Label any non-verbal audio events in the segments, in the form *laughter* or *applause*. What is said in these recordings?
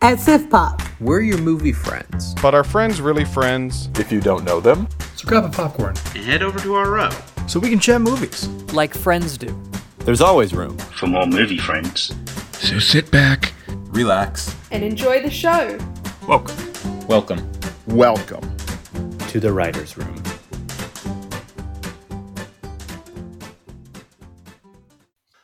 At Sif Pop, We're your movie friends. But are friends really friends? If you don't know them, So grab a popcorn and head over to our row so we can chat movies. like friends do. There's always room. for more movie friends. So sit back. Relax. and enjoy the show. Welcome. Welcome Welcome. to the writer's room.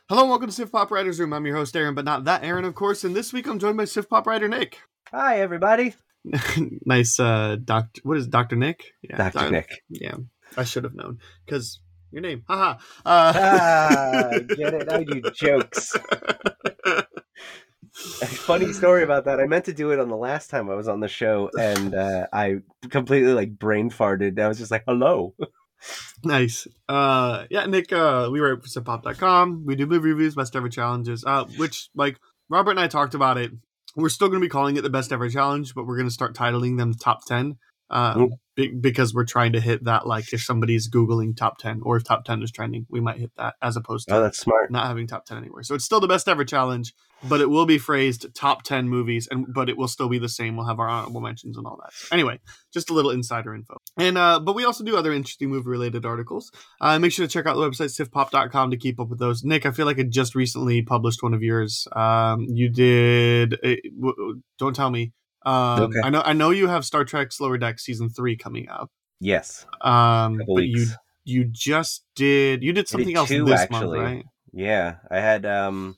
Hello and welcome to Sif Pop Writers Room. I'm your host Aaron, but not that Aaron, of course. And this week I'm joined by Sif Pop writer Nick. Hi, everybody. *laughs* nice, uh, Doctor. What is it, Doctor Nick? Yeah, Dr. Doc- Nick. Yeah, I should have known because your name. Haha. Uh, Ah, *laughs* get it? I do jokes. Funny story about that. I meant to do it on the last time I was on the show, and uh, I completely like brain farted. I was just like, "Hello." Nice. Uh, yeah, Nick. Uh, we write for SifPop.com. We do movie reviews, best ever challenges. Uh, which like Robert and I talked about it. We're still going to be calling it the best ever challenge, but we're going to start titling them top ten. Uh, Ooh. be- because we're trying to hit that. Like, if somebody's googling top ten, or if top ten is trending, we might hit that as opposed to Oh, that's smart. not having top 10 anywhere. So it's still the best ever challenge, but it will be phrased top 10 movies and but it will still be the same. We'll have our honorable mentions and all that. So anyway, just a little insider info. And uh but we also do other interesting movie related articles. Uh make sure to check out the website sifpop.com to keep up with those. Nick, I feel like I just recently published one of yours. Um you did uh, w- don't tell me. Um Okay. I know I know you have Star Trek Lower Deck season 3 coming up. Yes. Um but you weeks. you just did you did something else two, this actually. month, right? Yeah, I had. um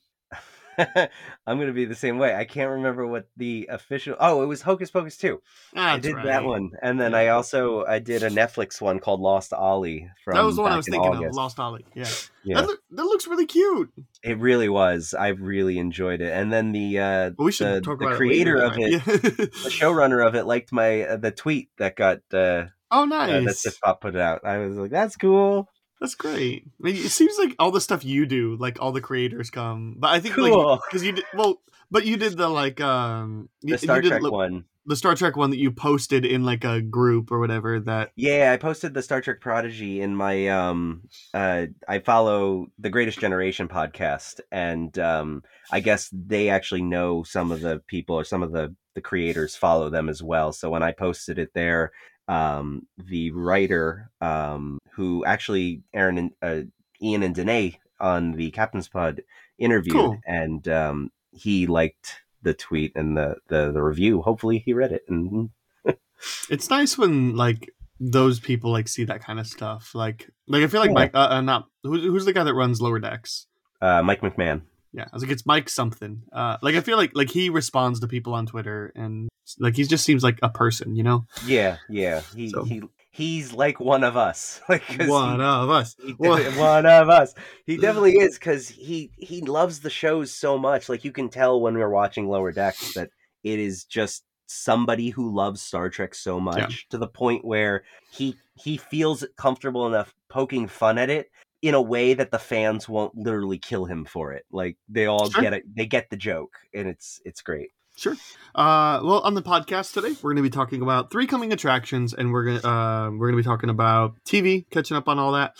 *laughs* I'm gonna be the same way. I can't remember what the official. Oh, it was Hocus Pocus two. I did right. that one, and then Yeah. I also I did a Netflix one called Lost Ollie. From That was the one I was in thinking of, Lost Ollie. Yeah. Yeah, That, look, that looks really cute. it really was. I really enjoyed it, and then the uh, we should the, talk the about it creator later, of it, right? Yeah. the *laughs* showrunner of it, liked my uh, the tweet that got uh, oh, uh, that nice. Sif Pop put out. I was like, that's cool. That's great. I mean, it seems like all the stuff you do, like all the creators come. But I think Cool. like because you did well, but you did the like um The you, Star you did Trek lo- one. the Star Trek one that you posted in like a group or whatever. That Yeah, I posted the Star Trek Prodigy in my um uh I follow the Greatest Generation podcast and um I guess they actually know some of the people or some of the the creators follow them as well. So when I posted it there, um the writer um who actually Aaron and uh, Ian and Danae on the Captain's Pod interviewed Cool. and um he liked the tweet and the the, the review. Hopefully he read it and *laughs* it's nice when like those people like see that kind of stuff. Like like I feel like Yeah. Mike uh, uh not who's who's the guy that runs Lower Decks. uh Mike McMahan. Yeah, I was like, it's Mike something. Uh, like I feel like like he responds to people on Twitter and like he just seems like a person, you know. Yeah, yeah. He So- he he's like one of us. *laughs* Like One he, of us. he One- definitely- one of us. He *laughs* definitely is because he he loves the shows so much. Like you can tell when we're watching Lower Decks that it is just somebody who loves Star Trek so much to the point where he he feels comfortable enough poking fun at it in a way that the fans won't literally kill him for it. Like they all Sure. get it. They get the joke, and it's it's great. Sure. Uh, well, on the podcast today, we're going to be talking about three coming attractions, and we're going uh, we're going to be talking about TV, catching up on all that,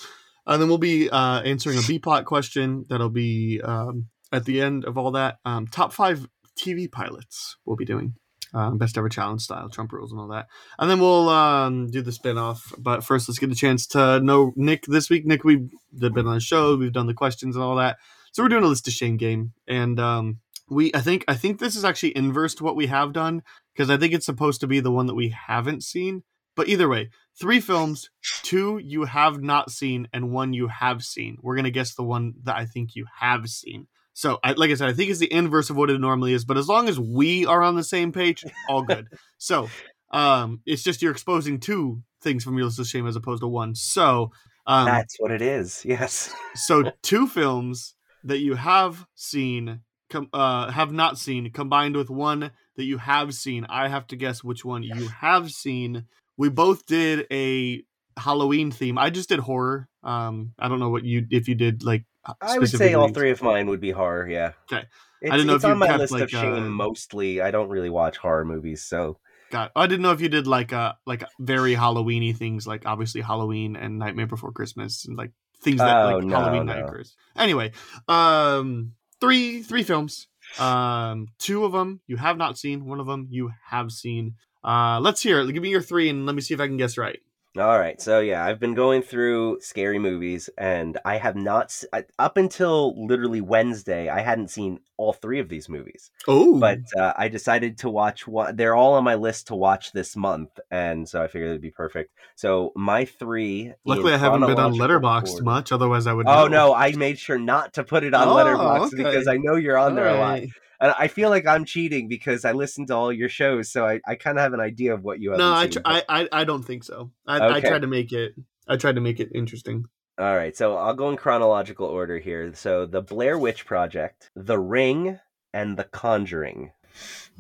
and then we'll be uh, answering a B plot question that'll be um, at the end of all that. Um, top five TV pilots we'll be doing. Um, best ever challenge style, Trump rules, and all that. And then we'll um, do the spin off. But first, let's get a chance to know Nick this week. Nick, we've been on the show, we've done the questions and all that. So we're doing a list of shame game. And um, we I think I think this is actually inverse to what we have done because I think it's supposed to be the one that we haven't seen. But either way, three films, two you have not seen, and one you have seen. We're gonna guess the one that I think you have seen. So, I, like I said, I think it's the inverse of what it normally is. But as long as we are on the same page, all good. so, um, it's just you're exposing two things from your list of shame as opposed to one. So, um, That's what it is. Yes. so two films that you have seen com- uh have not seen combined with one that you have seen i have to guess which one you have seen we both did a halloween theme i just did horror um i don't know what you if you did like I would say all three of mine would be horror. Yeah. Okay. It's, didn't know it's if you on my kept, list like, of shame. uh, Mostly, I don't really watch horror movies, so got i didn't know if you did like uh like very halloweeny things like obviously halloween and nightmare before christmas and like things that Oh, like no, halloween night no. occurs anyway um three three films Um, two of them you have not seen. One of them you have seen. Uh, let's hear it. Give me your three, and let me see if I can guess right. All right, so yeah, I've been going through scary movies, and I have not I- up until literally Wednesday. I hadn't seen all three of these movies, Oh, but uh, I decided to watch one. They're all on my list to watch this month, and so I figured it'd be perfect. So my three. luckily I haven't been on Letterboxd order- much. Otherwise, I would. Oh know. no, I made sure not to put it on Oh, Letterboxd okay. because I know you're on there a lot. And I feel like I'm cheating because I listen to all your shows, so I, I kind of have an idea of what you have. No, I, tr- I, I, I don't think so. I, I Okay. tried to make it. I tried to make it interesting. All right, so I'll go in chronological order here. So the Blair Witch Project, The Ring, and The Conjuring.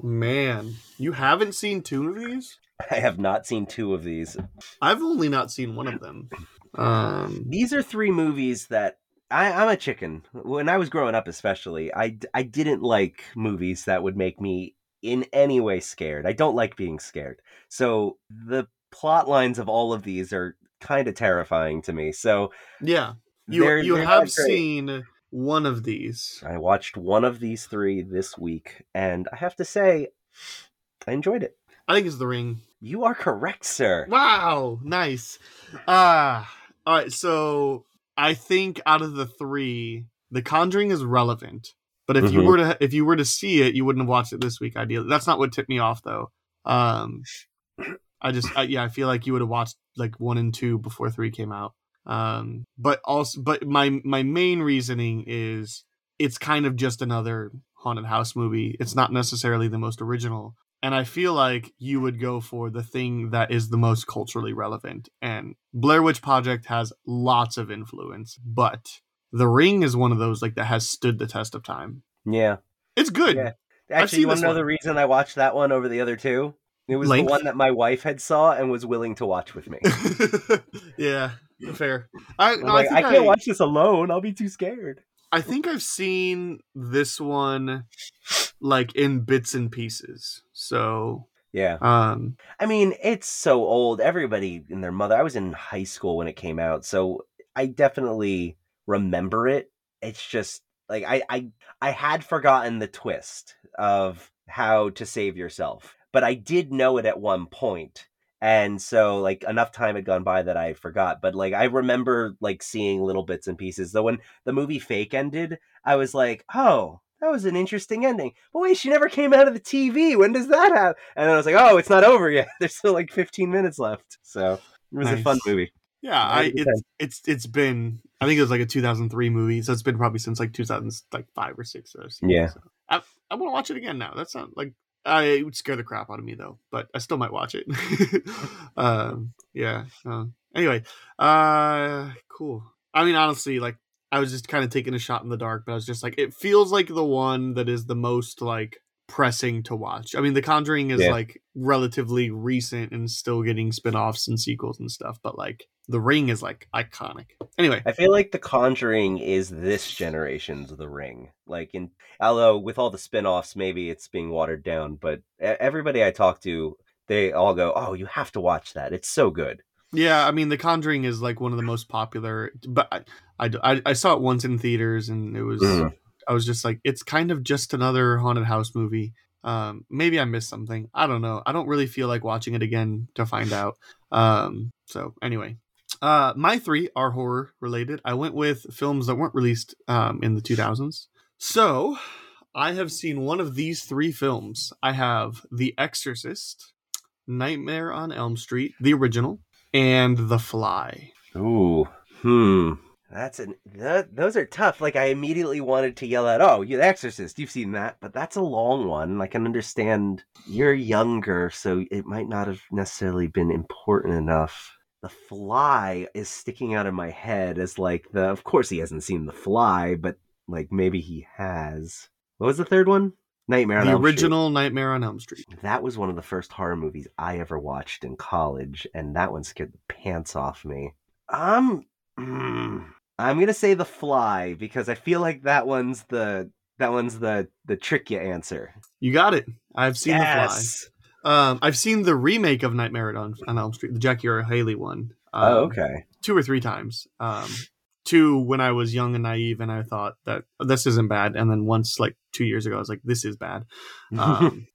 Man, you haven't seen two of these? *laughs* I have not seen two of these. I've only not seen one of them. *clears throat* Um, These are three movies that I, I'm a chicken. When I was growing up, especially, I, I didn't like movies that would make me in any way scared. I don't like being scared. So the plot lines of all of these are kind of terrifying to me. So yeah, you they're- you they're have seen one of these. I watched one of these three this week, and I have to say, I enjoyed it. I think it's The Ring. You are correct, sir. Wow, nice. Ah, all right. So I think out of the three, The Conjuring is relevant. But if you Mhm. were to if you were to see it, you wouldn't have watched it this week. Ideally, that's not what tipped me off though. Um, I just I, yeah, I feel like you would have watched like one and two before three came out. Um, but also, but my my main reasoning is it's kind of just another haunted house movie. It's not necessarily the most original. And I feel like you would go for the thing that is the most culturally relevant. And Blair Witch Project has lots of influence, but The Ring is one of those like that has stood the test of time. Yeah. It's good. Yeah. Actually, you want to know the reason I watched that one over the other two? It was Length? the one that my wife had saw and was willing to watch with me. *laughs* yeah, fair. I, no, like, I, I, can't I, watch this alone. I'll be too scared. I think I've seen this one like in bits and pieces. So, Yeah. um, I mean, it's so old. Everybody and their mother. I was in high school when it came out, so I definitely remember it. It's just like I I I had forgotten the twist of how to save yourself, but I did know it at one point. And so like enough time had gone by that I forgot, but like I remember like seeing little bits and pieces. Though when the movie Fake ended, I was like, "Oh, that was an interesting ending." But wait, she never came out of the TV. When does that happen? And then I was like, "Oh, it's not over yet. *laughs* There's still like 15 minutes left." So it was a fun movie. yeah, I it's it's it's been I think it was like a 2003 movie, so it's been probably since like 2005 or six or something. Yeah. So I I want to watch it again now. That's not like I it would scare the crap out of me though, but I still might watch it. *laughs* um, yeah. Uh, anyway, uh, cool. I mean, honestly, like I was just kind of taking a shot in the dark, but I was just like, it feels like the one that is the most like pressing to watch. I mean, The Conjuring is Yeah. like relatively recent and still getting spin-offs and sequels and stuff, but like The Ring is like iconic. Anyway, I feel like The Conjuring is this generation's The Ring. Like in although with all the spin-offs maybe it's being watered down, but everybody I talk to they all go, "Oh, you have to watch that. It's so good." Yeah, I mean, The Conjuring is like one of the most popular, but I, I, I- saw it once in theaters and it was, Mhm. I was just like, it's kind of just another haunted house movie. Um, maybe I missed something. I don't know. I don't really feel like watching it again to find out. Um, so anyway, uh, my three are horror related. I went with films that weren't released um, in the 2000s. So I have seen one of these three films. I have The Exorcist, Nightmare on Elm Street, the original, and The Fly. Ooh. Hmm. That's an that, those are tough. Like I immediately wanted to yell out, "Oh, you The Exorcist, you've seen that." But that's a long one. I can understand you're younger, so it might not have necessarily been important enough. The Fly is sticking out of my head as like the of course he hasn't seen The Fly, but like maybe he has. What was the third one? Nightmare on the Elm Street. original Nightmare on Elm Street. That was one of the first horror movies I ever watched in college, and that one scared the pants off me. Um, mm, I'm gonna say The Fly because I feel like that one's the that one's the the trick you answer. You got it. I've seen The Fly. Um, I've seen the remake of Nightmare on, on Elm Street, the Jackie Earle Haley one. Um, Oh, okay. Two or three times. Um, two when I was young and naive, and I thought that this isn't bad, and then once like two years ago. I was like, this is bad. *laughs* Um,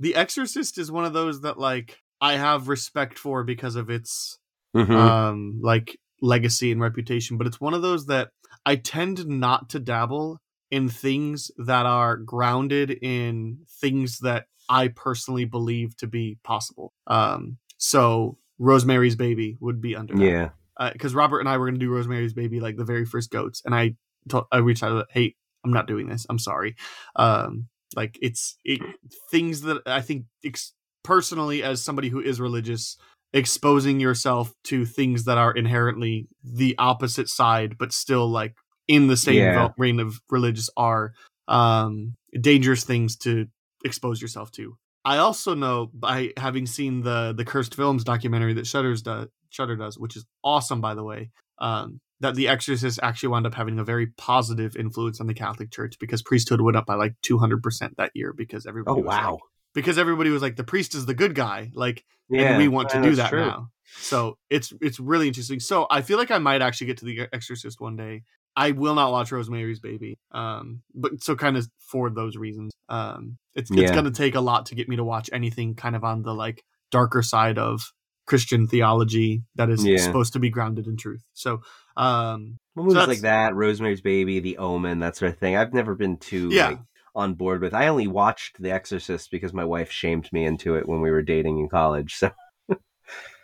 the Exorcist is one of those that like I have respect for because of its Mhm. um like legacy and reputation, but it's one of those that I tend not to dabble in things that are grounded in things that I personally believe to be possible. Um, so Rosemary's Baby would be under that yeah. because Robert and I were going to do Rosemary's Baby like the very first goats, and I told I reached out, to, hey, I'm not doing this. I'm sorry. Um, like it's it, things that I think ex- personally, as somebody who is religious, exposing yourself to things that are inherently the opposite side, but still like in the same Yeah. of religious are um, dangerous things to expose yourself to. I also know by having seen the the cursed films documentary that Shudder's does, Shudder does, which is awesome by the way, um, that The Exorcist actually wound up having a very positive influence on the Catholic Church because priesthood went up by like two hundred percent that year because Oh everybody was wow. like, because everybody was like the priest is the good guy like Yeah. and we want to do that true. now. So it's it's really interesting. So I feel like I might actually get to the Exorcist one day. I will not watch Rosemary's Baby, um, but so kind of for those reasons, um, it's it's Yeah. going to take a lot to get me to watch anything kind of on the like darker side of Christian theology that is Yeah. supposed to be grounded in truth. So um, Well, movies that's- like that, Rosemary's Baby, The Omen, that sort of thing. I've never been too Yeah. like, on board with. I only watched The Exorcist because my wife shamed me into it when we were dating in college. So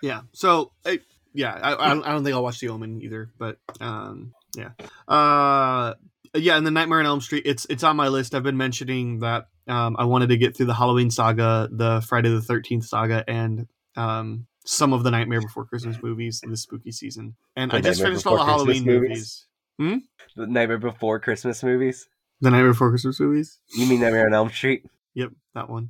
Yeah. So, I, yeah, I, I don't I don't think I'll watch The Omen either, but um, yeah, uh, yeah, and the Nightmare on Elm Street. It's it's on my list. I've been mentioning that um, I wanted to get through the Halloween saga, the Friday the Thirteenth saga, and um, some of the Nightmare Before Christmas movies in this spooky season. And The I just Nightmare finished all the Christmas Halloween movies? movies. the Nightmare Before Christmas movies. The Nightmare Before Christmas movies. You mean Nightmare on Elm Street? Yep, that one.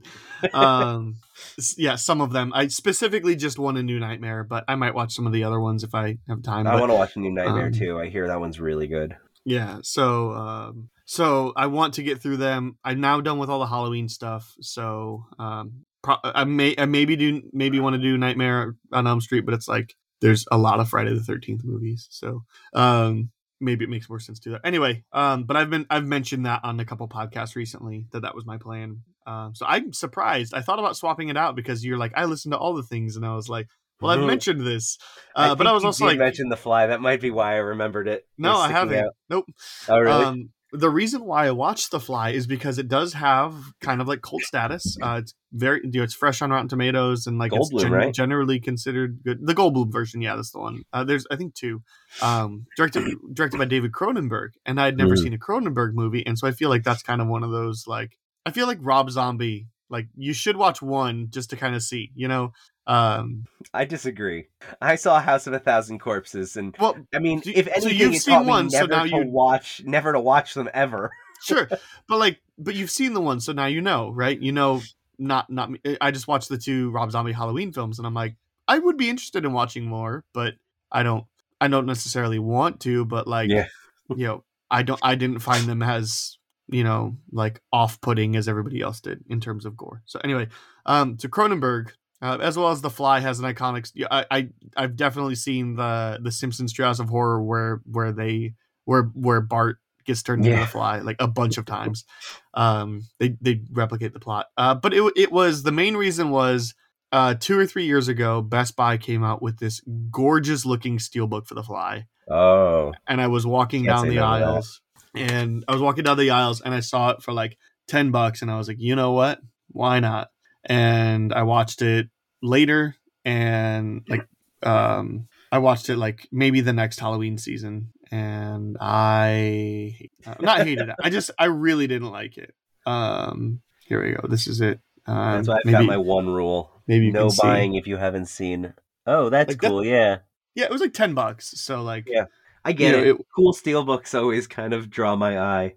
Um, *laughs* yeah, some of them. I specifically just want a new Nightmare, but I might watch some of the other ones if I have time. I but- want to watch a new Nightmare um, too. I hear that one's really good. Yeah, so um so I want to get through them. I'm now done with all the Halloween stuff, so um pro- I may I maybe do maybe want to do Nightmare on Elm Street, but it's like there's a lot of Friday the 13th movies. So um maybe it makes more sense to do that. Anyway, um but I've been I've mentioned that on a couple podcasts recently that that was my plan. Um so I'm surprised. I thought about swapping it out because you're like I listened to all the things and I was like, well I've Mhm. mentioned this. Uh, but I was also like mention The Fly. That might be why I remembered it. It no, I haven't. out. Nope. Oh really? Um, the reason why I watched The Fly is because it does have kind of like cult status. Uh, it's very, you know, it's fresh on Rotten Tomatoes and like it's Goldblum, right? generally considered good. The Goldblum version, yeah, that's the one. Uh, there's, I think, two. Um, directed *clears throat* directed by David Cronenberg, and I had never Mm. seen a Cronenberg movie, and so I feel like that's kind of one of those like I feel like Rob Zombie. Like you should watch one just to kind of see, you know. Um, I disagree. I saw House of a Thousand Corpses, and well, I mean, So- if so anything, you've it seen taught me one, so never now to you- watch, never to watch them ever. *laughs* sure but like but you've seen the one so now you know right you know not not me i just watched the two rob zombie halloween films and i'm like i would be interested in watching more but i don't i don't necessarily want to but like Yeah. you know i don't i didn't find them as you know like off-putting as everybody else did in terms of gore so anyway um to cronenberg uh, as well as the fly has an iconic I, I i've definitely seen the the simpsons treehouse of horror where where they where where bart gets turned into Yeah. the fly like a bunch of *laughs* times. Um they they replicate the plot. Uh but it, it was the main reason was uh two or three years ago best buy came out with this gorgeous looking steelbook for the fly. Oh, and i was walking down the no to that. aisles and i was walking down the aisles and i saw it for like 10 bucks and i was like you know what? Why not and i watched it later and like um i watched it like maybe the next halloween season and i uh, not hated it i just i really didn't like it um here we go this is it um, that's why I've maybe, got my one rule: maybe no can see. buying if you haven't seen. Oh, that's Like that- cool. Yeah, yeah it was like 10 bucks so like Yeah. I get know, it. it- Cool steelbooks always kind of draw my eye.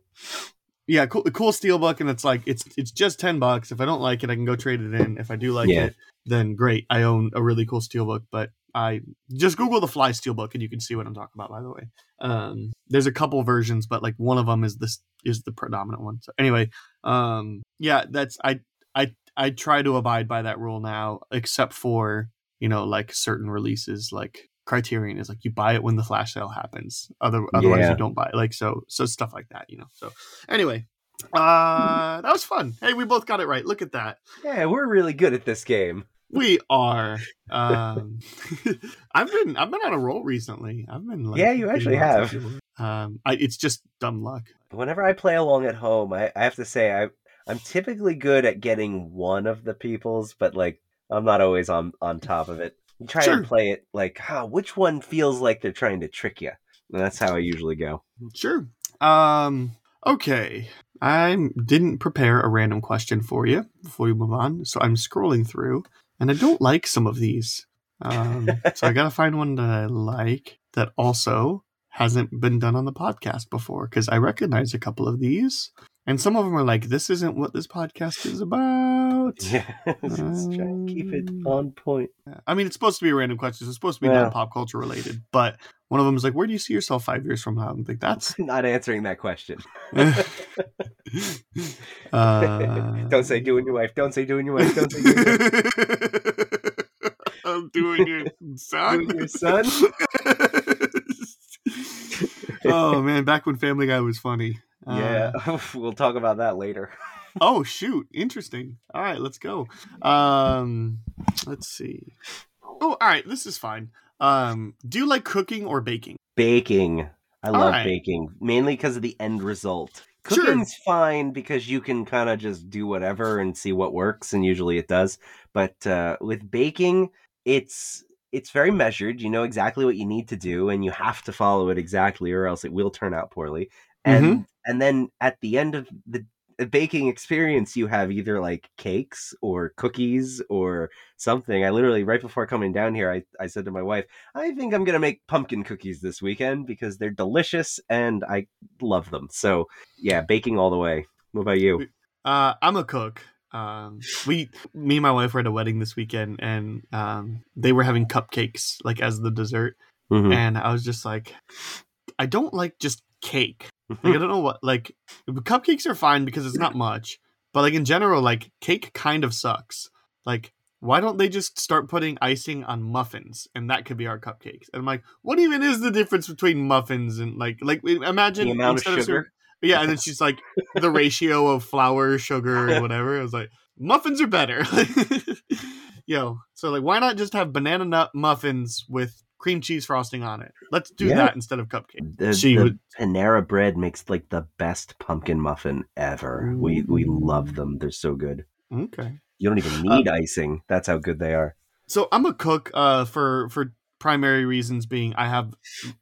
Yeah, cool, the cool steelbook, and it's like it's it's just ten bucks. If I don't like it, I can go trade it in. If I do like Yeah. it, then great. I own a really cool steelbook, but I just Google the Fly steelbook, and you can see what I'm talking about. By the way, um, there's a couple versions, but like one of them is this is the predominant one. So anyway, um, yeah, that's I I I try to abide by that rule now, except for you know like certain releases like. Criterion is like you buy it when the flash sale happens. Other otherwise Yeah. you don't buy it. Like so so stuff like that, you know. So anyway, Uh, that was fun. Hey, we both got it right. Look at that. Yeah, we're really good at this game. We are. Um, *laughs* I've been I've been on a roll recently. I've been like, Yeah, you actually have. Um, I, it's just dumb luck. Whenever I play along at home, I, I have to say I I'm typically good at getting one of the peoples, but like I'm not always on on top of it. You try Sure. and play it like, huh, which one feels like they're trying to trick you? And that's how I usually go. Sure. Um. Okay. I didn't prepare a random question for you before we move on, so I'm scrolling through, and I don't like some of these. Um, so I *laughs* gotta find one that I like that also hasn't been done on the podcast before because I recognize a couple of these, and some of them are like, "This isn't what this podcast is about." Yeah, just try and keep it on point. I mean, it's supposed to be a random question. It's supposed to be Yeah. non-pop culture related, but one of them is like, "Where do you see yourself five years from now?" I'm like, "That's." *laughs* Not answering that question. *laughs* uh, *laughs* Don't say doing your wife. Don't say doing your wife. Don't say doing your wife. I'm doing your son. Doing your son? Oh man, back when Family Guy was funny. Uh, Yeah, *laughs* we'll talk about that later. *laughs* oh shoot, interesting. All right, let's go. Um, let's see. Oh, all right, this is fine. Um, do you like cooking or baking? Baking. I love right. baking, mainly because of the end result. Sure. Cooking's fine because you can kind of just do whatever and see what works, and usually it does. But uh, with baking, it's it's very measured. You know exactly what you need to do, and you have to follow it exactly, or else it will turn out poorly. And Mm-hmm. and then at the end of the baking experience, you have either like cakes or cookies or something. I literally right before coming down here, I, I said to my wife, I think I'm gonna make pumpkin cookies this weekend because they're delicious and I love them. So yeah, baking all the way. What about you? Uh, I'm a cook. Um, we, me and my wife were at a wedding this weekend, and um, they were having cupcakes like as the dessert, Mhm. and I was just like, I don't like just cake. Like I don't know what like cupcakes are fine because it's not much, but like in general, like cake kind of sucks. Like why don't they just start putting icing on muffins and that could be our cupcakes? And I'm like, what even is the difference between muffins and like like imagine the amount of sugar. Yeah, and then she's like the ratio of flour, sugar, and whatever. I was like, muffins are better. *laughs* Yo, so like, why not just have banana nut muffins with cream cheese frosting on it? Let's do Yeah. that instead of cupcake. The, She the would- Panera bread makes like the best pumpkin muffin ever. We we love them. They're so good. Okay. You don't even need icing. That's how good they are. So I'm a cook uh, for for primary reasons being I have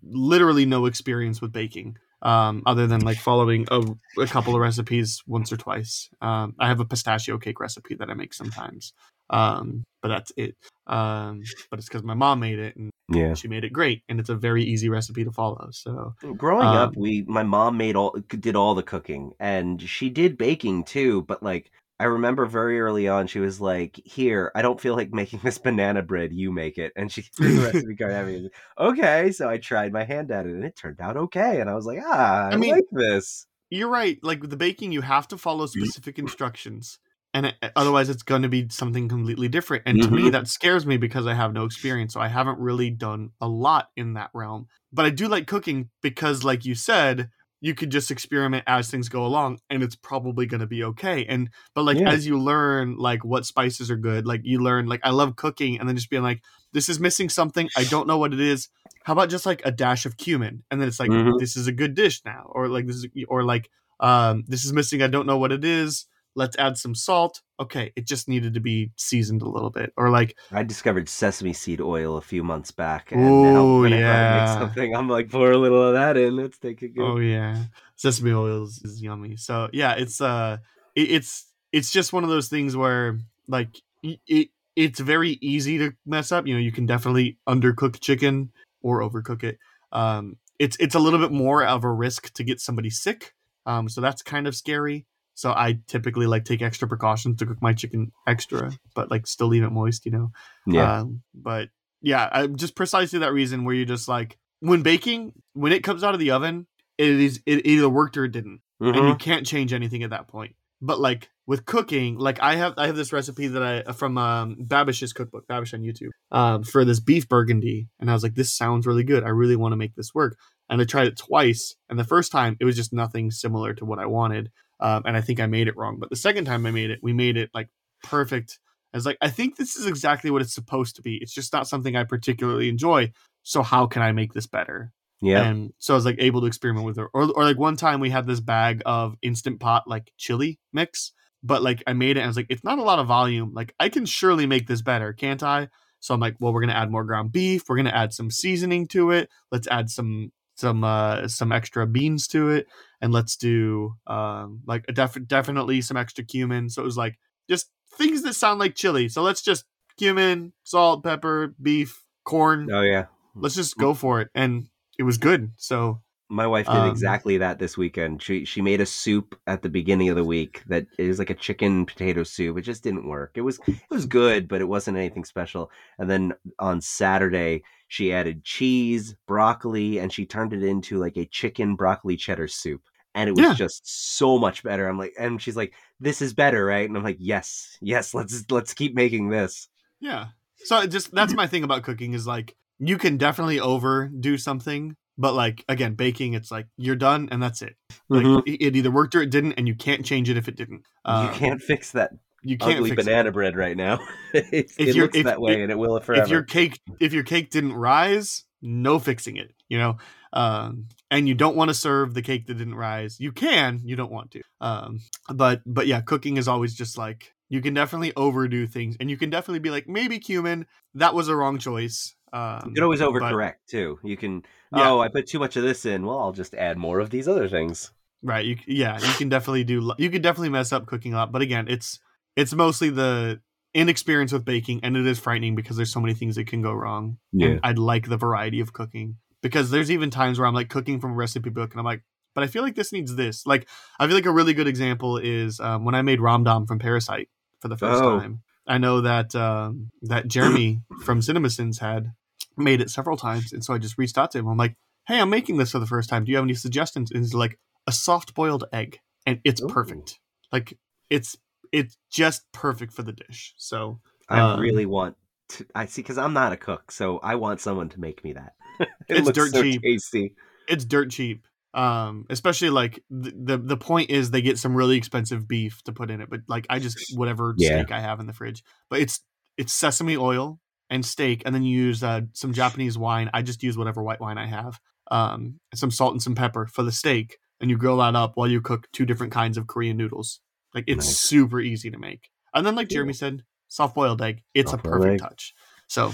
literally no experience with baking. Um, other than like following a, a couple of recipes once or twice. Um, I have a pistachio cake recipe that I make sometimes. Um, but that's it. Um, but it's because my mom made it and Yeah. she made it great, and it's a very easy recipe to follow. So Growing Um, up, we my mom made all did all the cooking, and she did baking too. But like, I remember very early on, she was like, "Here, I don't feel like making this banana bread. You make it." And she *laughs* threw the recipe card at me. Okay, so I tried my hand at it, and it turned out okay. And I was like, "Ah, I, I mean- like this." you're right. Like with the baking, you have to follow specific *clears throat* instructions, and it, otherwise, it's going to be something completely different. And to me, Mhm. that scares me because I have no experience. So I haven't really done a lot in that realm. But I do like cooking because, like you said, you could just experiment as things go along, and it's probably going to be okay. And but like Yeah. as you learn, like what spices are good, like you learn, like I love cooking, and then just being like, this is missing something. I don't know what it is. How about just like a dash of cumin, and then it's like Mhm. this is a good dish now, or like this is, or like um, this is missing. I don't know what it is. Let's add some salt. Okay, it just needed to be seasoned a little bit, or like I discovered sesame seed oil a few months back, and now Ooh, whenever I yeah. make something, I'm like, pour a little of that in. Let's take a go. Oh yeah, sesame oil is, is yummy. So yeah, it's uh, it, it's it's just one of those things where like it it's very easy to mess up. You know, you can definitely undercook chicken or overcook it. Um, it's it's a little bit more of a risk to get somebody sick. Um, so that's kind of scary. So I typically like take extra precautions to cook my chicken extra, but like still leave it moist. You know. yeah, Um, but yeah, I, just precisely that reason where you're just like when baking, when it comes out of the oven, it is it either worked or it didn't, and you Mhm. can't change anything at that point. But like with cooking, like I have I have this recipe that I from um, Babish's cookbook, Babish on YouTube, um, for this beef burgundy, and I was like, this sounds really good. I really want to make this work. And I tried it twice, and the first time it was just nothing similar to what I wanted. Um, and I think I made it wrong. But the second time I made it, we made it like perfect. I was like, I think this is exactly what it's supposed to be. It's just not something I particularly enjoy. So how can I make this better? Yeah. And so I was like able to experiment with it. Or, or like one time we had this bag of instant pot like chili mix, but like I made it and I was like, it's not a lot of volume. Like I can surely make this better, can't I? So I'm like, well, we're gonna add more ground beef. We're gonna add some seasoning to it. Let's add some some uh some extra beans to it, and let's do um like a def- definitely some extra cumin. So it was like just things that sound like chili. So let's just cumin, salt, pepper, beef, corn. oh yeah. Let's just go for it, and it was good. So My wife did Um, exactly that this weekend. She she made a soup at the beginning of the week that is like a chicken potato soup. It just didn't work. It was it was good, but it wasn't anything special. And then on Saturday, she added cheese, broccoli, and she turned it into like a chicken broccoli cheddar soup. And it was Yeah. just so much better. I'm like, and she's like, "This is better, right?" And I'm like, "Yes, yes. Let's let's keep making this." Yeah. So just that's my thing about cooking is like you can definitely overdo something, but like again, baking, it's like you're done and that's it. Like Mhm. it it either worked or it didn't, and you can't change it if it didn't. Um, you can't fix that You can't ugly fix it. banana bread right now. *laughs* it it looks if- that way, if- and it will forever. If your cake if your cake didn't rise, no fixing it. You know, um, and you don't want to serve the cake that didn't rise. You can, you don't want to. Um, but but yeah, cooking is always just like you can definitely overdo things, and you can definitely be like maybe cumin that was a wrong choice. Um, You can always but- overcorrect too. You can, Yeah. oh, I put too much of this in. Well, I'll just add more of these other things. Right. You yeah, you can definitely do you can definitely mess up cooking a lot, but again, it's it's mostly the inexperience with baking and it is frightening because there's so many things that can go wrong. And I'd like the variety of cooking because there's even times where I'm like cooking from a recipe book and I'm like, but I feel like this needs this. Like I feel like a really good example is um, when I made Ramdam from Parasite for the first Oh. time. I know that um, that *clears throat* Jeremy from CinemaSins had made it several times, and so I just reached out to him. I'm like, "Hey, I'm making this for the first time. Do you have any suggestions?" And he's like, "A soft boiled egg, and it's Ooh. perfect. Like it's it's just perfect for the dish." So I Um, really want to. I see because I'm not a cook, so I want someone to make me that. *laughs* it It's looks dirt so cheap. tasty. it's dirt cheap. Um, especially like the, the the point is they get some really expensive beef to put in it, but like I just whatever Yeah. steak I have in the fridge. But it's it's sesame oil and steak, and then you use uh, some Japanese wine. I just use whatever white wine I have. Um, some salt and some pepper for the steak, and you grill that up while you cook two different kinds of Korean noodles. Like it's Nice. super easy to make. And then like Jeremy said, soft boiled egg. It's a Soft-boiled perfect egg. touch. So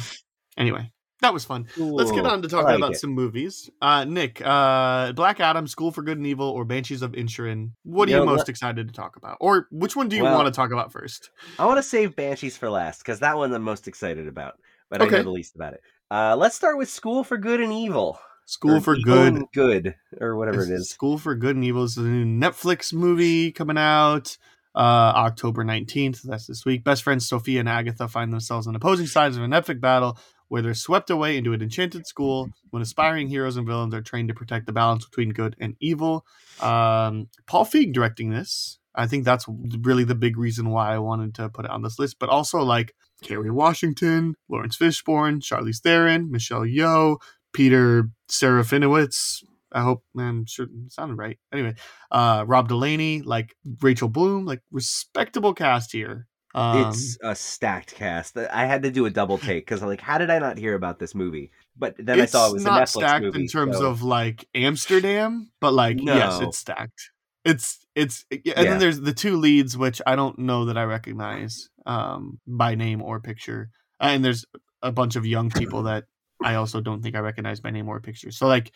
anyway, that was fun. Let's get on to talking like about it. some movies. Uh, Nick, uh, Black Adam, School for Good and Evil, or Banshees of Inisherin. What are You you know, most excited to talk about? Or which one do you Well- want to talk about first? I want to save Banshees for last because that one I'm most excited about, but I know the least about it. Uh, let's start with School for Good and Evil. School for Good. Good, or whatever it is. School for Good and Evil is a new Netflix movie coming out uh, October 19th. That's this week. Best friends Sophia and Agatha find themselves on opposing sides of an epic battle where they're swept away into an enchanted school when aspiring heroes and villains are trained to protect the balance between good and evil. Um, Paul Feig directing this. I think that's really the big reason why I wanted to put it on this list, but also like Kerry Washington, Laurence Fishburne, Charlize Theron, Michelle Yeoh, Peter Serafinowicz. I hope I'm sure sounded right. Anyway, uh, Rob Delaney, like Rachel Bloom, like respectable cast here. Um, it's a stacked cast. I had to do a double *laughs* take because I'm like, how did I not hear about this movie? But then I saw it was a not Netflix stacked movie. in terms so- of like Amsterdam, but like yes, it's stacked. It's it's and Yeah. then there's the two leads which I don't know that I recognize um by name or picture, and there's a bunch of young people that I also don't think I recognize by name or picture. So like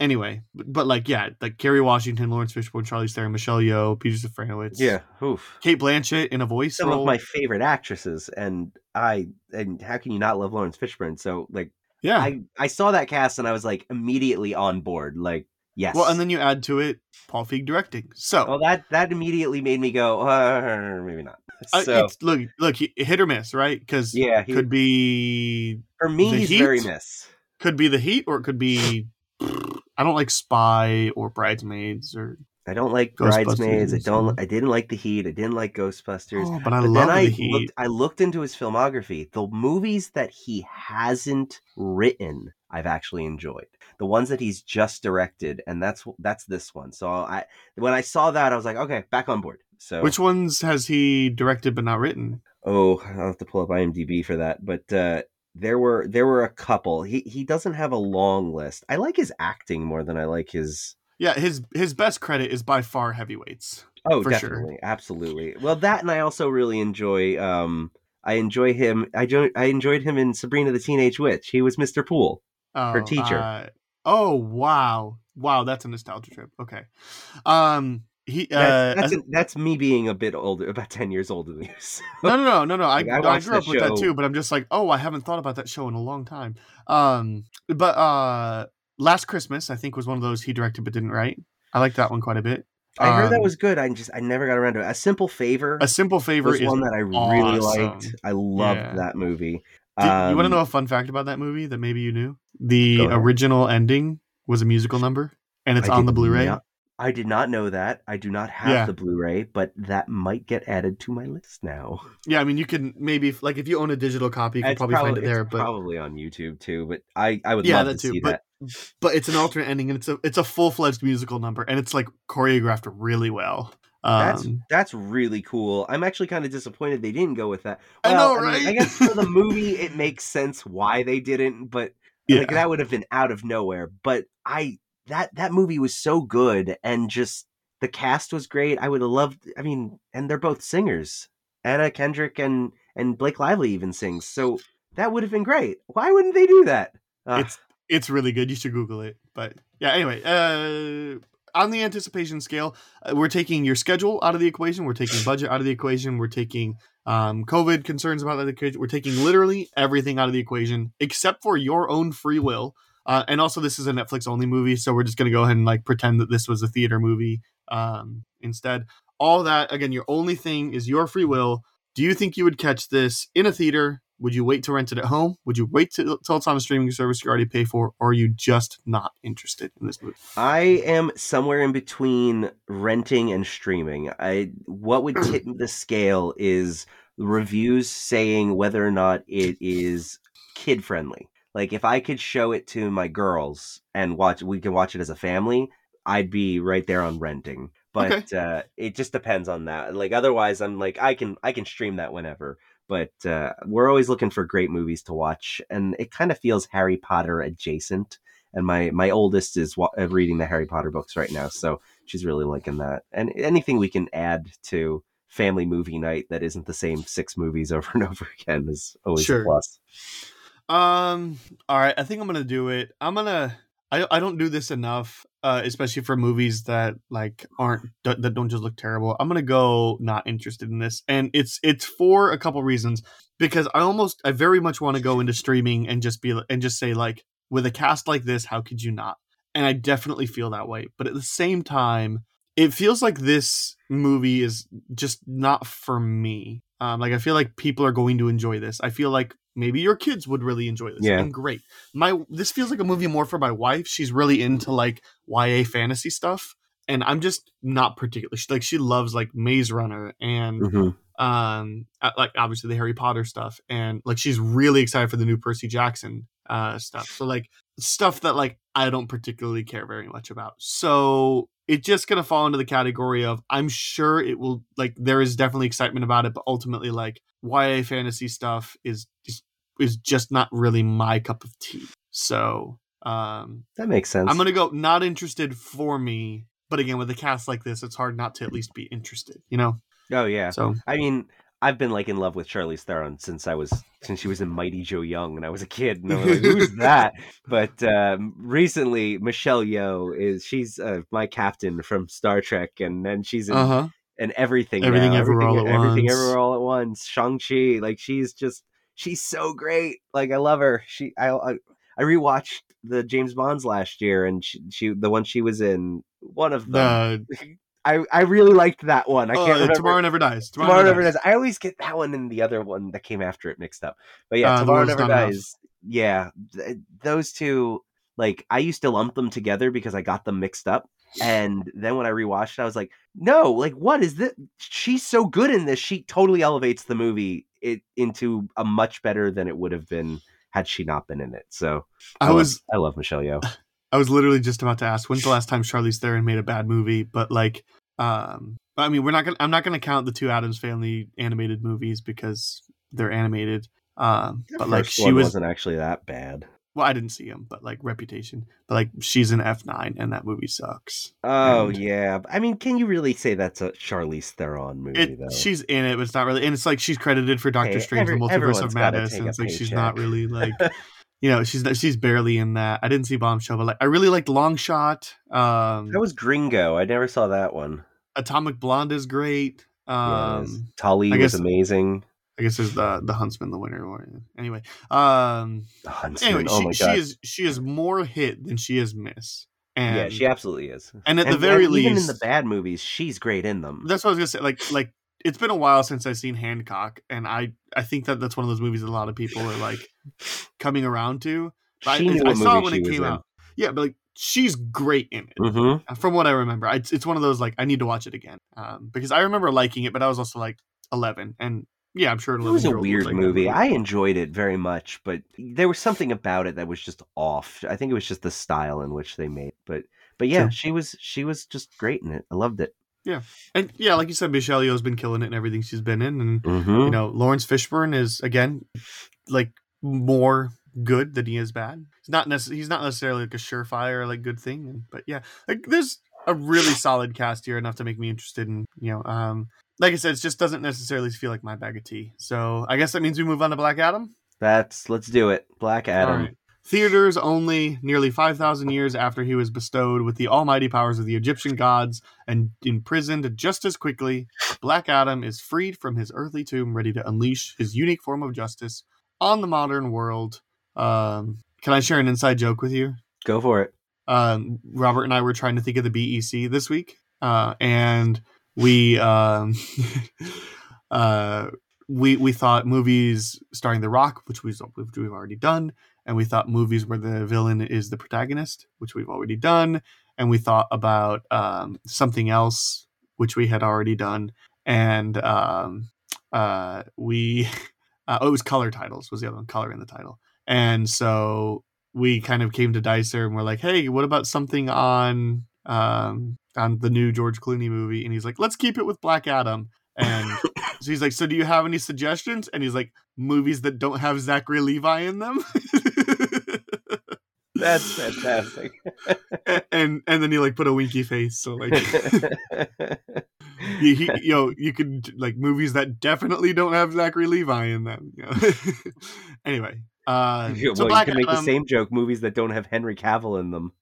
anyway, but, but like yeah, like Kerry Washington, Laurence Fishburne, Charlize Theron, Michelle Yeoh, Peter Serafinowicz, yeah, oof. Cate Blanchett in a voice Some role. of my favorite actresses, and I and how can you not love Laurence Fishburne? So like, yeah. I I saw that cast and I was like immediately on board. Like, yes. well, and then you add to it Paul Feig directing. So well that that immediately made me go, uh, maybe not. *laughs* Uh, So it's, look, look, hit or miss, right? Because yeah, he, could be for me he's very miss. could be the Heat, or it could be I don't like Spy or Bridesmaids or I don't like Bridesmaids. I don't. I didn't like The Heat. I didn't like Ghostbusters. Oh, but I but love then I the Heat. looked. I looked into his filmography. The movies that he hasn't written, I've actually enjoyed. The ones that he's just directed, and that's that's this one. So I, when I saw that, I was like, okay, back on board. So Which ones has he directed but not written? Oh, I'll have to pull up IMDb for that. But uh, there were there were a couple. He he doesn't have a long list. I like his acting more than I like his. Yeah, his his best credit is by far heavyweights. Oh, For sure. definitely, absolutely. Well, that and I also really enjoy. Um, I enjoy him. I jo- I enjoyed him in Sabrina the Teenage Witch. He was Mr. Pool. Oh, Her teacher. uh, oh wow, wow, that's a nostalgia trip. Okay, um, he uh, That's, that's, as- that's me being a bit older, about ten years older than you. *laughs* So. no, no, no, no, no. I, Like, I I, grew up with that too, but I'm just like, oh, I haven't thought about that show in a long time. Um, but uh, Last Christmas, I think, was one of those he directed but didn't write. I like that one quite a bit. I heard that Um, was good. I just I never got around to it. A Simple Favor A Simple Favor is one that I really awesome. liked. I loved Yeah. that movie. Did- you want to Um, know a fun fact about that movie that maybe you knew? The original ending was a musical number, and it's I on the Blu-ray. not- I did not know that. I do not have Yeah. the Blu-ray, but that might get added to my list now. *laughs* Yeah, I mean, you can maybe like if you own a digital copy, you can probably find it there. But probably on YouTube too. But I, I would yeah, love that to too. see But that. but it's an alternate ending, and it's a it's a full fledged musical number, and it's like choreographed really well. That's Um, that's really cool. I'm actually kind of disappointed they didn't go with that. I know, mean, right? I guess for the *laughs* movie, it makes sense why they didn't, but yeah, like that would have been out of nowhere. But I that that movie was so good, and just the cast was great. I would have loved. I mean, and they're both singers. Anna Kendrick and and Blake Lively even sings, so that would have been great. Why wouldn't they do that? Ah, it's it's really good. You should Google it. But yeah, anyway, uh, on the anticipation scale, uh, we're taking your schedule out of the equation. We're taking budget out of the equation. We're taking um, COVID concerns about the equation. We're taking literally everything out of the equation except for your own free will. Uh, and also, this is a Netflix only movie, so we're just gonna go ahead and like pretend that this was a theater movie um, instead. All that again, your only thing is your free will. Do you think you would catch this in a theater? Would you wait to rent it at home? Would you wait till, till it's on a streaming service you already pay for? Or are you just not interested in this movie? I am somewhere in between renting and streaming. I what would tip *clears throat* the scale is reviews saying whether or not it is kid friendly. Like if I could show it to my girls and watch we can watch it as a family, I'd be right there on renting. But uh, it just depends on that. Like otherwise I'm like I can I can stream that whenever. But uh, we're always looking for great movies to watch and it kind of feels Harry Potter adjacent and my my oldest is wa- uh, reading the Harry Potter books right now, so she's really liking that. And anything we can add to family movie night that isn't the same six movies over and over again is always Sure. a plus. Um. All right. I think I'm gonna do it. I'm gonna. I I don't do this enough, uh, especially for movies that like aren't that don't just look terrible. I'm gonna go not interested in this, and it's it's for a couple reasons. Because I almost I very much want to go into streaming and just be and just say like with a cast like this, how could you not? And I definitely feel that way. But at the same time, it feels like this movie is just not for me. Um, like I feel like people are going to enjoy this. I feel like maybe your kids would really enjoy this. Yeah. And great. My this feels like a movie more for my wife. She's really into like YA fantasy stuff. And I'm just not particularly she, like she loves like Maze Runner and Mm-hmm. um uh, like obviously the Harry Potter stuff and like she's really excited for the new Percy Jackson uh stuff. So like stuff that like I don't particularly care very much about. So it's just gonna fall into the category of I'm sure it will like there is definitely excitement about it, but ultimately like YA fantasy stuff is is, is just not really my cup of tea. So um That makes sense. I'm gonna go not interested for me, but again with a cast like this, it's hard not to at least be interested, you know? oh yeah. So I mean, I've been like in love with Charlize Theron since I was since she was in Mighty Joe Young and I was a kid and I was like, who's *laughs* that? But um, recently, Michelle Yeoh is she's uh, my captain from Star Trek, and then she's in uh-huh. and everything, Everything now. Everywhere All at everything Once. everywhere all at once. Shang Chi, like she's just she's so great. Like I love her. She I I, I rewatched the James Bonds last year, and she, she the one she was in one of them. The *laughs* I I really liked that one. I oh, can't remember. Tomorrow Never Dies. Tomorrow, Never Dies. I always get that one and the other one that came after it mixed up. But yeah, Uh, Tomorrow Never. Dies. Yeah, th- those two. Like I used to lump them together because I got them mixed up. And then when I rewatched it, I was like, no, like what is this? She's so good in this. She totally elevates the movie it into a much better than it would have been had she not been in it. So I, was love, I love Michelle Yeoh. *laughs* I was literally just about to ask when's the last time Charlize Theron made a bad movie, but like um I mean we're not gonna I'm not gonna count the two Addams family animated movies because they're animated. Um but like she was wasn't actually that bad well, I didn't see him, but like Reputation. But like she's an F nine, and that movie sucks. Oh and yeah, I mean, can you really say that's a Charlize Theron movie it, though? She's in it, but it's not really. And it's like she's credited for Doctor hey, Strange, every, the Multiverse of Madness, and it's like she's not really like. *laughs* you know, she's she's barely in that. I didn't see Bombshell, but like I really liked Long Shot. Um, that was Gringo. I never saw that one. Atomic Blonde is great. Um, yes. Tully was amazing. I guess there's the the Huntsman, the winner. Anyway, um, the Huntsman. Anyway, oh she, my she God. is she is more hit than she is miss. And, yeah, she absolutely is. And at and, the very least, even in the bad movies, she's great in them. That's what I was gonna say. Like, like it's been a while since I've seen Hancock, and I I think that that's one of those movies that a lot of people are like coming around to. But she I, I saw it when it came out. Yeah, but like she's great in it. Mm-hmm. From what I remember, it's it's one of those like I need to watch it again um, because I remember liking it, but I was also like eleven, and yeah, I'm sure it was a weird movie. I enjoyed it very much, but there was something about it that was just off. I think it was just the style in which they made. But but yeah, sure. she was she was just great in it. I loved it. Yeah, and yeah, like you said, Michelle Yeoh's been killing it in everything she's been in, and mm-hmm. you know Laurence Fishburne is again like more good than he is bad. He's not necessarily he's not necessarily like a surefire like good thing, but yeah, like there's a really solid cast here enough to make me interested in you know um like I said, it just doesn't necessarily feel like my bag of tea. So I guess that means we move on to Black Adam. That's let's do it. Black Adam. Theaters only nearly 5,000 years after he was bestowed with the almighty powers of the Egyptian gods and imprisoned just as quickly, Black Adam is freed from his earthly tomb, ready to unleash his unique form of justice on the modern world. Um, can I share an inside joke with you? Go for it. Um, Robert and I were trying to think of the BEC this week, uh, and we um, *laughs* uh, we we thought movies starring The Rock, which we've which we've already done, and we thought movies where the villain is the protagonist, which we've already done, and we thought about um, something else, which we had already done, and um, uh, we *laughs* uh, oh, it was color titles was the other one, color in the title, and so we kind of came to Dicer and we're like, hey, what about something on um, on the new George Clooney movie, and he's like, "Let's keep it with Black Adam." And *laughs* so he's like, "So do you have any suggestions?" And he's like, "Movies that don't have Zachary Levi in them." *laughs* That's fantastic. and, and, then he like put a winky face, so like, he, he, *laughs* you know, you could like movies that definitely don't have Zachary Levi in them. You know? anyway, uh, well, so Black you can Adam, make the same joke: movies that don't have Henry Cavill in them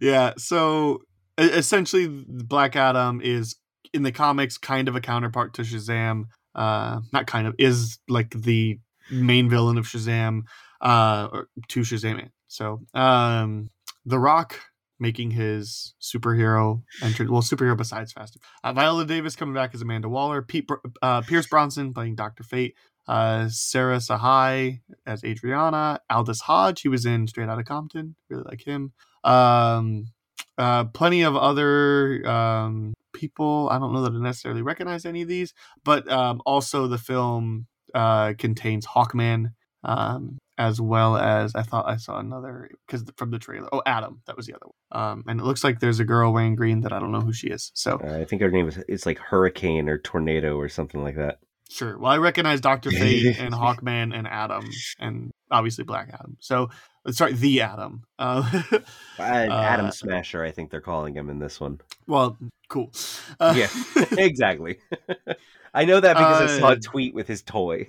yeah, so essentially, Black Adam is in the comics kind of a counterpart to Shazam. Uh, not kind of is like the main villain of Shazam. Uh, or to Shazam. So, um, The Rock making his superhero entrance. Well, superhero besides Fast. Uh, Viola Davis coming back as Amanda Waller. Pete, uh, Pierce Brosnan playing Doctor Fate. Uh, Sarah Shahi as Adrianna. Aldis Hodge, he was in Straight Outta Compton. Really like him. Um, uh, plenty of other um, people. I don't know that I necessarily recognize any of these, but um, also the film uh, contains Hawkman, um, as well as I thought I saw another because from the trailer. Oh, Atom, that was the other one. Um, and it looks like there's a girl wearing green that I don't know who she is. So uh, I think her name is it's like Hurricane or Tornado or something like that. Sure. Well, I recognize Doctor Fate and *laughs* Hawkman and Atom, and obviously Black Adam. So sorry, the Atom. Uh, *laughs* Atom uh, Smasher, I think they're calling him in this one. Well, cool. Uh, yeah, *laughs* exactly. *laughs* I know that because I saw a uh, tweet with his toy.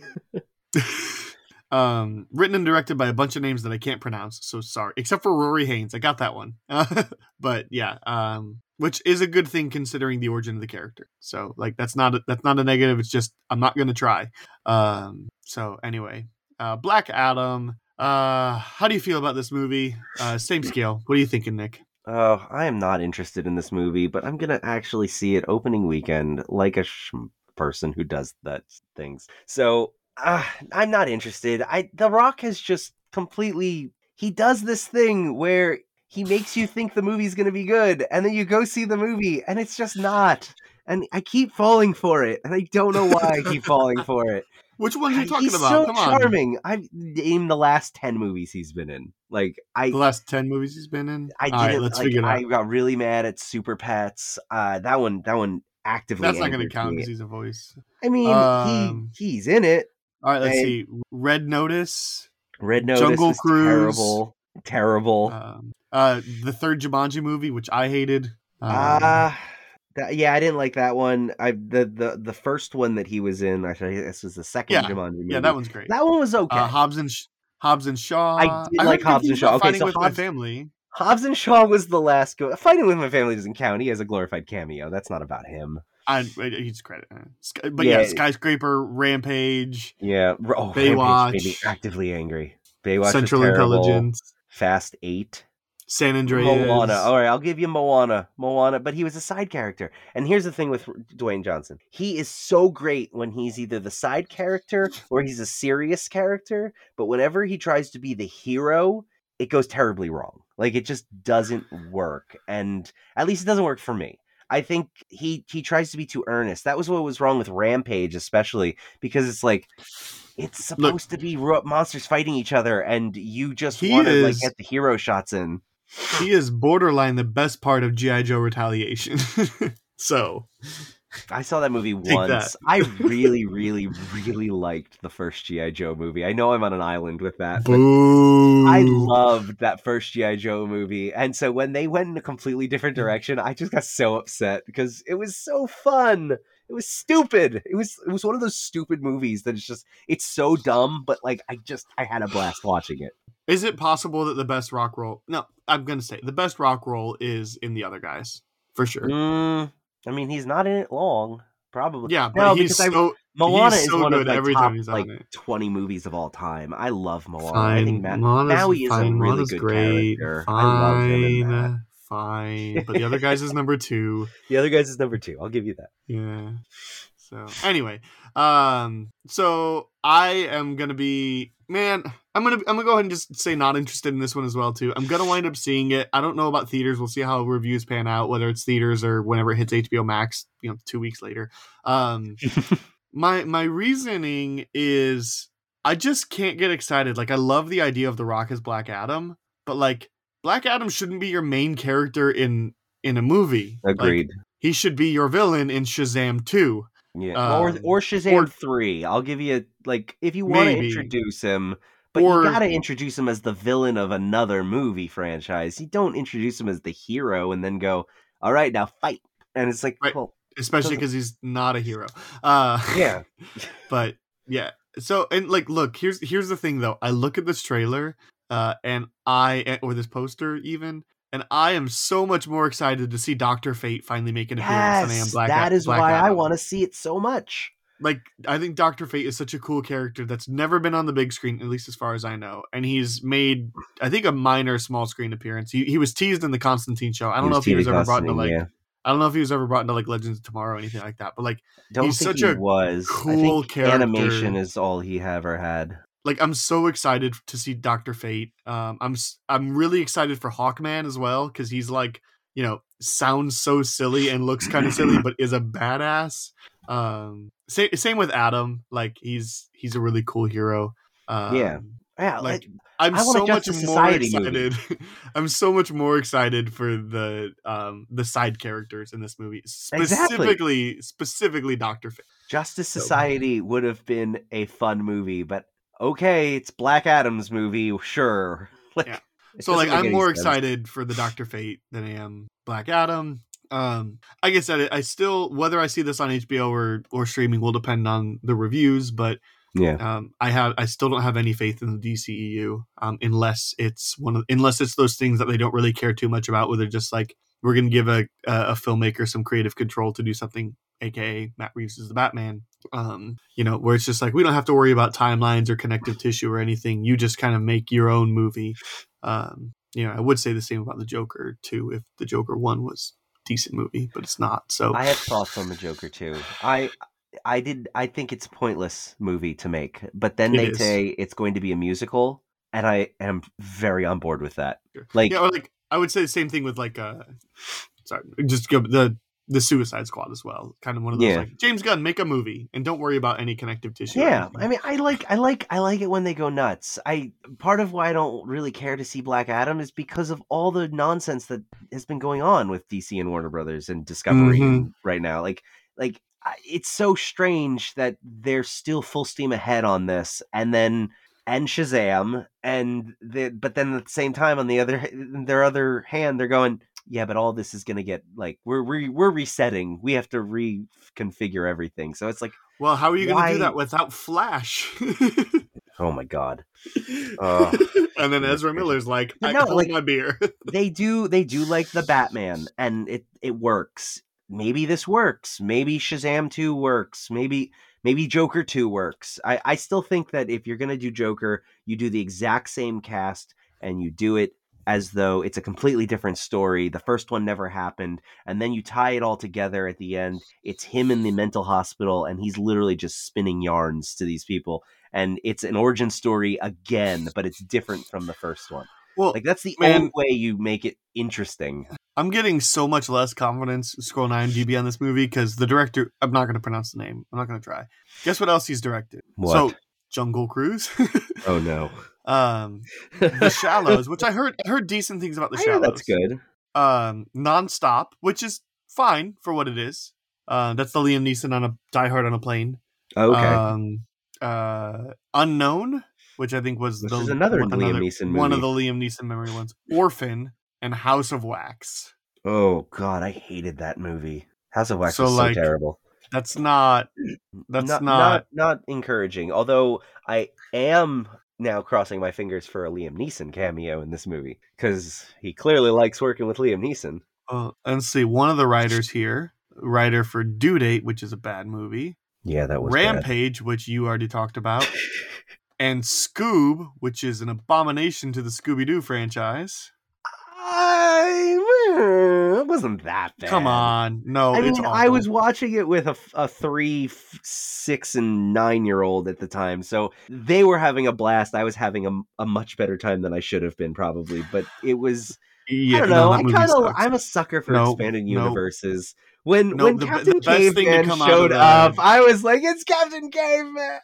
um, written and directed by a bunch of names that I can't pronounce, so sorry. Except for Rory Haines, I got that one. but yeah, um, which is a good thing considering the origin of the character. So like that's not a, that's not a negative. It's just I'm not gonna try. Um, so anyway, uh, Black Adam uh, how do you feel about this movie? Uh, same scale. What are you thinking, Nick? Oh, I am not interested in this movie, but I'm gonna actually see it opening weekend, like a sh- person who does that things. So uh, I'm not interested. I The Rock has just completely. He does this thing where he makes you think the movie's going to be good, and then you go see the movie, and it's just not. And I keep falling for it, and I don't know why I keep falling *laughs* for it. Which one are you talking he's about? so Come on. charming. I've named the last ten movies he's been in. Like I, The last ten movies he's been in. I All right, didn't. let's like, figure it out. I got really mad at Super Pets. Uh, that one. That one actively. That's not going to count because he's a voice. I mean, Um, he he's in it. All right, let's Hey. see. Red Notice. Red Notice Jungle was Cruise. terrible. Terrible. Um, uh, the third Jumanji movie, which I hated. Um, Ah, that, yeah, I didn't like that one. I the the the first one that he was in. Actually, this was the second Yeah, Jumanji movie. yeah, that one's great. that one was okay. Uh, Hobbs and Sh- Hobbs and Shaw. I did heard like Hobbs and Shaw. Okay, Fighting so with Hobbs- my family. Hobbs and Shaw was the last go. Fighting with my family doesn't count. He has a glorified cameo. That's not about him. I he's credit, uh, but yeah, Yeah. skyscraper, Rampage, Yeah. Oh, Baywatch. Rampage made me actively angry. Baywatch Central. Intelligence, Fast Eight. San Andreas. Moana. All right, I'll give you Moana. Moana, but he was a side character. And here's the thing with Dwayne Johnson. He is so great when he's either the side character or he's a serious character, but whenever he tries to be the hero, it goes terribly wrong. Like it just doesn't work. And at least it doesn't work for me. I think he he tries to be too earnest. That was what was wrong with Rampage especially because it's like it's supposed to be monsters fighting each other and you just want to like get the hero shots in. He is borderline the best part of GI Joe Retaliation. *laughs* so I saw that movie once. that. I really, really, really liked the first GI Joe movie. I know I'm on an island with that, boo. I loved that first GI Joe movie. And so when they went in a completely different direction, I just got so upset because it was so fun. It was stupid. It was it was one of those stupid movies that it's just it's so dumb, but like I just I had a blast watching it. Is it possible that the best rock role? No, I'm gonna say the best rock role is in the other guys for sure. Mm, I mean, he's not in it long, probably. Yeah, but no, he's because I so Moana he's is so one of the top like it. twenty movies of all time. I love Moana. fine. I think Ma- Moana's Maui is a really Moana's good great. character. Fine, I love him in that. Fine. But the other *laughs* guys is number two. The other guys is number two. I'll give you that. Yeah. So anyway, um, so I am gonna be man. I'm gonna I'm gonna go ahead and just say not interested in this one as well too. I'm gonna wind up seeing it. I don't know about theaters. We'll see how reviews pan out, whether it's theaters or whenever it hits HBO Max. You know, two weeks later. Um, *laughs* my my reasoning is I just can't get excited. Like I love the idea of The Rock as Black Adam, but like Black Adam shouldn't be your main character in in a movie. Like, Agreed. he should be your villain in Shazam 2. yeah. or um, or Shazam or- three. I'll give you like if you want to introduce him, but Or- you gotta introduce him as the villain of another movie franchise. You don't introduce him as the hero and then go, all right, now fight. And it's like, Right. well, especially because he's not a hero. Uh, yeah, *laughs* but yeah. So and like, look here's here's the thing though. I look at this trailer, uh, and I or this poster even, and I am so much more excited to see Doctor Fate finally make an appearance than I am yes, Black. that is Black why I want to see it so much. like I think Doctor Fate is such a cool character that's never been on the big screen, at least as far as I know. And he's made I think a minor small screen appearance. He he was teased in the Constantine show. I don't know if he was ever brought into like yeah. I don't know if he was ever brought into like Legends of Tomorrow or anything like that. But like Don't he's such he a was. Cool character. Animation is all he ever had. Like I'm so excited to see Doctor Fate. Um, I'm I'm really excited for Hawkman as well because he's like you know sounds so silly and looks kind of silly, *clears throat* but is a badass. Um, same same with Atom. Like he's he's a really cool hero. Um, Yeah. Yeah, like like I'm so much more excited. *laughs* I'm so much more excited for the um the side characters in this movie, Exactly. specifically specifically Doctor Fate. Justice So- Society would have been a fun movie, but okay, it's Black Adam's movie, sure. *laughs* Like, Yeah. so like I'm more sense. excited for the Doctor Fate than I am Black Adam. Um, like I said, I still whether I see this on HBO or or streaming will depend on the reviews, but Yeah. um, I have I still don't have any faith in the DCEU um, unless it's one of unless it's those things that they don't really care too much about, where they're just like we're gonna give a a, a filmmaker some creative control to do something, aka Matt Reeves is the Batman. Um, you know, where it's just like we don't have to worry about timelines or connective tissue or anything. You just kind of make your own movie. Um, you know, I would say the same about the Joker too. If the Joker one was decent movie, but it's not. So I have thoughts on the Joker too. I I did I think it's a pointless movie to make, but then It they is. say it's going to be a musical, and I am very on board with that. Like yeah, like I would say the same thing with like uh, sorry, just go the the Suicide Squad as well. Kind of one of those Yeah. like James Gunn, make a movie and don't worry about any connective tissue. Yeah. I mean, I like, I like, I like it when they go nuts. I part of why I don't really care to see Black Adam is because of all the nonsense that has been going on with DC and Warner Brothers and Discovery Mhm. right now. Like, like it's so strange that they're still full steam ahead on this, and then and Shazam, and the, but then at the same time, on the other their other hand, they're going. Yeah, but all this is gonna get like we're re- we're resetting. We have to reconfigure everything. So it's like, Well, how are you going to do that without Flash? *laughs* oh my god. Uh, *laughs* and then Ezra Miller's like, I no, like- my beer. *laughs* they do they do like the Batman and it it works. Maybe this works. Maybe Shazam 2 works. Maybe maybe Joker 2 works. I I still think that if you're going to do Joker, you do the exact same cast and you do it as though it's a completely different story. The first one never happened and then you tie it all together at the end. It's him in the mental hospital and he's literally just spinning yarns to these people and it's an origin story again, but it's different from the first one. well, Like that's the Man. only way you make it interesting. I'm getting so much less confidence scrolling IMDb on this movie because the director, I'm not going to pronounce the name. I'm not going to try. Guess what else he's directed? What? So, Jungle Cruise. *laughs* Oh no, um, The *laughs* Shallows, which I heard I heard decent things about The I Shallows. that's good. Um, Nonstop, which is fine for what it is. Uh, that's the Liam Neeson on a Die Hard on a plane. Okay, Um, uh, Unknown, which I think was Which the is another one, Liam Neeson one of the. Liam Neeson memory ones. Orphan and House of Wax. oh god, I hated that movie. House of Wax So, was so like, terrible. That's not. *clears throat* That's not, not. not not encouraging. Although I am now crossing my fingers for a Liam Neeson cameo in this movie because he clearly likes working with Liam Neeson. Uh, let's see. One of the writers here, writer for Due Date, which is a bad movie. Yeah, that was bad. Rampage, which you already talked about, *laughs* and Scoob, which is an abomination to the Scooby Doo franchise. I, Eh, it wasn't that bad. Come on, no, I mean, I was watching it with a, a three, six, and nine year old at the time, so they were having a blast. I was having a, a much better time than I should have been, probably. But it was, Yeah, I don't know. that I kind of I'm a sucker for No, expanded no. universes. When No, when the Captain the Caveman out showed up, I was like, "It's Captain Caveman."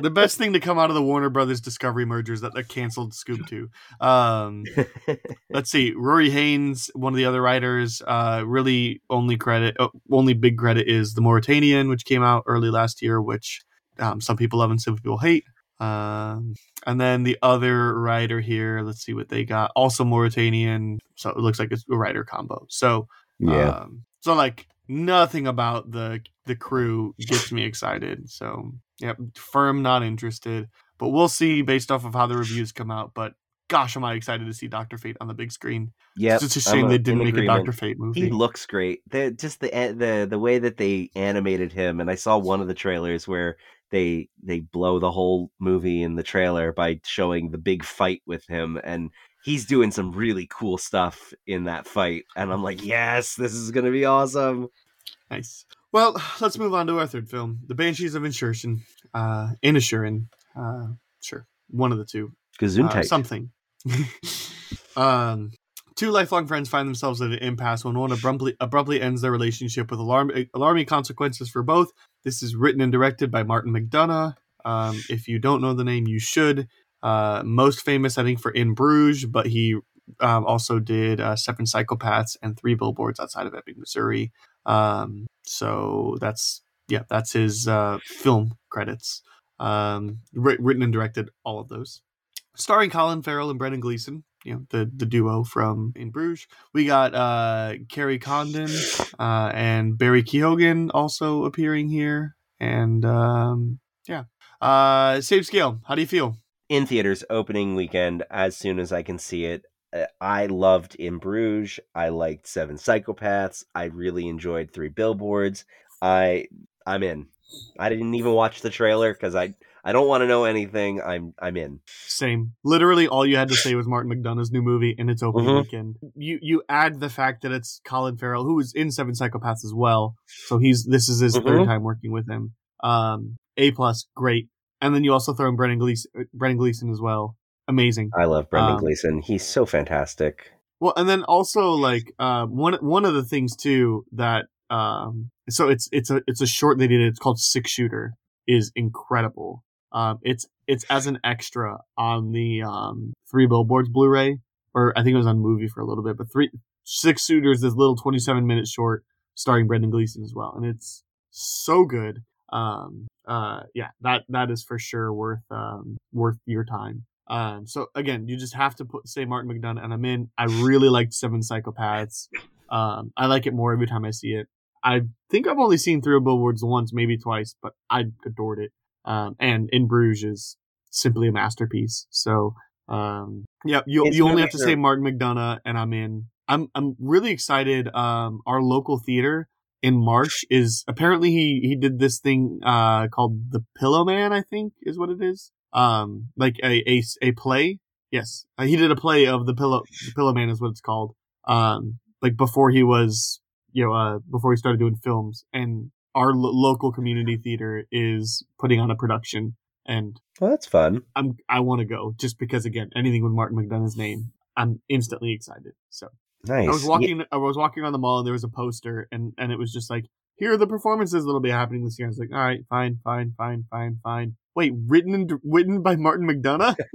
The best thing to come out of the Warner Brothers Discovery merger is that they canceled Scoob 2. Um, *laughs* let's see. Rory Haines, one of the other writers, uh, really only credit, uh, only big credit is The Mauritanian, which came out early last year, which um, some people love and some people hate. Um, and then the other writer here, let's see what they got. Also Mauritanian, so it looks like it's a writer combo. So um, so like nothing about the the crew gets me excited. So yep, firm not interested. But we'll see based off of how the reviews come out. But gosh, am I excited to see Doctor Fate on the big screen. yeah, it's just a shame they didn't make a Doctor Fate movie. He looks great. The just the eh, the the way that they animated him, and I saw one of the trailers where they they blow the whole movie in the trailer by showing the big fight with him, and he's doing some really cool stuff in that fight, and I'm like, yes, this is gonna be awesome. Nice. Well, let's move on to our third film, The Banshees of Inisherin. Uh, Inisherin. Uh, sure, one of the two. uh, something. *laughs* um, two lifelong friends find themselves at an impasse when one abruptly, abruptly ends their relationship with alarm, alarming consequences for both. This is written and directed by Martin McDonagh. Um, if you don't know the name, you should. Uh, most famous, I think, for In Bruges, but he um, also did uh, Seven Psychopaths and Three Billboards Outside of Ebbing, Missouri. Um, so that's yeah, that's his uh, film credits. Um, writ- written and directed all of those starring Colin Farrell and Brendan Gleeson, you know, the the duo from In Bruges. We got uh Kerry Condon uh and Barry Keoghan also appearing here. And um yeah. Uh same scale. How do you feel? in theaters opening weekend as soon as I can see it. Uh, I loved In Bruges. I liked Seven Psychopaths. I really enjoyed Three Billboards. I I'm in. I didn't even watch the trailer because I I don't want to know anything. I'm I'm in. Same. Literally all you had to say was Martin McDonagh's new movie and it's opening Mhm. weekend. You you add the fact that it's Colin Farrell, who is in Seven Psychopaths as well. So he's this is his third Mhm. time working with him. Um A plus, great. And then you also throw in Brendan Gleeson, Brendan Gleeson as well. Amazing. I love Brendan Um, Gleeson. He's so fantastic. Well, and then also like uh, one one of the things too that um, so it's it's a it's a short they did. It's called Six Shooter. Is incredible. Um, it's it's as an extra on the um, Three Billboards Blu-ray, or I think it was on movie for a little bit. But three Six Shooters, this little twenty-seven minute short starring Brendan Gleeson as well, and it's so good. Um, uh, yeah, that that is for sure worth um, worth your time. Um, so again, you just have to put say Martin McDonagh, and I'm in. I really liked Seven Psychopaths. Um, I like it more every time I see it. I think I've only seen Three Billboards once, maybe twice, but I adored it. Um, and In Bruges is simply a masterpiece. So, um, yeah, you His you only have to say Martin McDonagh, and I'm in. I'm I'm really excited. Um, our local theater in March is apparently he he did this thing uh called the Pillowman, I think is what it is. Um, like a a, a play. Yes, uh, he did a play of the Pillow the Pillowman is what it's called. Um, like before he was you know uh before he started doing films, and our lo- local community theater is putting on a production, and Well, that's fun. I'm I want to go just because again anything with Martin McDonagh's name, I'm instantly excited. So. Nice. I was walking. I was walking on the mall, and there was a poster, and and it was just like, here are the performances that'll be happening this year. I was like, all right, fine, fine, fine, fine, fine. Wait, written and written by Martin McDonagh, *laughs*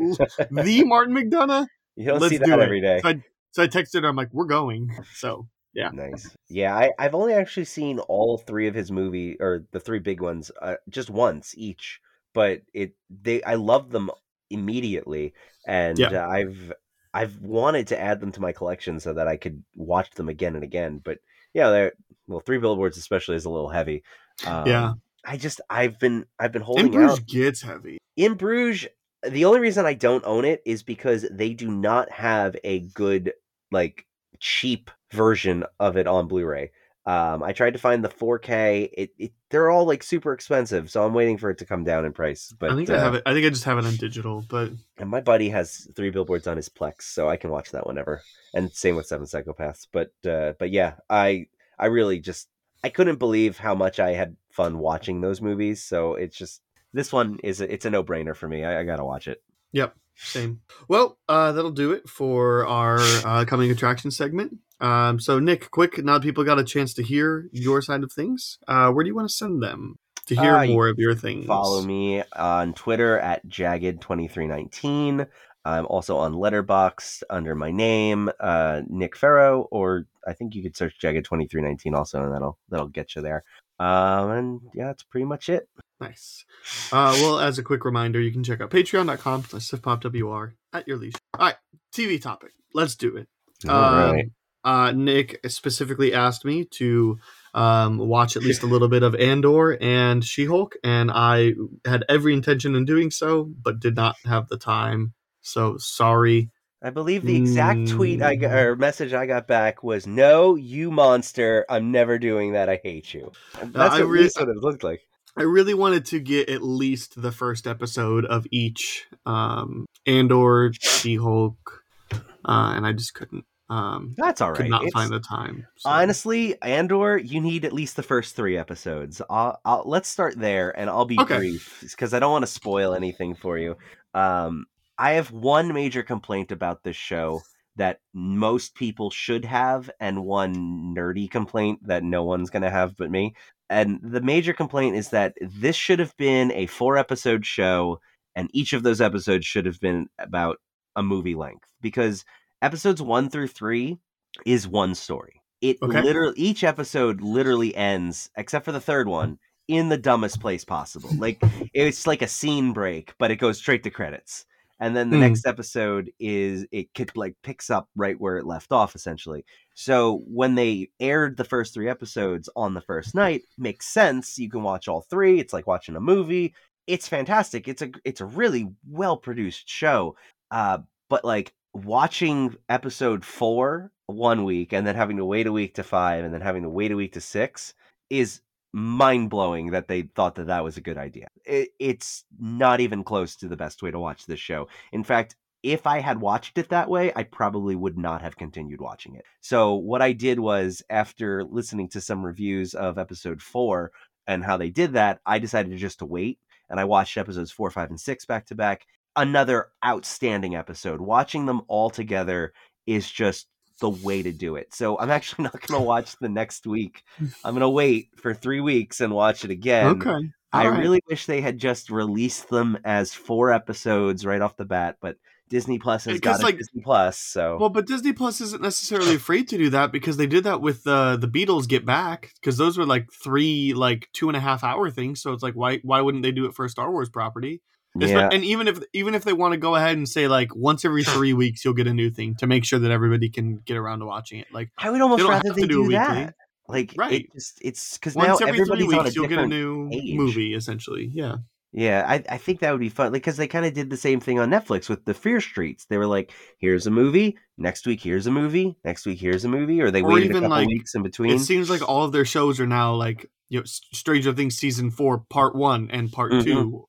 the Martin McDonagh. You don't Let's see that every day. So I, so I texted her. I'm like, we're going. So yeah, Nice. Yeah, I, I've only actually seen all three of his movie or the three big ones uh, just once each, but it they I loved them immediately, and Yeah. uh, I've I've wanted to add them to my collection so that I could watch them again and again. But yeah, they're well, three billboards especially is a little heavy. Um, Yeah. I just I've been I've been holding Bruges out gets heavy. in Bruges, the only reason I don't own it is because they do not have a good, like, cheap version of it on Blu-ray. Um, I tried to find the 4K. It, it they're all like super expensive, so I'm waiting for it to come down in price. But I think uh, I have it. I think I just have it on digital, but and my buddy has three billboards on his Plex, so I can watch that whenever. And same with Seven Psychopaths. But uh, but yeah, I I really just I couldn't believe how much I had fun watching those movies. So it's just this one is a, it's a no brainer for me. I, I gotta watch it. Yep, same. Well, uh, that'll do it for our uh, coming attraction segment. Um, so, Nick, quick, now that people got a chance to hear your side of things, uh, where do you want to send them to hear Uh, more of your things? Follow me on Twitter at jagged2319. I'm also on Letterboxd under my name, uh, Nick Farrow, or I think you could search Jagged2319 also, and that'll that'll get you there. Um, and yeah, that's pretty much it. Nice. Uh, well, as a quick reminder, you can check out patreon.com slash sifpopwr at your leisure. All right, TV topic. Let's do it. All Um, right. uh, Nick specifically asked me to um, watch at least a little bit of Andor and She Hulk, and I had every intention in doing so, but did not have the time. So sorry. I believe the exact tweet I got, Mm. or message I got back was, "No, you monster! I'm never doing that. I hate you." And That's I at re- least what it looked like. I really wanted to get at least the first episode of each um, Andor, She Hulk, uh, and I just couldn't. Um, That's all could not It's- find the time. so- Honestly, Andor, you need at least the first three episodes. I'll, I'll let's start there, and I'll be Okay. brief because I don't want to spoil anything for you. Um, I have one major complaint about this show that most people should have, and one nerdy complaint that no one's gonna have but me. And the major complaint is that this should have been a four episode show, and each of those episodes should have been about a movie length because episodes one through three is one story. It Okay. literally each episode literally ends, except for the third one, in the dumbest place possible. Like it's like a scene break, but it goes straight to credits. And then the Hmm. next episode is it could like picks up right where it left off essentially. So when they aired the first three episodes on the first night, makes sense. You can watch all three. It's like watching a movie. It's fantastic. It's a it's a really well produced show. Uh, but like watching episode four one week and then having to wait a week to five and then having to wait a week to six is mind blowing that they thought that that was a good idea. It, it's not even close to the best way to watch this show. In fact, if I had watched it that way, I probably would not have continued watching it. So, what I did was, after listening to some reviews of episode four and how they did that, I decided just to wait and I watched episodes four, five, and six back to back. Another outstanding episode. Watching them all together is just the way to do it. So I'm actually *laughs* not going to watch the next week. I'm going to wait for three weeks and watch it again. Okay. I All right. really wish they had just released them as four episodes right off the bat, but Disney Plus has got like- Disney Plus, so Well, but Disney Plus isn't necessarily afraid to do that because they did that with uh, the Beatles Get Back because those were like three, like two and a half hour things. So it's like, why why wouldn't they do it for a Star Wars property? Yeah, And even if even if they want to go ahead and say like once every three weeks you'll get a new thing to make sure that everybody can get around to watching it. Like I would almost rather they do do, that. Like, Right. it just it's because now once every three everybody's a weeks you'll get a new age. movie essentially. Yeah. Yeah, I, I think that would be fun. Like, because they kind of did the same thing on Netflix with the Fear Streets. They were like, "Here's a movie. Next week, here's a movie. Next week, here's a movie." Or they Or waited a couple like, weeks in between. It seems like all of their shows are now like you know, Stranger Things season four, part one and part Mhm. two.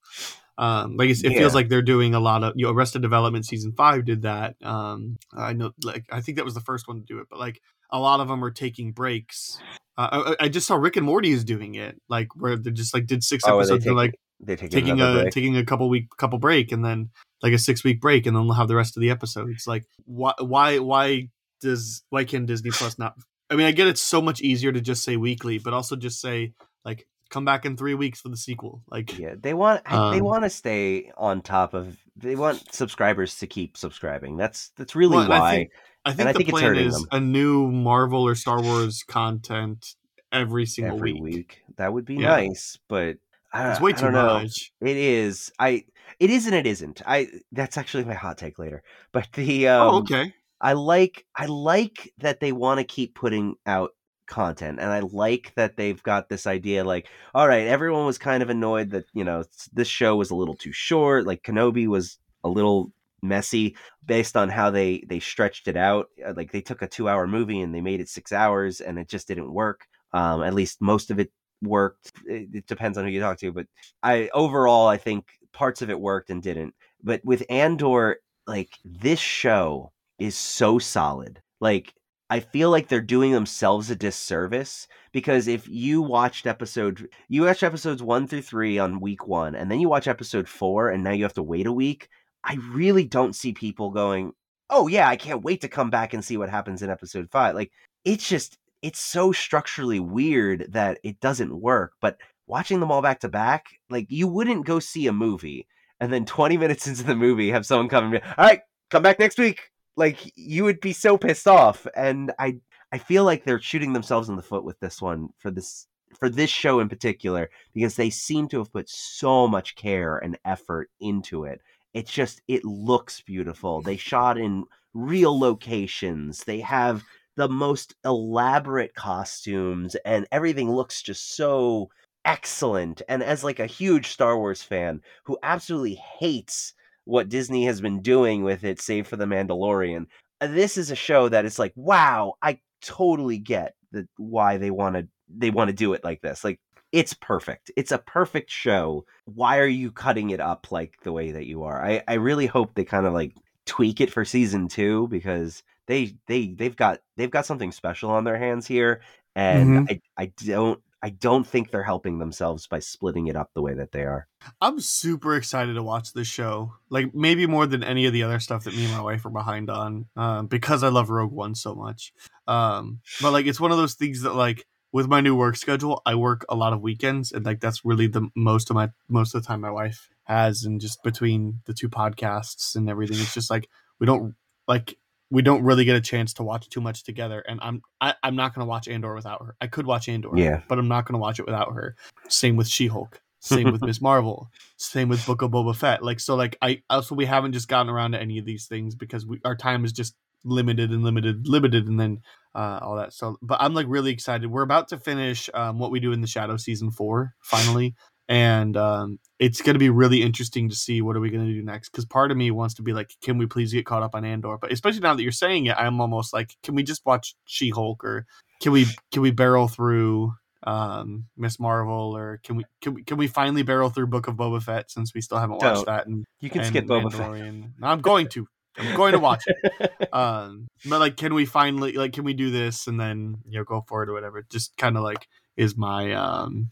Um, like it Yeah. feels like they're doing a lot of you know, Arrested Development season five did that. Um, I know, like I think that was the first one to do it, but like a lot of them are taking breaks. Uh, I, I just saw Rick and Morty is doing it, like where they just like did six Oh, are they episodes and like taking, taking a break. taking a couple week couple break and then like a six week break and then they'll have the rest of the episodes. Like why why why does why can Disney Plus not? I mean, I get it's so much easier to just say weekly, but also just say like come back in three weeks for the sequel. Like Yeah, they want I- they Um, want to stay on top of. They want subscribers to keep subscribing. That's that's really Well, and I why. think- I think I the think plan is them. a new Marvel or Star Wars content every single every week. week. That would be Yeah. nice, but I, It's way I too don't know. much. It is. I. It is and it isn't. I. That's actually my hot take later. But the. Um, oh, okay. I like. I like that they want to keep putting out content, and I like that they've got this idea. Like, all right, everyone was kind of annoyed that you know this show was a little too short. Like Kenobi was a little messy based on how they they stretched it out Uh, like they took a two hour movie and they made it six hours and it just didn't work um at least most of it worked it, it depends on who you talk to but i overall i think parts of it worked and didn't but with andor like this show is so solid like i feel like they're doing themselves a disservice because if you watched episode you watch episodes one through three on week one and then you watch episode four and now you have to wait a week I really don't see people going, "Oh yeah, I can't wait to come back and see what happens in episode 5." Like it's just it's so structurally weird that it doesn't work, but watching them all back to back, like you wouldn't go see a movie and then 20 minutes into the movie have someone come and be, "All right, come back next week." Like you would be so pissed off and I I feel like they're shooting themselves in the foot with this one for this for this show in particular because they seem to have put so much care and effort into it. It's just it looks beautiful. They shot in real locations. They have the most elaborate costumes and everything looks just so excellent. And as like a huge star wars fan who absolutely hates what disney has been doing with it save for the mandalorian uh, this is a show that is like wow i totally get that why they want to they want to do it like this like it's perfect. It's a perfect show. Why are you cutting it up like the way that you are? I, I really hope they kind of like tweak it for season two because they they they've got they've got something special on their hands here, and I I don't I don't think they're helping themselves by splitting it up the way that they are. I'm super excited to watch this show. Like maybe more than any of the other stuff that me and my wife are behind on, um, because I love Rogue One so much. Um, but like it's one of those things that like with my new work schedule, I work a lot of weekends, and like that's really the most of my most of the time my wife has, and just between the two podcasts and everything, it's just like we don't like we don't really get a chance to watch too much together. And I'm I, I'm not gonna watch Andor without her. I could watch Andor, Yeah. but I'm not gonna watch it without her. Same with She Hulk. Same with Miss *laughs* Marvel. Same with Book of Boba Fett. Like so, like I also we haven't just gotten around to any of these things because we our time is just limited and limited, limited, and then uh, all that. So, but I'm like really excited. We're about to finish um, what we do in the Shadow season four finally, and um, it's going to be really interesting to see what are we going to do next. Because part of me wants to be like, can we please get caught up on Andor? But especially now that you're saying it, I'm almost like, can we just watch She Hulk or can we can we barrel through um Miss Marvel or can we can we can we finally barrel through Book of Boba Fett since we still haven't watched Don't. that and You can and skip Boba Fett. I'm going to. I'm going to watch it. *laughs* Um, but like, can we finally like, can we do this and then you know go forward or whatever? Just kind of like is my um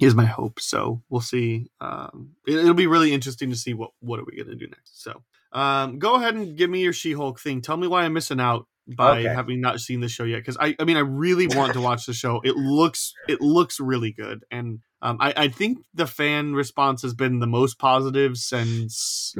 is my hope. So we'll see. Um, it, it'll be really interesting to see what what are we gonna do next. So um, go ahead and give me your She Hulk thing. Tell me why I'm missing out by Okay. having not seen the show yet because I, I mean I really want to watch the show. It looks it looks really good, and um, I, I think the fan response has been the most positive since.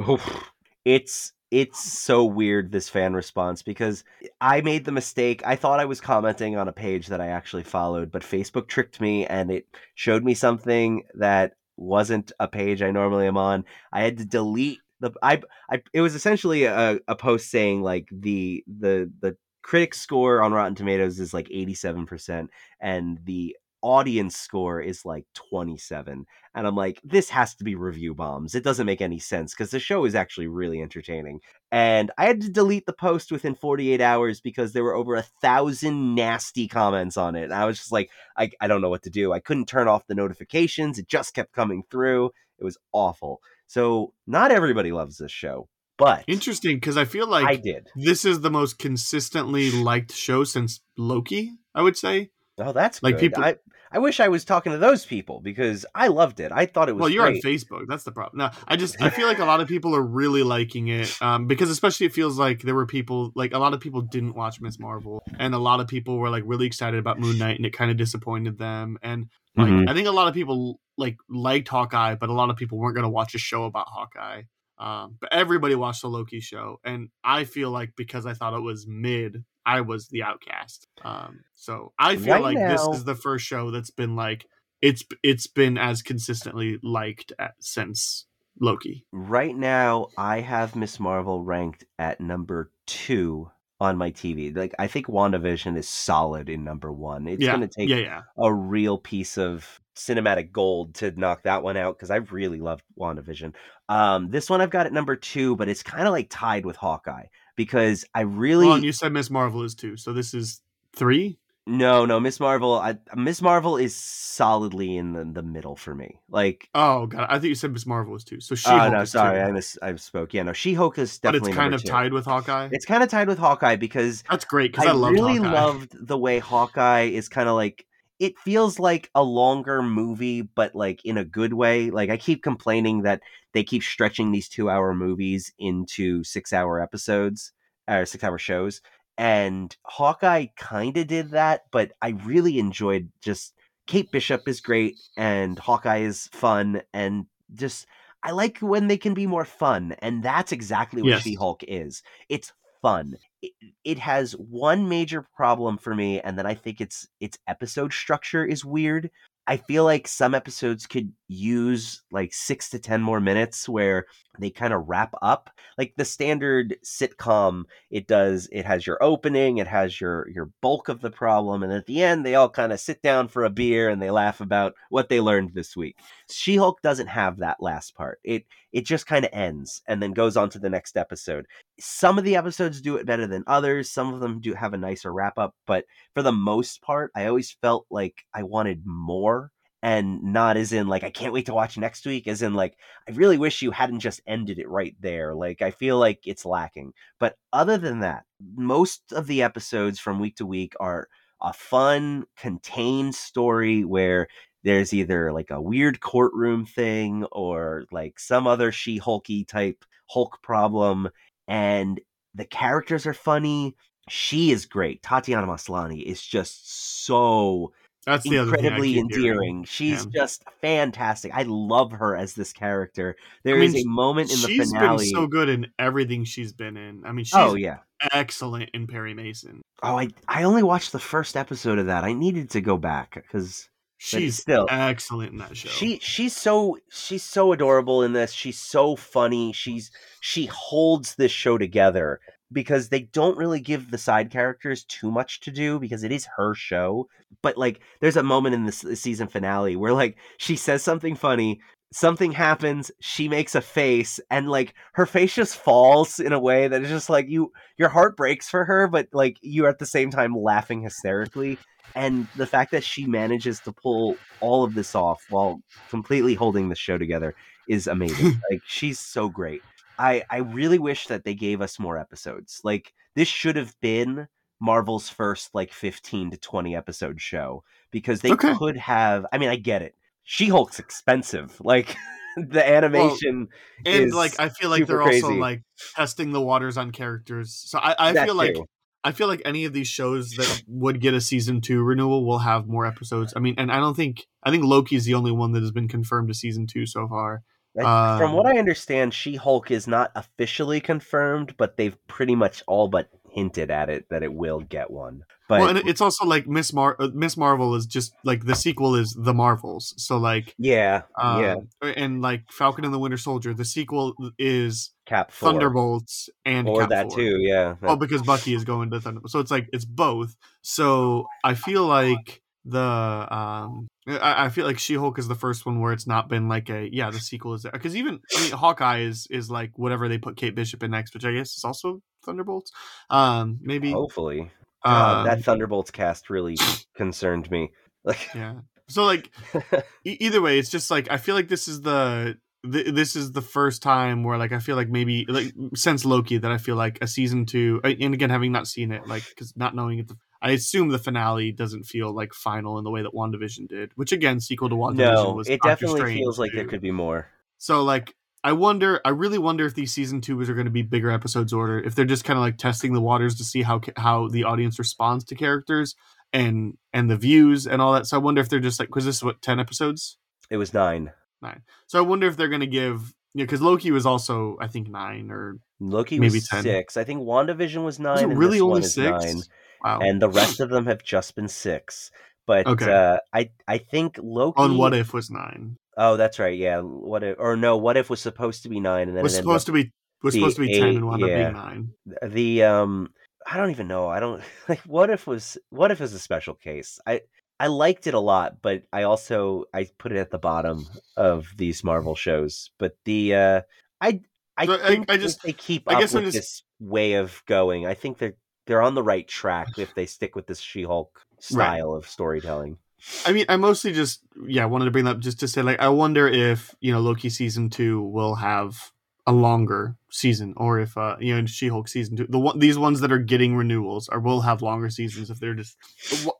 it's it's so weird this fan response because I made the mistake. I thought I was commenting on a page that I actually followed, but Facebook tricked me and it showed me something that wasn't a page I normally am on. I had to delete the I I it was essentially a, a post saying like the the the critic score on Rotten Tomatoes is like 87% and the audience score is like 27 and i'm like this has to be review bombs it doesn't make any sense because the show is actually really entertaining and i had to delete the post within 48 hours because there were over a thousand nasty comments on it and i was just like I, I don't know what to do i couldn't turn off the notifications it just kept coming through it was awful so not everybody loves this show but Interesting because I feel like i did this is the most consistently liked show since Loki. I would say. Oh that's Like, good. people- I, I wish i was talking to those people because i loved it i thought it was Well, you're great. on Facebook. That's the problem. No, I just I feel like a *laughs* lot of people are really liking it um, because especially it feels like there were people like a lot of people didn't watch Miss Marvel and a lot of people were like really excited about Moon Knight and it kind of disappointed them and like Mhm. I think a lot of people like liked Hawkeye, but a lot of people weren't going to watch a show about Hawkeye. Um, but everybody watched the Loki show, and I feel like because I thought it was mid, I was the outcast. Um, so I feel Right like this is the first show that's been like it's it's been as consistently liked at, since Loki. Right now, I have Miss Marvel ranked at number two on my TV. Like, I think WandaVision is solid in number one. It's yeah, going to take yeah, yeah. a real piece of cinematic gold to knock that one out because I really loved WandaVision. Um, this one I've got at number two, but it's kind of like tied with Hawkeye because I really Well, and you said Miss Marvel is two, so this is three. no no Miss Marvel. Miss Marvel is solidly in the, the middle for me. Like. Oh god, I think you said Miss Marvel was two. So she. Oh no, sorry, I miss I spoke. Yeah, no, She Hulk is definitely. but it's kind of two. tied with Hawkeye. It's kind of tied with Hawkeye because That's great because I, I, really Hawkeye. loved the way Hawkeye is kind of like it feels like a longer movie, but like in a good way. Like I keep complaining that they keep stretching these two hour movies into six hour episodes or six hour shows. And Hawkeye kind of did that, but I really enjoyed just Kate Bishop is great and Hawkeye is fun and just I like when they can be more fun, and that's exactly what Yes. She Hulk is. It's fun. It, it has one major problem for me, and then I think its its episode structure is weird. I feel like some episodes could use like six to ten more minutes where they kind of wrap up. Like the standard sitcom, it does it has your opening, it has your your bulk of the problem, and at the end they all kind of sit down for a beer and they laugh about what they learned this week. She-Hulk doesn't have that last part. It it just kind of ends and then goes on to the next episode. Some of the episodes do it better than others. Some of them do have a nicer wrap up, but for the most part, I always felt like I wanted more and not as in like I can't wait to watch next week as in like I really wish you hadn't just ended it right there. Like I feel like it's lacking. But other than that, most of the episodes from week to week are a fun, contained story where there's either like a weird courtroom thing or like some other she hulky type Hulk problem, and the characters are funny. She is great. Tatiana Maslany is just so That's the other thing incredibly endearing. She's Yeah. just fantastic. I love her as this character. There I is a moment in the She's finale. been so good in everything she's been in. I mean, oh, she's oh yeah. excellent in Perry Mason. Oh, I I only watched the first episode of that. I needed to go back because She's still- excellent in that show. She she's so she's so adorable in this. She's so funny. She's she holds this show together because they don't really give the side characters too much to do because it is her show. But like there's a moment in this, this season finale where like she says something funny, something happens, she makes a face and like her face just falls in a way that is just like you your heart breaks for her but like you're at the same time laughing hysterically and the fact that she manages to pull all of this off while completely holding the show together is amazing. *laughs* like she's so great. I I really wish that they gave us more episodes. Like this should have been Marvel's first like 15 to 20 episode show because they Okay. could have I mean I get it. She-Hulk's expensive. Like *laughs* the animation and is like I feel like they're also crazy. like testing the waters on characters. So I, I feel like. I feel like any of these shows that would get a season two renewal will have more episodes. I mean, and I don't think I think Loki is the only one that has been confirmed to season two so far. I- From Um, what I understand, She Hulk is not officially confirmed, but they've pretty much all but hinted at it that it will get one. But well, and it's also like Miss Mar uh, Miss Marvel is just like the sequel is the Marvels. So like, yeah, um, yeah, and like Falcon and the Winter Soldier, the sequel is Cap Four. Thunderbolts and or Cap that 4. too. Yeah, Oh, because Bucky is going to Thunderbolts, so it's like it's both. So I feel like the um, I, I feel like She Hulk is the first one where it's not been like a yeah the sequel is there because even I mean Hawkeye is is like whatever they put Kate Bishop in next, which I guess is also Thunderbolts. Um, maybe hopefully. Um, that Thunderbolts cast really concerned me. Like, *laughs* yeah. So like *laughs* e- either way, it's just like I feel like this is the. th- This is the first time where, like, I feel like maybe, like, since Loki, that I feel like a season two, uh, and again, having not seen it, like, because not knowing it, I assume the finale doesn't feel like final in the way that WandaVision did, which again, sequel to WandaVision no, was it Doctor definitely Strange, feels like there could be more. So like I wonder I really wonder if these season 2s are going to be bigger episodes order if they're just kind of like testing the waters to see how how the audience responds to characters and and the views and all that. So I wonder if they're just like cuz this is what 10 episodes. It was nine. Nine. So I wonder if they're going to give you know, cuz Loki was also I think 9 or Loki Maybe was 10. six. I think WandaVision was nine. was it really only 6? nine. Wow. and the rest of them have just been six. But Okay. uh, I I think Loki. on what if was 9. Oh, that's right. Yeah. What if? Or no? What if was supposed to be nine, and then Was it supposed to be was supposed to be 10 and wound up yeah. being 9. the um. I don't even know. I don't *laughs* like. What if was? What if is a special case? I I liked it a lot, but I also I put it at the bottom of these Marvel shows. But the uh, I I So I- think I if just- they keep I up guess I'm with just- this way of going. I think they're they're on the right track if they stick with this She-Hulk style of storytelling. I mean, I mostly just yeah I wanted to bring that up just to say like I wonder if you know Loki season two will have a longer season or if uh you know She Hulk season two the one these ones that are getting renewals or will have longer seasons if they're just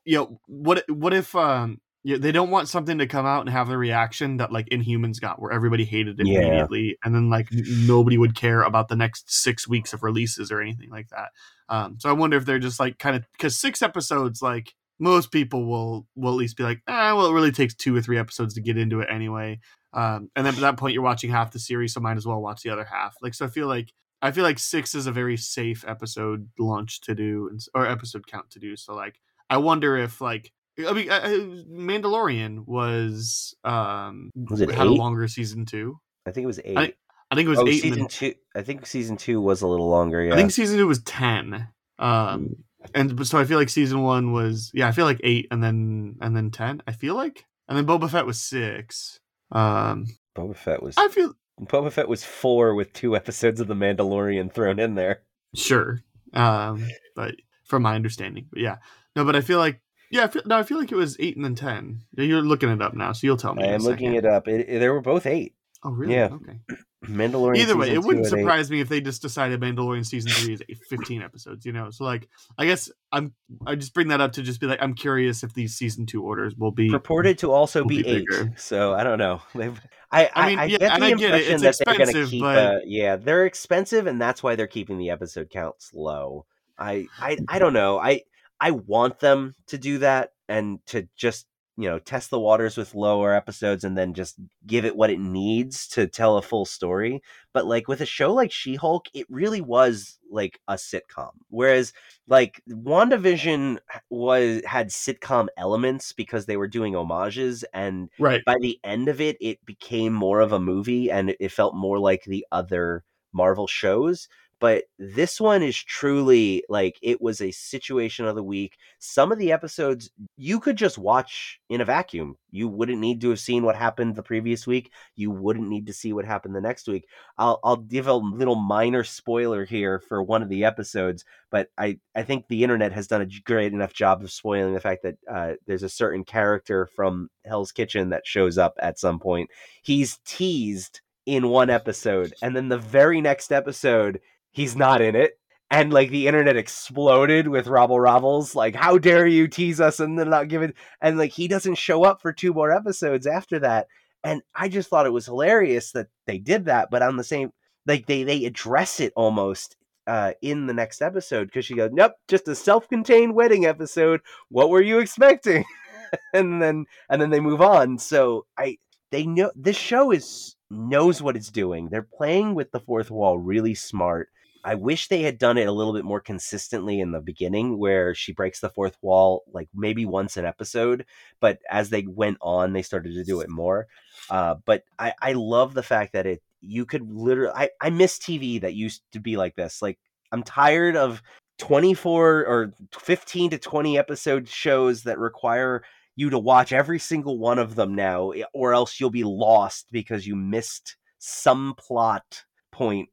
you know what what if um yeah, they don't want something to come out and have the reaction that like Inhumans got, where everybody hated it Yeah. immediately, and then like nobody would care about the next six weeks of releases or anything like that. Um, so I wonder if they're just like kind of because six episodes, like most people will will at least be like, ah, well, it really takes two or three episodes to get into it anyway. Um, and then at that point, you're watching half the series, so might as well watch the other half. Like, so I feel like I feel like six is a very safe episode launch to do, and, or episode count to do. So like, I wonder if like. I mean, I, I- Mandalorian was um Was it had a longer season two. I think it was eight. I- I think it was oh, eight. season two. I think season two was a little longer. Yeah. I think season two was ten. Um, and so I feel like season one was yeah, I feel like eight, and then and then ten. I feel like, and then Boba Fett was six. Um, Boba Fett was I feel Boba Fett was four with two episodes of The Mandalorian thrown in there. sure, um, but from my understanding, but yeah, no, but I feel like yeah, I feel, no, I feel like it was eight and then ten. You're looking it up now, so you'll tell me. I am looking it up. It, it- they were both eight. Oh, really? yeah. Okay. *clears throat* Mandalorian. Either way, it wouldn't at eight. surprise me if they just decided Mandalorian season three is 15 episodes. You know, so like, I guess I'm I just bring that up to just be like, I'm curious if these season two orders will be purported to also be, be eight. bigger. So I don't know. *laughs* They've, I, I, I mean, I yeah, get the I get impression It's that they're going to keep. but- Uh, yeah, they're expensive, and that's why they're keeping the episode counts low. I, I, I don't know. I, I want them to do that and to just you know test the waters with lower episodes and then just give it what it needs to tell a full story. But like with a show like She Hulk, it really was like a sitcom. Whereas like WandaVision was had sitcom elements because they were doing homages and right. by the end of it it became more of a movie and it felt more like the other Marvel shows but this one is truly like it was a situation of the week. Some of the episodes you could just watch in a vacuum. You wouldn't need to have seen what happened the previous week. You wouldn't need to see what happened the next week. I'll i'll give a little minor spoiler here for one of the episodes but I, I think the internet has done a great enough job of spoiling the fact that uh, there's a certain character from Hell's Kitchen that shows up at some point. He's teased in one episode, and then the very next episode, he's not in it. And like the internet exploded with Robble Robbles, like, how dare you tease us and then not give it and like he doesn't show up for two more episodes after that. And I just thought it was hilarious that they did that, but on the same like they they address it almost uh, in the next episode because she goes, "Nope, just a self-contained wedding episode. What were you expecting?" *laughs* and then and then they move on. So I they know this show is knows what it's doing. They're playing with the fourth wall really smart. I wish they had done it a little bit more consistently in the beginning where she breaks the fourth wall like maybe once an episode, but as they went on they started to do it more. Uh, but I, I love the fact that it you could literally I, I miss TV that used to be like this. Like I'm tired of 24 or 15 to 20 episode shows that require you to watch every single one of them now, eh, or else you'll be lost because you missed some plot point.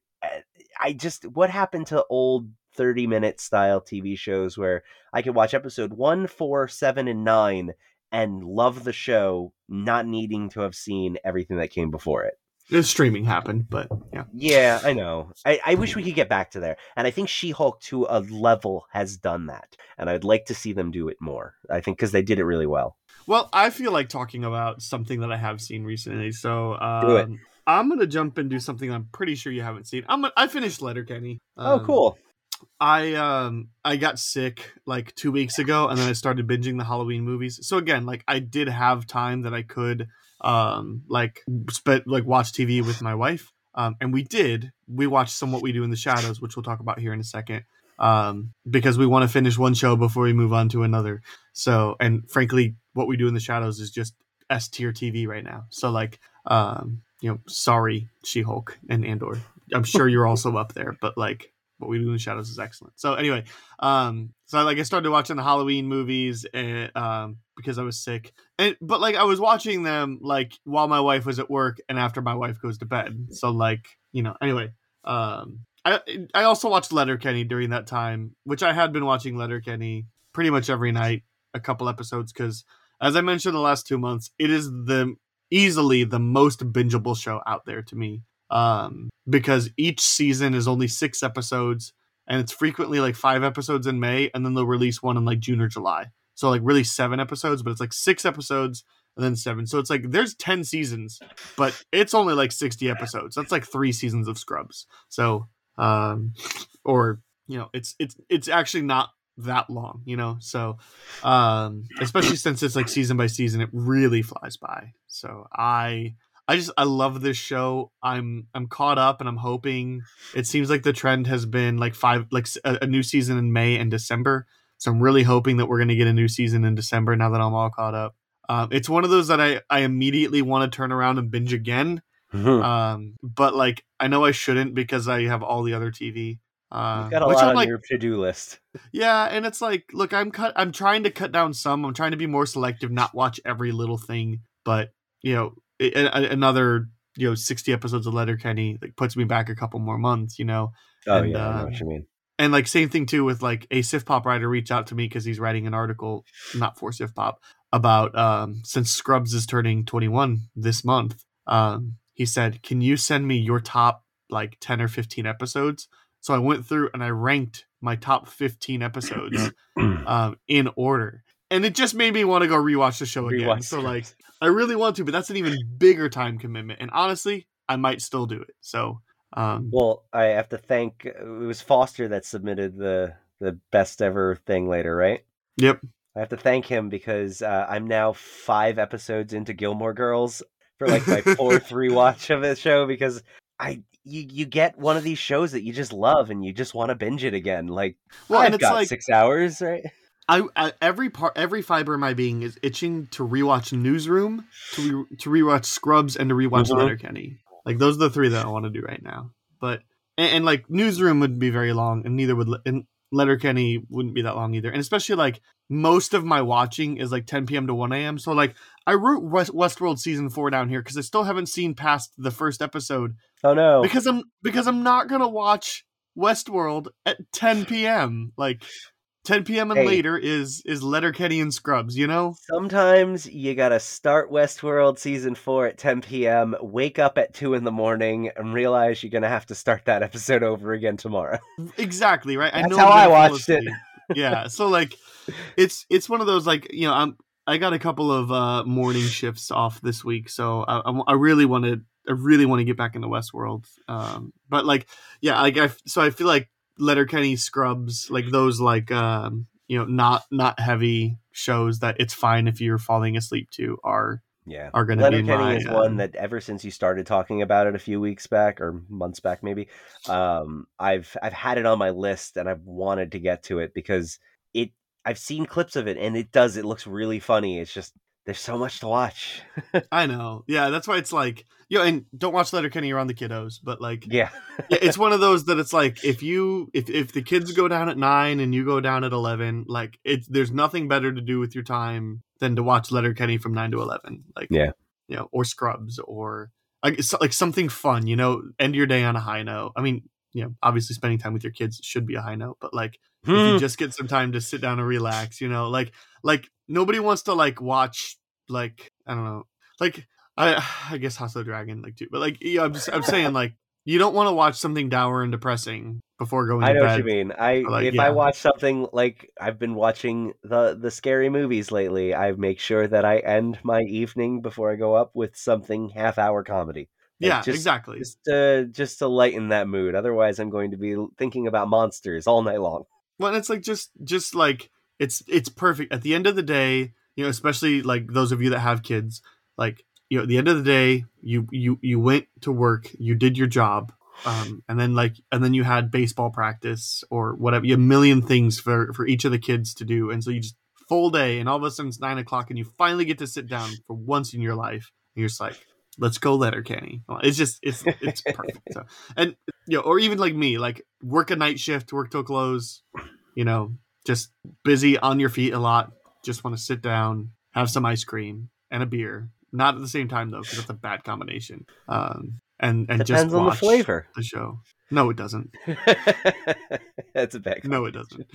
I just, what happened to old 30 minute style TV shows where I could watch episode one, four, seven, and nine and love the show, not needing to have seen everything that came before it? The streaming happened, but yeah. Yeah, I know. I, I wish we could get back to there. And I think She Hulk to a level has done that. And I'd like to see them do it more. I think because they did it really well. Well, I feel like talking about something that I have seen recently. So um, I'm going to jump and do something I'm pretty sure you haven't seen. I'm I finished Letterkenny. Oh, Um, oh, cool. I um I got sick like two weeks ago, and then I started binging the Halloween movies. So again, like I did have time that I could um like spend like watch TV with my wife. Um, and we did. We watched some What We Do in the Shadows, which we'll talk about here in a second. Um, because we want to finish one show before we move on to another. So, and frankly, What We Do in the Shadows is just S tier TV right now. So, like, um, you know, sorry, She Hulk and Andor. I'm sure you're also up there, but like, what we do in the shadows is excellent. So anyway, um, so I, like I started watching the Halloween movies and um because I was sick, and but like I was watching them like while my wife was at work and after my wife goes to bed. So like you know anyway, um, I I also watched Letterkenny during that time, which I had been watching Letterkenny pretty much every night, a couple episodes because as I mentioned the last two months, it is the easily the most bingeable show out there to me um, because each season is only six episodes and it's frequently like five episodes in May and then they'll release one in like June or July. So like really seven episodes, but it's like six episodes and then seven. So it's like there's 10 seasons, but it's only like 60 episodes. That's like three seasons of Scrubs. So um or you know, it's it's it's actually not that long, you know. So um especially since it's like season by season, it really flies by. So I I just I love this show. I'm I'm caught up and I'm hoping it seems like the trend has been like five like a, a new season in May and December. So I'm really hoping that we're going to get a new season in December now that I'm all caught up. Um, it's one of those that I I immediately want to turn around and binge again. um, but like I know I shouldn't because I have all the other TV. Uh, You've got a which lot I'm on like, your to-do list. yeah, and it's like, look, I'm cut. I'm trying to cut down some. I'm trying to be more selective, not watch every little thing. But you know, a, a, another you know 60 episodes of Letterkenny like puts me back a couple more months. You know, Oh And, yeah, I know uh, what you mean. and like same thing too with like a Sif Pop writer reached out to me because he's writing an article, not for Sif Pop, about um since Scrubs is turning 21 this month. Um, he said, "Can you send me your top like 10 or 15 episodes?" So I went through and I ranked my top 15 episodes *clears throat* um, in order. And it just made me want to go rewatch the show again. Rewatch so like I really want to, but that's an even bigger time commitment. And honestly, I might still do it. So um Well, I have to thank it was Foster that submitted the the best ever thing later, right? yep. I have to thank him because uh, I'm now five episodes into Gilmore Girls for like my fourth *laughs* rewatch of the show because I you you get one of these shows that you just love and you just want to binge it again. Like Well, I've got like six hours, right? I, I every part every fiber of my being is itching to rewatch Newsroom, to re, to rewatch Scrubs, and to rewatch Mhm. Letterkenny. Like those are the three that I want to do right now. But and, and like Newsroom wouldn't be very long, and neither would and Letterkenny wouldn't be that long either. And especially like most of my watching is like 10 p.m. to 1 a.m. So like I wrote West, Westworld season four down here because I still haven't seen past the first episode Oh no. because I'm because I'm not gonna watch Westworld at 10 p.m. Like 10 p.m. and Hey. later is is Letterkenny and Scrubs. You know, Sometimes you gotta start Westworld season four at 10 p.m., wake up at 2 in the morning, and realize you're gonna have to start that episode over again tomorrow. *laughs* exactly right. I That's know how I watched it. yeah, so like it's it's one of those like you know I'm I got a couple of uh morning shifts off this week, so I I, I really wanted I really want to get back into Westworld. Um, but like yeah, like I so I feel like Letterkenny, Scrubs, like those like um you know not not heavy shows that it's fine if you're falling asleep to are Yeah. are going to be Letterkenny my, is um, one that ever since you started talking about it a few weeks back or months back maybe, um, I've I've had it on my list and I've wanted to get to it because it I've seen clips of it and it does it looks really funny. It's just there's so much to watch. *laughs* I know. Yeah, that's why it's like, you know, and don't watch Letterkenny around the kiddos, but like, yeah. *laughs* yeah, it's one of those that it's like if you if if the kids go down at nine and you go down at eleven, like it's there's nothing better to do with your time than to watch Letterkenny from nine to eleven, like Yeah. you know, or Scrubs or like it's like something fun, you know, end your day on a high note. I mean, you know, obviously spending time with your kids should be a high note, but like if Hmm. you just get some time to sit down and relax, you know, like like nobody wants to like watch like I don't know, like I *sighs* I guess House of the Dragon like too, but like yeah, I'm just I'm saying like *laughs* you don't want to watch something dour and depressing before going I know what you mean. I Like, if yeah. I watch something like I've been watching the the scary movies lately, I make sure that I end my evening before I go up with something half hour comedy. Like, Yeah, just- exactly. Just to just to lighten that mood. Otherwise, I'm going to be thinking about monsters all night long. Well, it's like just just like it's it's perfect at the end of the day. You know, especially like those of you that have kids, like you know, at the end of the day, you you you went to work, you did your job, um, and then like and then you had baseball practice or whatever. You a million things for for each of the kids to do, and so you just full day, and all of a sudden it's nine o'clock, and you finally get to sit down for once in your life, and you're just like. Let's go, Letterkenny. Well, It's just it's it's perfect. So, and you know, or even like me, like work a night shift, work till close, you know, just busy on your feet a lot. Just want to sit down, have some ice cream and a beer. Not at the same time though, because that's a bad combination. Um, and and just Depends on the flavor. the show. No, it doesn't. *laughs* That's a bad. No, it doesn't.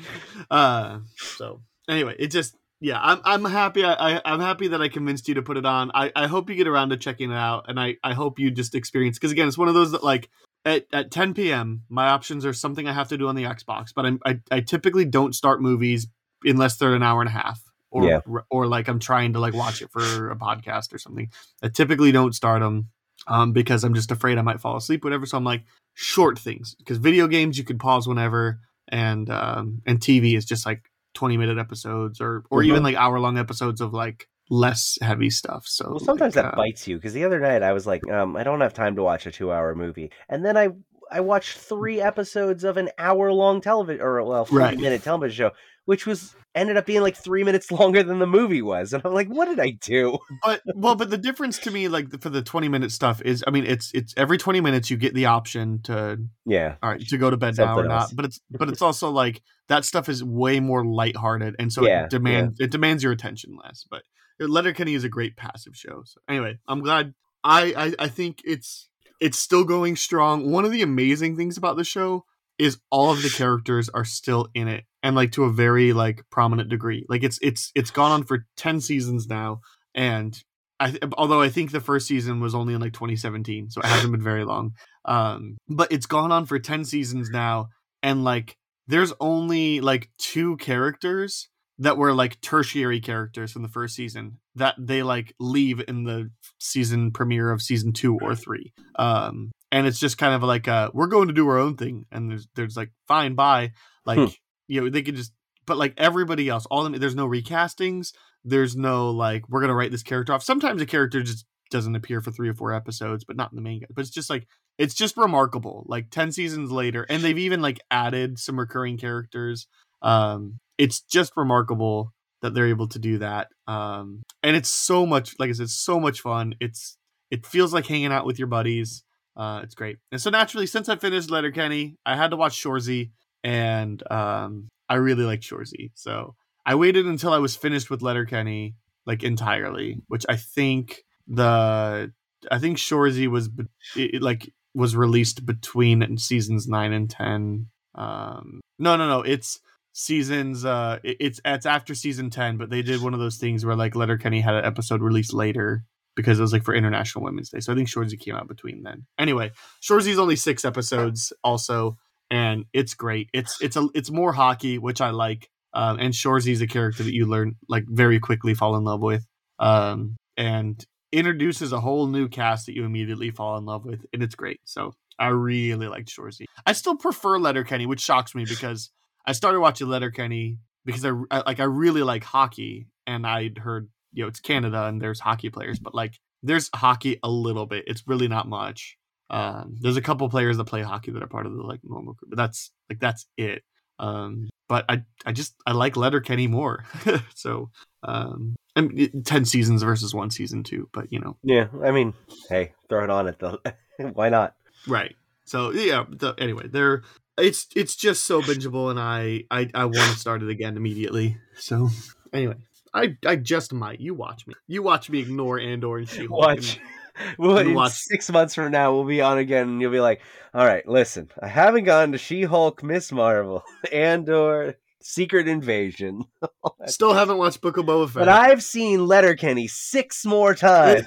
Uh, so anyway, it just yeah, I'm I'm happy. I, I I'm happy that I convinced you to put it on. I I hope you get around to checking it out, and I I hope you just experience because again, it's one of those that like at, at 10 p.m. my options are something I have to do on the Xbox, but I'm, I I typically don't start movies unless they're an hour and a half. Or, Yeah. or like I'm trying to like watch it for a podcast or something. I typically don't start them um, because I'm just afraid I might fall asleep, whatever. So I'm like short things because video games you can pause whenever, and um, and TV is just like 20 minute episodes or or Mhm. even like hour long episodes of like less heavy stuff. So Well, sometimes like, that uh, bites you because the other night I was like, um, I don't have time to watch a two-hour movie, and then I I watched three episodes of an hour-long television or well, Right. forty-minute television show, which was ended up being like three minutes *laughs* longer than the movie was, and I'm like, what did I do? but well, but the difference to me, like for the 20 minute stuff, is I mean, it's it's every 20 minutes you get the option to Yeah, all right to go to bed now or Something not. But it's but it's *laughs* also like that stuff is way more lighthearted, and so Yeah, it demands it demands your attention less. But Letterkenny is a great passive show. So anyway, I'm glad. I I, I think it's it's still going strong. One of the amazing things about the show is all of the *sighs* characters are still in it and like to a very like prominent degree. Like it's it's it's gone on for 10 seasons now and I th- although I think the first season was only in like 2017, so it hasn't been very long. Um but it's gone on for 10 seasons now and like there's only like two characters that were like tertiary characters from the first season that they like leave in the season premiere of season two or three. Um, and it's just kind of like uh, we're going to do our own thing, and there's there's like fine bye, like Hmm. you know they could just, but like everybody else, all them, there's no recastings, there's no like we're gonna write this character off. Sometimes a character just doesn't appear for three or four episodes, but not in the main. But it's just like it's just remarkable. Like ten seasons later, and they've even like added some recurring characters. Um, it's just remarkable that they're able to do that. Um, and it's so much, like I said, so much fun. It's it feels like hanging out with your buddies. Uh, it's great. And so naturally, since I finished Letterkenny, I had to watch Shoresy, and um, I really like Shoresy. So I waited until I was finished with Letterkenny, like entirely, which I think the I think Shoresy was it, like was released between seasons nine and ten. Um, no, no, no. It's seasons. Uh, it- it's it's after season ten, but they did one of those things where like Letterkenny had an episode released later because it was like for International Women's Day. So I think Shoresy came out between then. Anyway, Shoresy's only six episodes also, and it's great. It's it's a it's more hockey, which I like. Um, and Shoresy's a character that you learn like very quickly fall in love with. Um, and introduces a whole new cast that you immediately fall in love with, and it's great. So I really liked Shoresy. I still prefer Letterkenny, which shocks me because I started watching Letterkenny because I, I like I really like hockey, and I'd heard you know it's Canada and there's hockey players, but like there's hockey a little bit. It's really not much. Um, there's a couple players that play hockey that are part of the like normal group, but that's like that's it. Um, but I I just I like Letterkenny more. *laughs* so um, and ten seasons versus one season too. But you know, Yeah, I mean, hey, throw it on it though. *laughs* Why not? right? So yeah. The, anyway, they're it's it's just so bingeable, and I I I want to start it again immediately. So anyway, I I just might. You watch me. You watch me ignore Andor and She Watch. *laughs* Well, You in watch- six months from now, we'll be on again, and you'll be like, "All right, listen, I haven't gone to She-Hulk, Ms. Marvel, *laughs* and/or Secret Invasion, *laughs* Still haven't watched Book of Boba Fett. but I've seen Letterkenny six more times."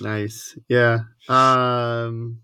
nice. Yeah. Um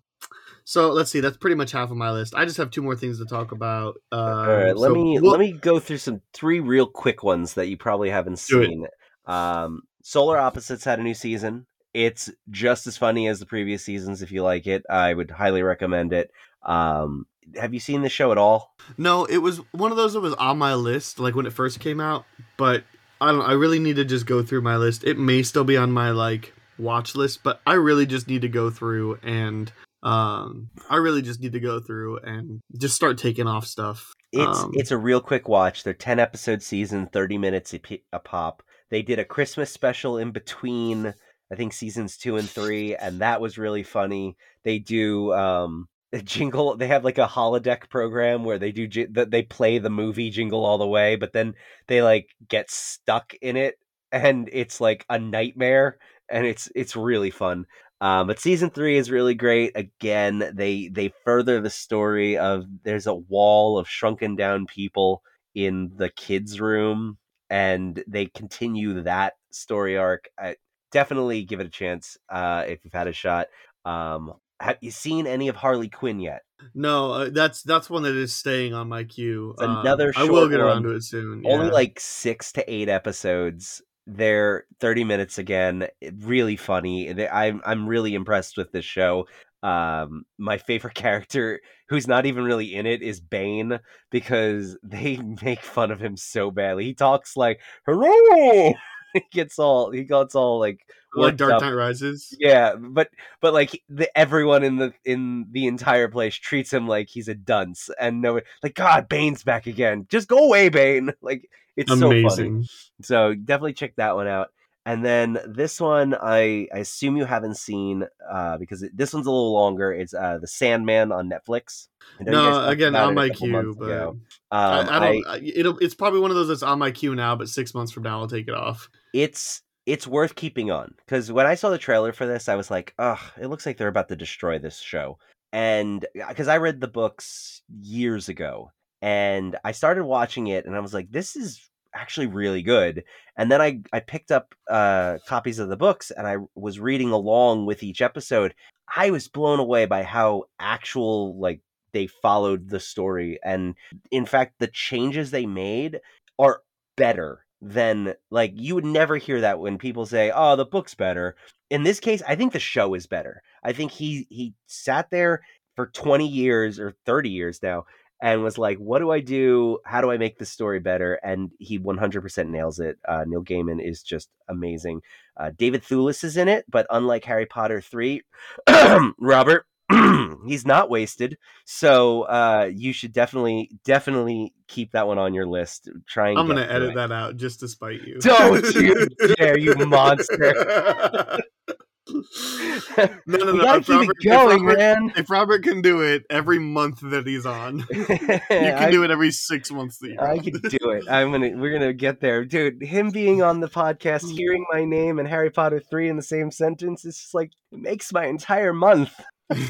so let's see, that's pretty much half of my list. I just have two more things to talk about. Uh, All right, let so me we'll- let me go through some three real quick ones that you probably haven't seen. Um, Solar Opposites had a new season. It's just as funny as the previous seasons. If you like it, I would highly recommend it. Um, have you seen the show at all? No, it was one of those that was on my list, like when it first came out. But I don't. I really need to just go through my list. It may still be on my like watch list, but I really just need to go through and um, I really just need to go through and just start taking off stuff. It's Um, it's a real quick watch. They're ten episode season, thirty minutes a, a pop. They did a Christmas special in between, I think seasons two and three, and that was really funny. They do um *laughs* jingle. They have like a holodeck program where they do that. They play the movie Jingle All the Way, but then they like get stuck in it, and it's like a nightmare, and it's it's really fun. Um, but season three is really great. Again, they they further the story of there's a wall of shrunken down people in the kids' room, and they continue that story arc. I, definitely give it a chance uh, if you've had a shot. Um, have you seen any of Harley Quinn yet? No, uh, that's that's one that is staying on my queue. It's another I will get around one. to it soon. Only yeah. like six to eight episodes. They're thirty minutes again. Really funny. I'm I'm really impressed with this show. Um, my favorite *laughs* character, who's not even really in it, is Bane because *laughs* they make fun of him so badly. He talks like "Hello." *laughs* he gets all he gets all like like Dark up. Knight Rises. Yeah, but but like the everyone in the in the entire place treats him like he's a dunce, and no, like God, Bane's back again. Just go away, Bane. Like it's so funny. Amazing. So definitely check that one out. And then this one, I, I assume you haven't seen uh, because it, this one's a little longer. It's uh, the Sandman on Netflix. I know you guys No, again on my queue, but. Um, I, I I- don't. I, it'll. It's probably one of those that's on my queue now, but six months from now I'll take it off. it's it's worth keeping on because when I saw the trailer for this, I was like, "Ugh, it looks like they're about to destroy this show." And because I read the books years ago, and I started watching it, and I was like, "This is actually really good." And then I I picked up uh, copies of the books, and I was reading along with each episode. I was blown away by how actual like they followed the story, and in fact, the changes they made are better than like you would never hear that when people say oh the book's better in this case i think the show is better i think he he sat there for 20 years or 30 years now and was like what do i do how do i make this story better and he 100% nails it uh, neil gaiman is just amazing uh, david thewlis is in it but unlike harry potter 3 *clears throat* robert *clears throat* he's not wasted so uh, you should definitely definitely keep that one on your list try I'm gonna edit it. that out just to spite you. Don't you *laughs* dare, you monster. *laughs* no, no, *laughs* no. If keep Robert, going, if Robert, man. if Robert can do it every month that he's on, *laughs* you can I, do it every six months that you're I on. can do it. I'm gonna. We're gonna get there, dude. Him being on the podcast, hearing my name and Harry Potter three in the same sentence, is just like it makes my entire month. *laughs*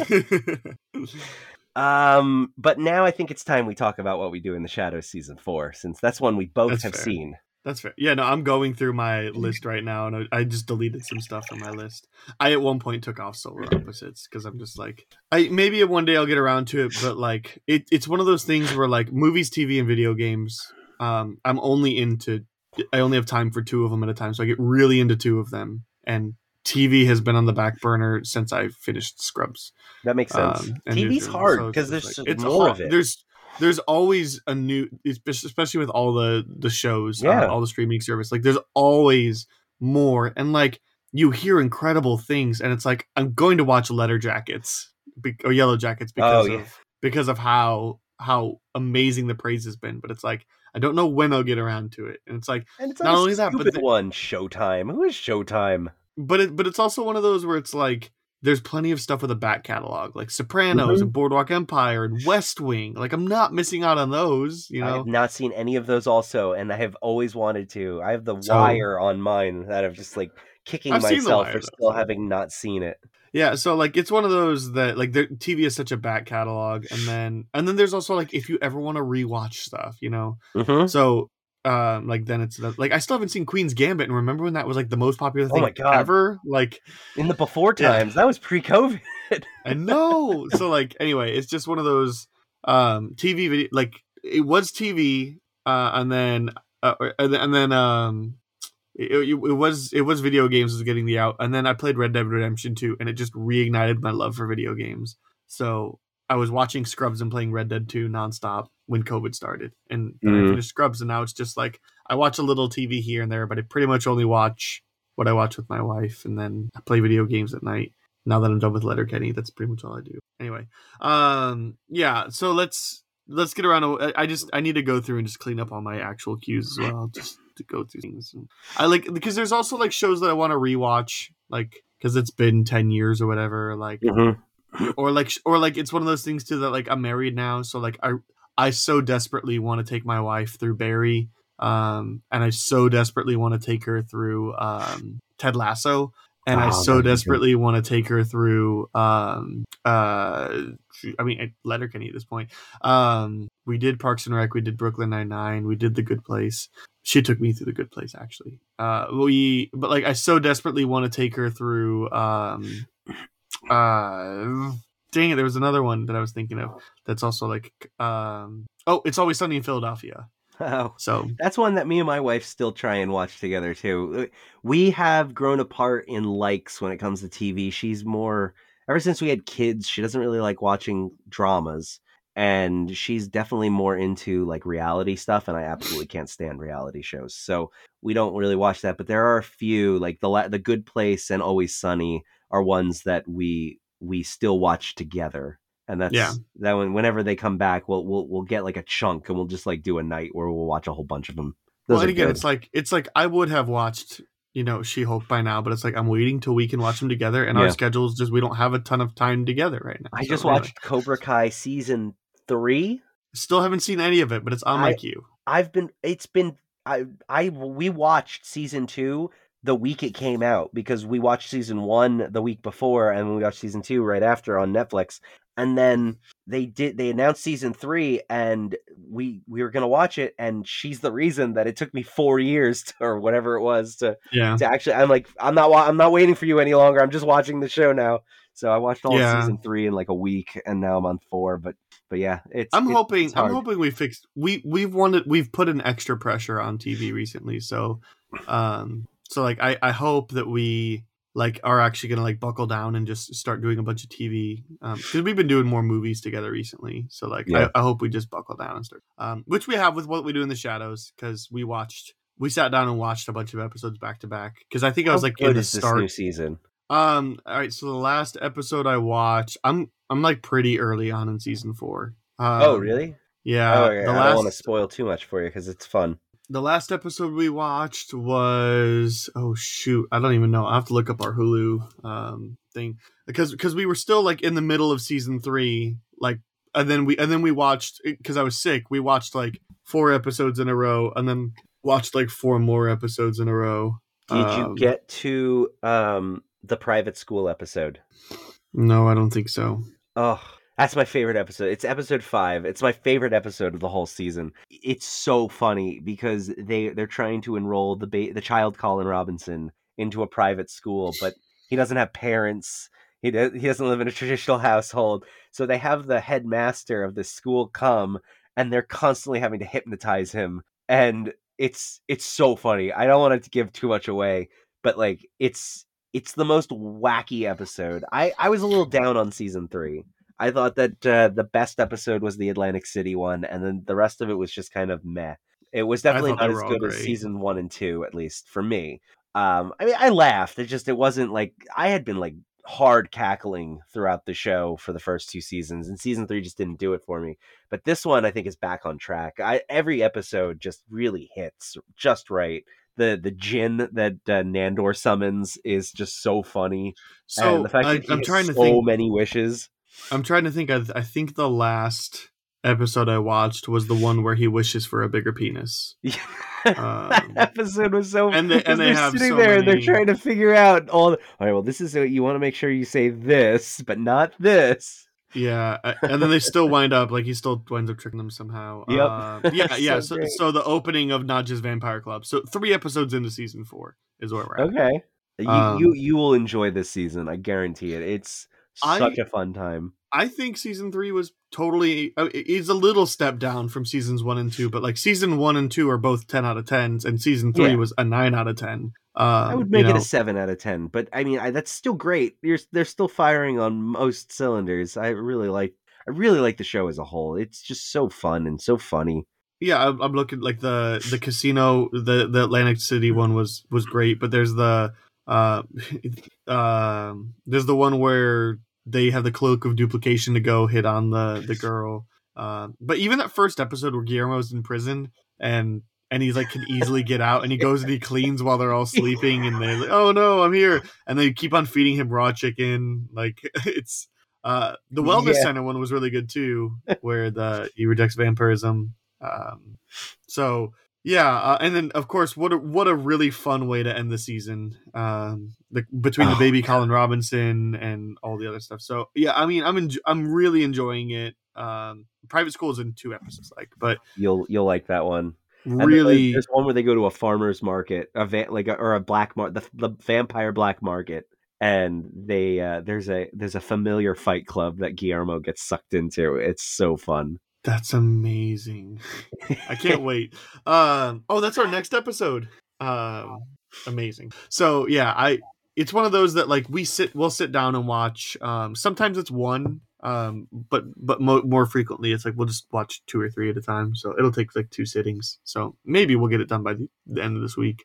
Um, but now I think it's time we talk about what we do in the Shadows season four, since that's one we both That's have fair. seen. That's fair. Yeah, no, I'm going through my *laughs* list right now, and I, I just deleted some stuff from my list. I at one point took off solar opposites because I'm just like, I maybe one day I'll get around to it, but like, it, it's one of those things where like movies, TV, and video games. Um, I'm only into. I only have time for two of them at a time, so I get really into two of them, and TV has been on the back burner since I finished Scrubs. That makes sense. Um, TV's hard because it's there's like- it's more hard. of it. There's there's always a new, especially with all the the shows, Yeah. uh, all the streaming service. Like there's always more, and like you hear incredible things, and it's like I'm going to watch Letter Jackets be- or Yellow Jackets because Oh, of yeah. because of how how amazing the praise has been. But it's like I don't know when I'll get around to it, and it's like and it's not not only that, but the- one Showtime. Who is Showtime? but it but it's also one of those where it's like there's plenty of stuff with a back catalog like Sopranos Mhm. and Boardwalk Empire and West Wing. Like I'm not missing out on those, you know, I have not seen any of those also, and I have always wanted to. I have the So- wire on mine that I'm just like kicking I've myself for though, still having not seen it. Yeah, so like it's one of those that like the TV is such a back catalog, and then and then there's also like if you ever want to rewatch stuff, you know. Mm-hmm. So um like then it's like I still haven't seen Queen's Gambit, and remember when that was like the most popular Oh thing God. ever? Like In the before Yeah. times, that was pre-COVID. *laughs* I know. so like anyway, it's just one of those um TV video like it was TV uh and then uh, and then- and then um it, it, it was it was video games was getting the out and then I played Red Dead Redemption 2 and it just reignited my love for video games. So I was watching Scrubs and playing Red Dead 2 nonstop when COVID started. And then I Mhm. finished Scrubs and now it's just like I watch a little TV here and there, but I pretty much only watch what I watch with my wife and then I play video games at night now that I'm done with Letterkenny, that's pretty much all I do. Anyway, um, yeah. So let's let's get around. to- I I just I need to go through and just clean up all my actual queues as well, just to go through things. And I like because there's also like shows that I want to rewatch, like because it's been ten years or whatever, like Mm-hmm. Or like or like it's one of those things too that like I'm married now, so like I I so desperately want to take my wife through Barry, um, and I so desperately want to take her through um Ted Lasso, and I Oh, so be good. desperately want to take her through um uh I mean Letterkenny at this point. Um, we did Parks and Rec, we did Brooklyn Nine Nine, we did The Good Place. She took me through The Good Place actually. Uh, we but like I so desperately want to take her through um uh dang it there was another one that i was thinking of that's also like um oh it's always sunny in philadelphia *laughs* Oh, so that's one that me and my wife still try and watch together too. We have grown apart in likes when it comes to TV. She's more ever since we had kids. She doesn't really like watching dramas, and she's definitely more into like reality stuff. And I absolutely can't stand reality shows, so we don't really watch that. But there are a few like the La- the Good Place and Always Sunny are ones that we we still watch together. And that's Yeah. that when whenever they come back, we'll we'll we'll get like a chunk and we'll just like do a night where we'll watch a whole bunch of them. Those well and again good. it's like it's like i would have watched you know she hulk by now but it's like i'm waiting till we can watch them together and Yeah. our schedules just we don't have a ton of time together right now I So just anyway. watched Cobra Kai season three. still haven't seen any of it but it's on my queue I've been it's been I I we watched season two the week it came out because we watched season one the week before and we watched season two right after on Netflix. And then they did they announced season three and we we were gonna watch it and she's the reason that it took me four years to, or whatever it was to yeah to actually I'm like I'm not I'm not waiting for you any longer. I'm just watching the show now. So I watched all of Yeah. season three in like a week, and now I'm on four. But but yeah, it's i'm hoping it's i'm hoping we fixed we we've wanted we've put an extra pressure on tv recently so um so like i i hope that we like are actually gonna like buckle down and just start doing a bunch of tv um because we've been doing more movies together recently so like Yeah. I, I hope we just buckle down and start um which we have with what we do in the shadows because we watched we sat down and watched a bunch of episodes back to back because i think i was like in the start new season? um. All right. So the last episode I watched, I'm I'm like pretty early on in season four. Um, oh really? Yeah. oh, okay. The I last don't want to spoil too much for you because it's fun. The last episode we watched was oh shoot, I don't even know. I have to look up our Hulu um thing because because we were still like in the middle of season three, like and then we and then we watched because I was sick. We watched like four episodes in a row, and then watched like four more episodes in a row. Did Um, you get to um the private school episode? No, I don't think so. Oh, that's my favorite episode. It's episode five. It's my favorite episode of the whole season. It's so funny because they they're trying to enroll the ba- the child Colin Robinson into a private school, but he doesn't have parents. He does, he doesn't live in a traditional household, so they have the headmaster of the school come, and they're constantly having to hypnotize him, and it's it's so funny. I don't want to give too much away, but like it's it's the most wacky episode. I I was a little down on season three. I thought that uh, the best episode was the Atlantic City one, and then the rest of it was just kind of meh. It was definitely not as good as season one and two, at least for me. Um, I mean, I laughed. It just it wasn't like I had been like hard cackling throughout the show for the first two seasons, and season three just didn't do it for me. But this one, I think, is back on track. I every episode just really hits just right. The the djinn that uh, Nandor summons is just so funny. So and the fact I, that he I'm has trying to so think. many wishes. I'm trying to think. I, I think the last episode I watched was the one where he wishes for a bigger penis. *laughs* Um, that episode was so and they- and *laughs* they they're have sitting so there and they're trying to figure out all. The, all right, well, this is what you want to make sure you say this, but not this. Yeah, and then they still wind up like he still winds up tricking them somehow. Yep. Uh, yeah, *laughs* So yeah. So, great. so the opening of not just Vampire Club. So three episodes into season four is where we're at. Okay, you, Um, you you will enjoy this season. I guarantee it. It's I- such a fun time. I think season three was totally. uh, It's a little step down from seasons one and two, but like season one and two are both ten out of tens, and season three Yeah. was a nine out of ten. Um, I would make you it a seven out of ten, but I mean I, that's still great. You're they're still firing on most cylinders. I really like I really like the show as a whole. It's just so fun and so funny. yeah. I'm, I'm looking like the the casino, the the Atlantic City one was was great, but there's the uh, *laughs* um, there's the one where they have the cloak of duplication to go hit on the the girl. Uh, but even that first episode where Guillermo's in prison and and he's like can easily get out and he goes and he cleans while they're all *laughs* sleeping and they're like, oh no, I'm here, and they keep on feeding him raw chicken. Like *laughs* it's uh the wellness Yeah. center one was really good too, where the he rejects vampirism. Um, so yeah, uh, and then of course, what a, what a really fun way to end the season. Um, the, between the Oh, baby Colin Robinson and all the other stuff. So yeah, I mean, I'm enj- I'm really enjoying it. Um, Private School is in two episodes, like, but You'll you'll like that one. Really, there's one where they go to a farmer's market, a va- like a, or a black mar- the, the vampire black market, and they uh, there's a there's a familiar fight club that Guillermo gets sucked into. It's so fun. That's amazing. I *laughs* can't wait. Um, oh, that's our next episode. Um, amazing. So yeah, I it's one of those that like we sit we'll sit down and watch. Um, sometimes it's one, um, but but mo- more frequently it's like we'll just watch two or three at a time. So it'll take like two sittings. So maybe we'll get it done by the, the end of this week.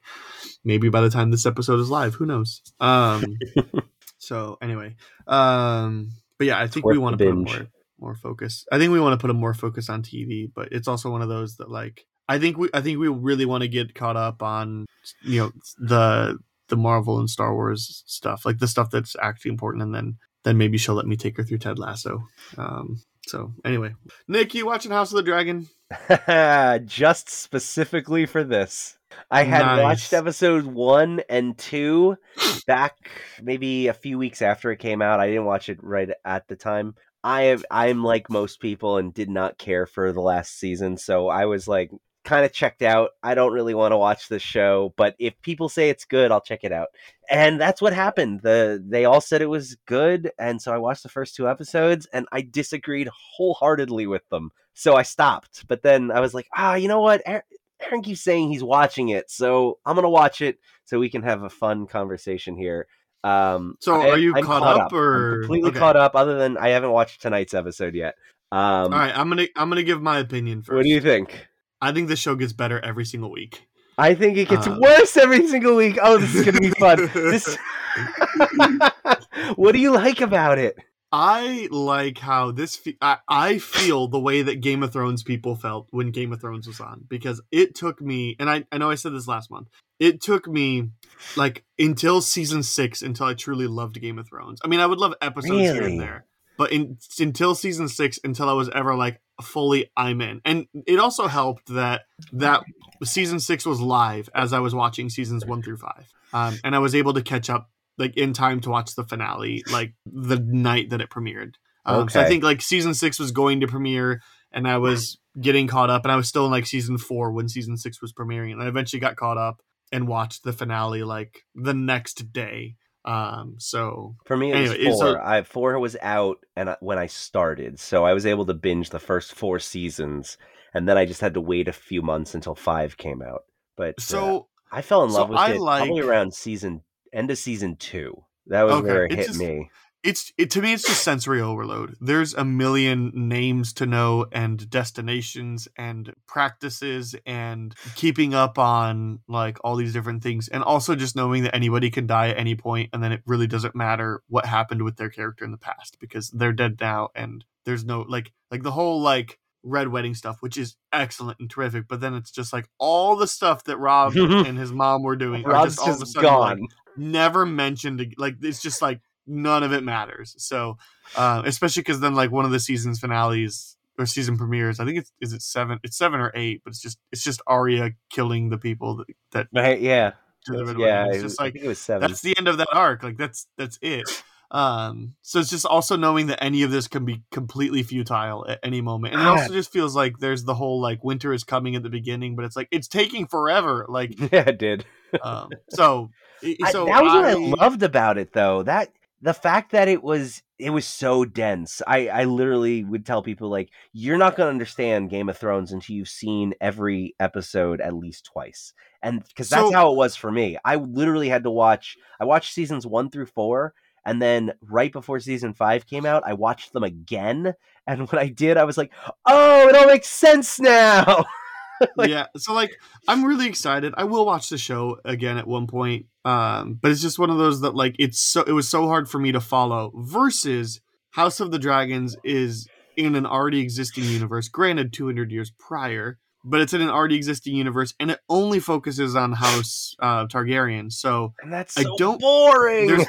Maybe by the time this episode is live, who knows? Um, *laughs* so anyway, um, but yeah, I think we want to put more more focus. I think we want to put a more focus on TV, but it's also one of those that like I think we I think we really want to get caught up on you know the the Marvel and Star Wars stuff, like the stuff that's actually important, and then then maybe she'll let me take her through Ted Lasso. Um, so anyway, Nick, you watching House of the Dragon? *laughs* Just specifically for this. I had Nice. watched episode one and two back maybe a few weeks after it came out. I didn't watch it right at the time. I am I'm like most people and did not care for the last season, so I was like kind of checked out. I don't really want to watch this show, but if people say it's good, I'll check it out. And that's what happened. The they all said it was good, and so I watched the first two episodes and I disagreed wholeheartedly with them. So I stopped. But then I was like, "Ah, you know what? Aaron, Aaron keeps saying he's watching it, so I'm going to watch it so we can have a fun conversation here." Um, So I- are you I'm caught up, I'm or- completely okay. caught up? Other than I haven't watched tonight's episode yet. Um, All right, I'm gonna I'm gonna give my opinion first. what do you think? I think the show gets better every single week. I think it gets Uh, worse every single week. Oh, this is gonna be fun. This. *laughs* *laughs* what do you like about it? I like how this. Fe- I, I feel the way that Game of Thrones people felt when Game of Thrones was on because it took me, and I, I know I said this last month. It took me like until season six until I truly loved Game of Thrones. I mean, I would love episodes here and there, but in, until season six, until I was ever like fully I'm in. And it also helped that that season six was live as I was watching seasons one through five, um, and I was able to catch up like in time to watch the finale like the night that it premiered. Um, So I think like season six was going to premiere, and I was getting caught up, and I was still in like season four when season six was premiering, and I eventually got caught up and watched the finale like the next day. Um, so For me, it Anyway, was so- four. I four was out, and I, when I started, so I was able to binge the first four seasons, and then I just had to wait a few months until five came out. But uh, so I fell in so love with I it like- probably around season End of season two. That was Okay, where it it's hit just- me. It's it to me it's just sensory overload there's a million names to know and destinations and practices and keeping up on like all these different things and also just knowing that anybody can die at any point and then it really doesn't matter what happened with their character in the past because they're dead now and there's no like like the whole like red wedding stuff which is excellent and terrific but then it's just like all the stuff that rob *laughs* and his mom were doing are Rob's just all of a sudden like, gone. never mentioned like it's just like none of it matters so uh, especially because then like one of the season's finales or season premieres i think it's is it seven it's seven or eight but it's just it's just Arya killing the people that, that Right, yeah. to the Red yeah, it's just like it was seven. that's the end of that arc like that's that's it um so it's just also knowing that any of this can be completely futile at any moment and it also just feels like there's the whole like winter is coming at the beginning but it's like it's taking forever like *laughs* yeah, it did. um so i- I- so that was what I I- loved about it, though. That the fact that it was it was so dense. I I literally would tell people like, you're not going to understand Game of Thrones until you've seen every episode at least twice, and because that's So- how it was for me. I literally had to watch. I watched seasons one through four. And then right before season five came out, I watched them again. And when I did, I was like, "Oh, it all makes sense now." *laughs* *laughs* Like- yeah so like i'm really excited i will watch the show again at one point um but it's just one of those that like it's so it was so hard for me to follow versus house of the dragons is in an already existing universe granted 200 years prior but it's in an already existing universe and it only focuses on house uh targaryen so And that's I don't- boring.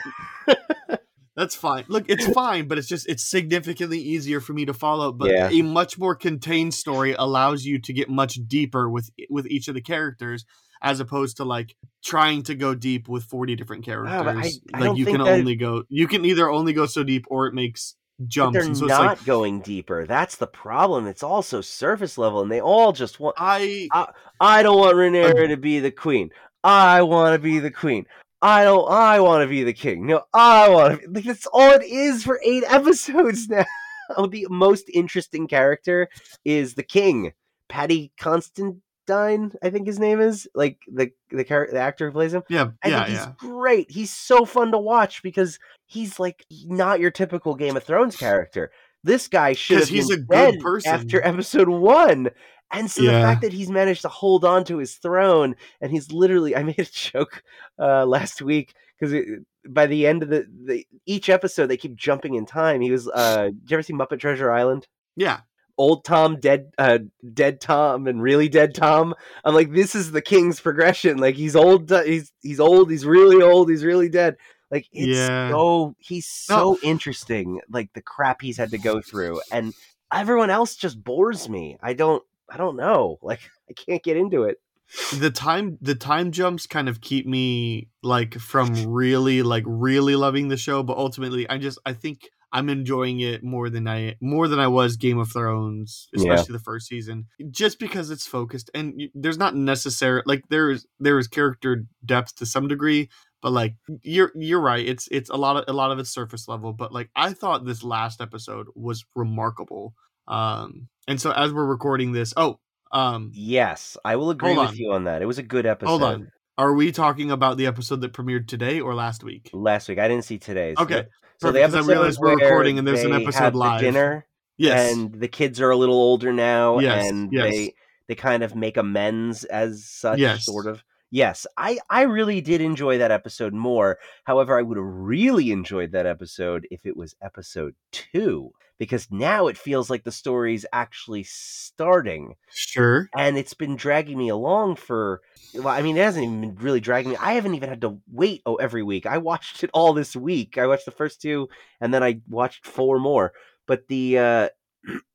*laughs* that's fine look it's *laughs* fine but it's just it's significantly easier for me to follow but Yeah. a much more contained story allows you to get much deeper with with each of the characters as opposed to like trying to go deep with 40 different characters Ah, but I- I like you can that- only go you can either only go so deep or it makes But jumps they're and so not it's like going deeper. That's the problem. It's also surface level, and they all just want. i I I don't want Rhaenyra to be the queen. I want to be the queen. I don't. I want to be the king. No, I want to. Like that's all it is for eight *laughs* episodes now. *laughs* the most interesting character is the king, Paddy Considine. I think his name is like the the character, the actor who plays him. yeah I yeah think he's yeah great. He's so fun to watch because he's like not your typical Game of Thrones character. This guy should have he's been a good dead person. after *laughs* episode one. And so the fact that he's managed to hold on to his throne and he's literally *laughs* I made a joke uh, last week because by the end of the, the each episode they keep jumping in time. He was uh did you ever see Muppet Treasure Island? yeah old Tom, dead, uh, dead Tom, and really dead Tom. I'm like, this is the king's progression. Like he's old, uh, he's he's old, he's really old, he's really dead. Like it's Yeah. so he's so No. interesting. Like the crap he's had to go through, and everyone else just bores me. I don't, I don't know. Like *laughs* I can't get into it. the time the time jumps kind of keep me like from really like really loving the show but ultimately i just i think i'm enjoying it more than i more than i was game of thrones Yeah. especially the first season just because it's focused and there's not necessary like there's there is character depth to some degree but like you're you're right it's it's a lot of a lot of it's surface level but like i thought this last episode was remarkable um and so as we're recording this oh um Yes, I will agree with on. you on that. It was a good episode. Hold on. Are we talking about the episode that premiered today or last week? Last week I didn't see today's. Okay. So the 'cause I episode realized we're recording and there's an episode live. dinner. Yes. and the kids are a little older now Yes, and yes. they they kind of make amends as such Yes. sort of yes i i really did enjoy that episode more however i would have really enjoyed that episode if it was episode two because now it feels like the story's actually starting sure. and it's been dragging me along for well i mean it hasn't even been really dragging me i haven't even had to wait oh every week i watched it all this week i watched the first two and then i watched four more but the uh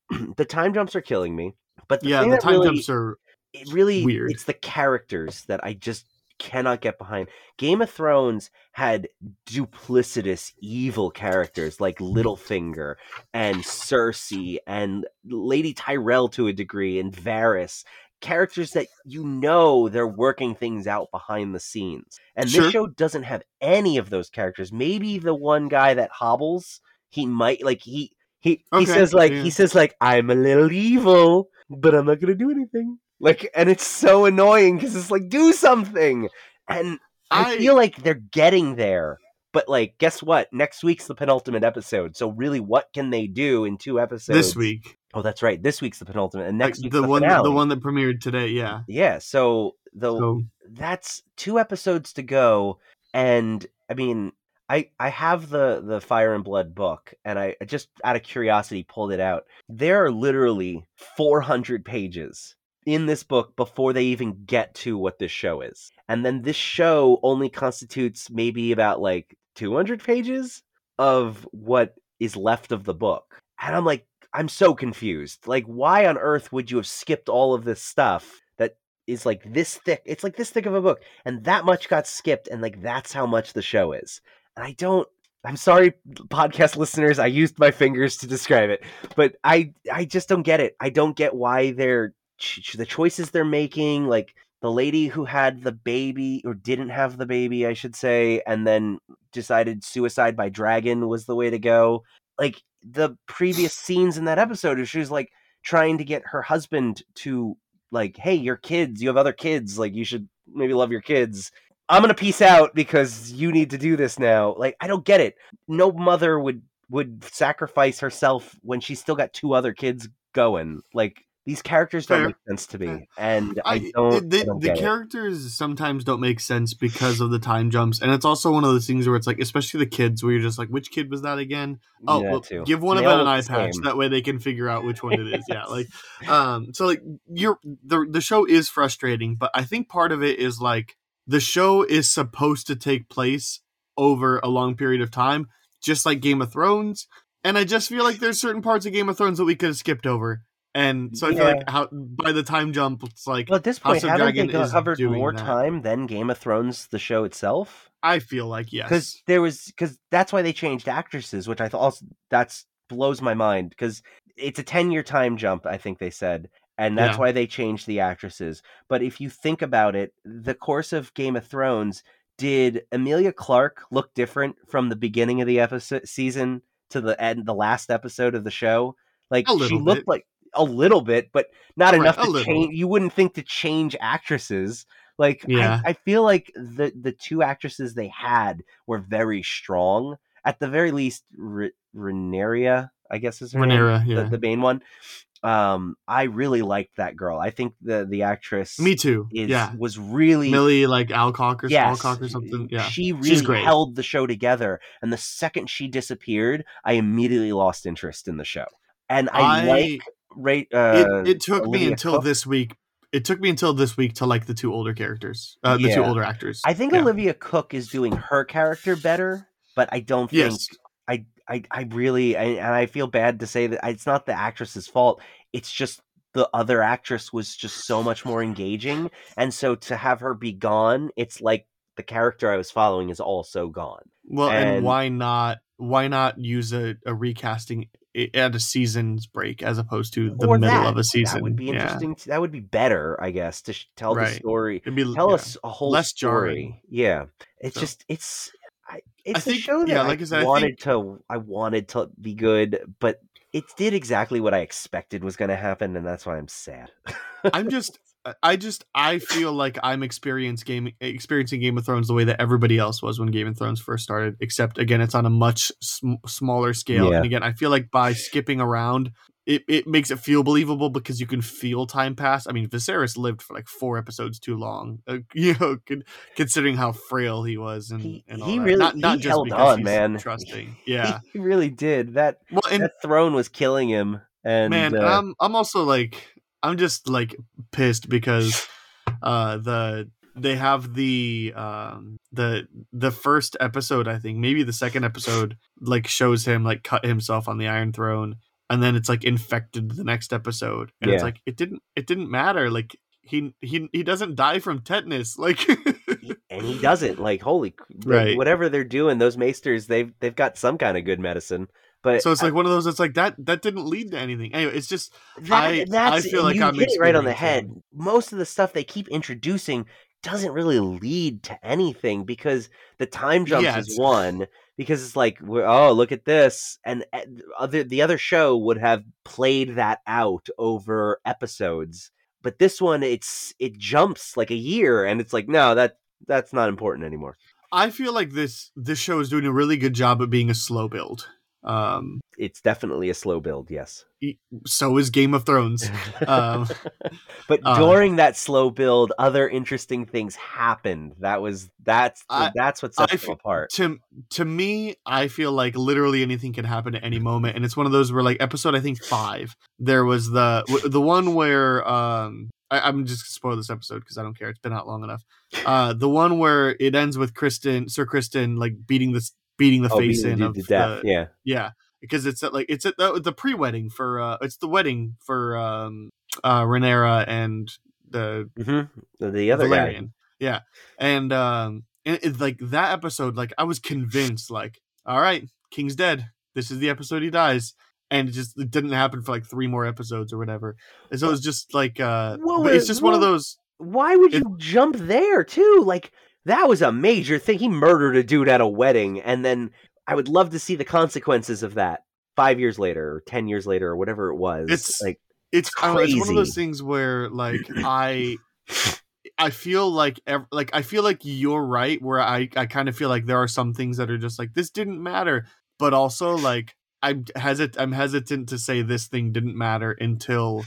*clears throat* the time jumps are killing me but the Yeah, the time really, jumps are it really weird. it's the characters that i just cannot get behind. Game of thrones had duplicitous evil characters like littlefinger and cersei and lady tyrell to a degree and varys characters that you know they're working things out behind the scenes. And Sure. this show doesn't have any of those characters. Maybe the one guy that hobbles he might like he he he says like yeah. he says like i'm a little evil but i'm not gonna do anything like and it's so annoying because it's like do something and I, I- feel like they're getting there. But like, guess what? Next week's the penultimate episode. So really, what can they do in two episodes this week. Oh, that's right. This week's the penultimate, and Like, next week's the, the, one finale. the one that premiered today, yeah. Yeah. So the So that's two episodes to go, and I mean, I I have the the Fire and Blood book, and I I just out of curiosity pulled it out. There are literally 400 pages in this book before they even get to what this show is, and then this show only constitutes maybe about like 200 pages of what is left of the book, and I'm like. I'm so confused. Like, why on earth would you have skipped all of this stuff that is like this thick? It's like this thick of a book, and that much got skipped, and like that's how much the show is. And I don't. I'm sorry, podcast listeners. I used my fingers to describe it, but I I just don't get it. I don't get why they're ch- the choices they're making. Like the lady who had the baby or didn't have the baby, I should say, and then decided suicide by dragon was the way to go. Like the previous *sighs* scenes in that episode, where she was like trying to get her husband to like, hey, your kids, you have other kids, like you should maybe love your kids. I'm gonna peace out because you need to do this now. Like, I don't get it. No mother would would sacrifice herself when she's still got two other kids going. Like these characters don't Fair. make sense to me, and I, I, don't. the, I don't the get it. characters sometimes don't make sense because of the time jumps, and it's also one of those things where it's like, especially the kids, where you're just like, which kid was that again? Oh, Yeah, well, give one They of them an eye patch. That way they can figure out which one it is. Yeah, like, *laughs* um, so like you're the the show is frustrating, but I think part of it is like the show is supposed to take place over a long period of time, just like Game of Thrones. And I just feel like there's certain parts of Game of Thrones that we could have skipped over. And so I feel like how by the time jump, it's like Well, at this House point, of haven't Dragon they covered more that. time than Game of Thrones, the show itself? I feel like yes. because there was because that's why they changed actresses, which I thought also that's blows my mind because it's a ten year time jump. I think they said, and that's Yeah. why they changed the actresses. But if you think about it, the course of Game of Thrones did Emilia Clarke look different from the beginning of the episode season to the end, the last episode of the show? Like she looked bit. like a little bit, but not Right, enough to change. You wouldn't think to change actresses. Like Yeah. I, I feel like the the two actresses they had were very strong. At the very least, R- Renaria, I guess is her name, Rhaenyra, the, yeah. the main one. Um, I really liked that girl. I think the the actress Me too. is yeah. was really Milly like Alcock or yes, Alcock or something. Yeah. She really great. held the show together, and the second she disappeared, I immediately lost interest in the show. And I, like Ray. Uh, it, it took me until Cooke. this week. It took me until this week to like the two older characters, uh, the two older actors. I think Yeah. Olivia Cooke is doing her character better, but I don't think Yes. I, I, I really, I, and I feel bad to say that it's not the actress's fault. It's just the other actress was just so much more engaging, and so to have her be gone, it's like the character I was following is also gone. Well, and, and- why not? Why not use a, a recasting at a season's break as opposed to the Or middle that. of a season? That would be Yeah. interesting. to- that would be better, I guess, to sh- tell the story. It'd be Tell yeah. us a whole less story. jarring. Yeah, it's So- just it's. I, it's a think- show that yeah, I like I said, I wanted think- to. I wanted to be good, but it did exactly what I expected was going to happen, and that's why I'm sad. I'm just I just I feel like I'm experience game experiencing Game of Thrones the way that everybody else was when Game of Thrones first started. Except again, it's on a much sm- smaller scale. Yeah. And again, I feel like by skipping around, it, it makes it feel believable because you can feel time pass. I mean, Viserys lived for like four episodes too long. Uh, *laughs* you know, con- considering how frail he was and, He- and all he that. really- not not he just held because on, he's man. trusting. *laughs* Yeah. he really did that. Well, and that throne was killing him, and man, uh, and I'm I'm also like I'm just like pissed because uh the they have the um the the first episode I think maybe the second episode like shows him like cut himself on the Iron Throne and then it's like infected the next episode and it's like it didn't it didn't matter like he he he doesn't die from tetanus *laughs* like and he doesn't like holy Right. whatever they're doing. Those maesters, they've they've got some kind of good medicine, but so it's like one of those it's like that that didn't lead to anything anyway it's just That, I- that's, I feel like you I'm hit it right on the head. Most of the stuff they keep introducing doesn't really lead to anything because the time jumps Yeah, is one because it's like we're, oh look at this and uh, other the other show would have played that out over episodes but this one it's it jumps like a year and it's like no that that's not important anymore. I feel like this this show is doing a really good job at being a slow build. Um, It's definitely a slow build, yes. so is Game of Thrones. Um, *laughs* But uh, during that slow build, other interesting things happened. That was that's I- that's what sets I them apart. to to me, I feel like literally anything can happen at any moment, and it's one of those where like episode I think five, there was the the one where um I, I'm just gonna spoil this episode because I don't care. It's been out long enough. Uh, the one where it ends with Criston, Sir Criston, like beating this beating the Oh, face beating in of to death. the- yeah. yeah because it's at like it's at the, the pre-wedding for uh it's the wedding for um uh Renera and the hmm The, the other guy. Yeah. And um and it's like that episode, like I was convinced, like, all right, King's dead. This is the episode he dies. And it just it didn't happen for like three more episodes or whatever. And so it's just like uh Well, it's uh, just one of those Why would It- you jump there too? Like that was a major thing. He murdered a dude at a wedding, and then I would love to see the consequences of that five years later, or ten years later, or whatever it was. It's- like it's know, it's one of those things where like I I feel like ev- like I feel like you're right where I I kind of feel like there are some things that are just like this didn't matter but also like I'm hesit I'm hesitant to say this thing didn't matter until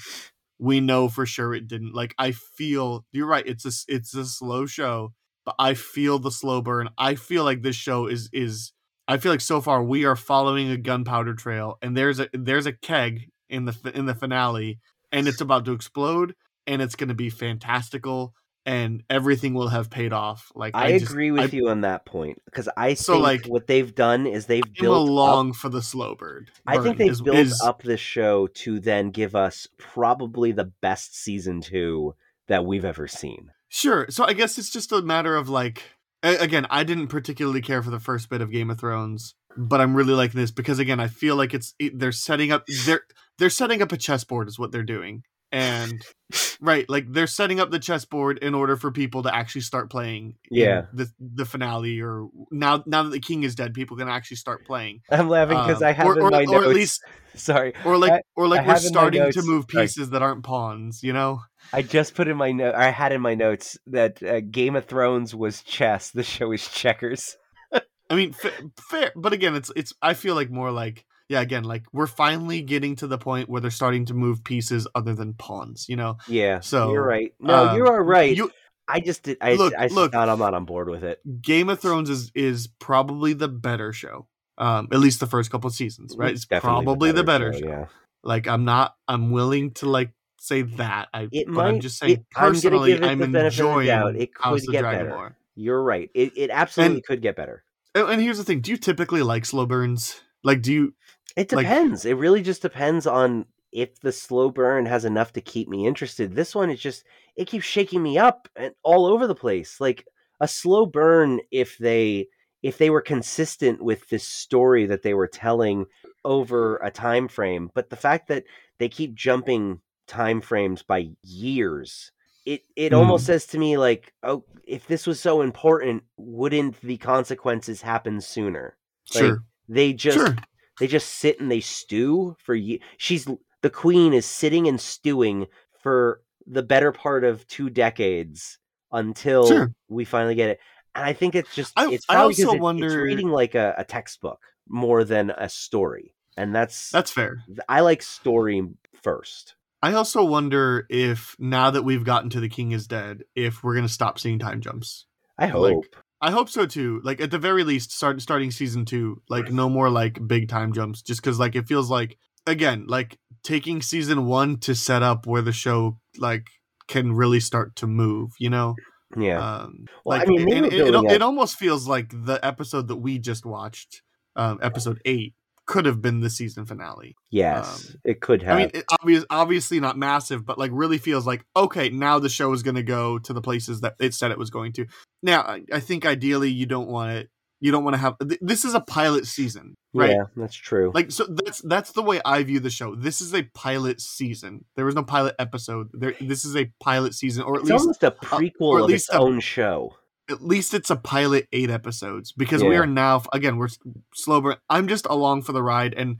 we know for sure it didn't like I feel you're right it's a it's a slow show but I feel the slow burn I feel like this show is is I feel like so far we are following a gunpowder trail and there's a there's a keg in the in the finale and it's about to explode and it's going to be fantastical and everything will have paid off like I, just- agree with I, you on that point because I So, think like, what they've done is they've I'm built up along for the slow bird I think burn they is- built is- up this show to then give us probably the best season two that we've ever seen. Sure. So I guess it's just a matter of like again, I didn't particularly care for the first bit of Game of Thrones, but I'm really liking this because again, I feel like it's they're setting up they're they're setting up a chessboard is what they're doing. And *laughs* right, like they're setting up the chessboard in order for people to actually start playing Yeah. the the finale or now now that the king is dead, people can actually start playing. I'm laughing because Um, I have or, or, or at least *laughs* sorry, or like I- or like I we're have in my starting to move sorry. pieces that aren't pawns, you know? I just put in my note. I had in my notes that uh, Game of Thrones was chess. The show is checkers. *laughs* I mean, fa- fair, but again, it's it's. I feel like more like yeah. Again, like we're finally getting to the point where they're starting to move pieces other than pawns. You know, Yeah, So, you're right. No, um, you are right. you I just did. I, Look, I look. thought I'm not on board with it. Game of Thrones is is probably the better show. Um, at least the first couple of seasons, right? It's Definitely probably the better, show. Yeah. Like I'm not. I'm willing to like say that. I. It but might. I'm just saying it- I'm personally, I'm the benefit of the enjoying doubt. It House could of get better. more. You're right. It it absolutely And- could get better. And, here's the thing: Do you typically like slow burns? Like, do you? It Like- depends. it really just depends on if the slow burn has enough to keep me interested. This one is just it keeps shaking me up and all over the place. Like a slow burn if they if they were consistent with this story that they were telling over a time frame, but the fact that they keep jumping time frames by years it it Hmm. almost says to me like oh if this was so important wouldn't the consequences happen sooner Like, Sure. they just sure. they just sit and they stew for ye- she's the queen is sitting and stewing for the better part of two decades until Sure. we finally get it and i think it's just I- it's I probably 'cause also it- it's wonder- reading like a, a textbook more than a story and that's That's fair. i like story first I also wonder if now that we've gotten to the king is dead, if we're gonna stop seeing time jumps. i hope Like, I hope so too. Like at the very least, start starting season two, like no more like big time jumps, just because like it feels like again like taking season one to set up where the show like can really start to move. You know, yeah um, Well, I like mean, they and it, it, it almost feels like the episode that we just watched, um, episode eight, could have been the season finale. yes um, it could have I mean, it obvious, obviously not massive, but like really feels like okay, now the show is going to go to the places that it said it was going to. Now, I, I think ideally you don't want it. You don't want to have. th- This is a pilot season, right? yeah that's true Like so, that's that's the way I view the show. This is a pilot season. There was no pilot episode. There, this is a pilot season, or at it's least almost a prequel or at of least its a- own show at least it's a pilot eight episodes because we are now again we're slow burn. I'm just along for the ride, and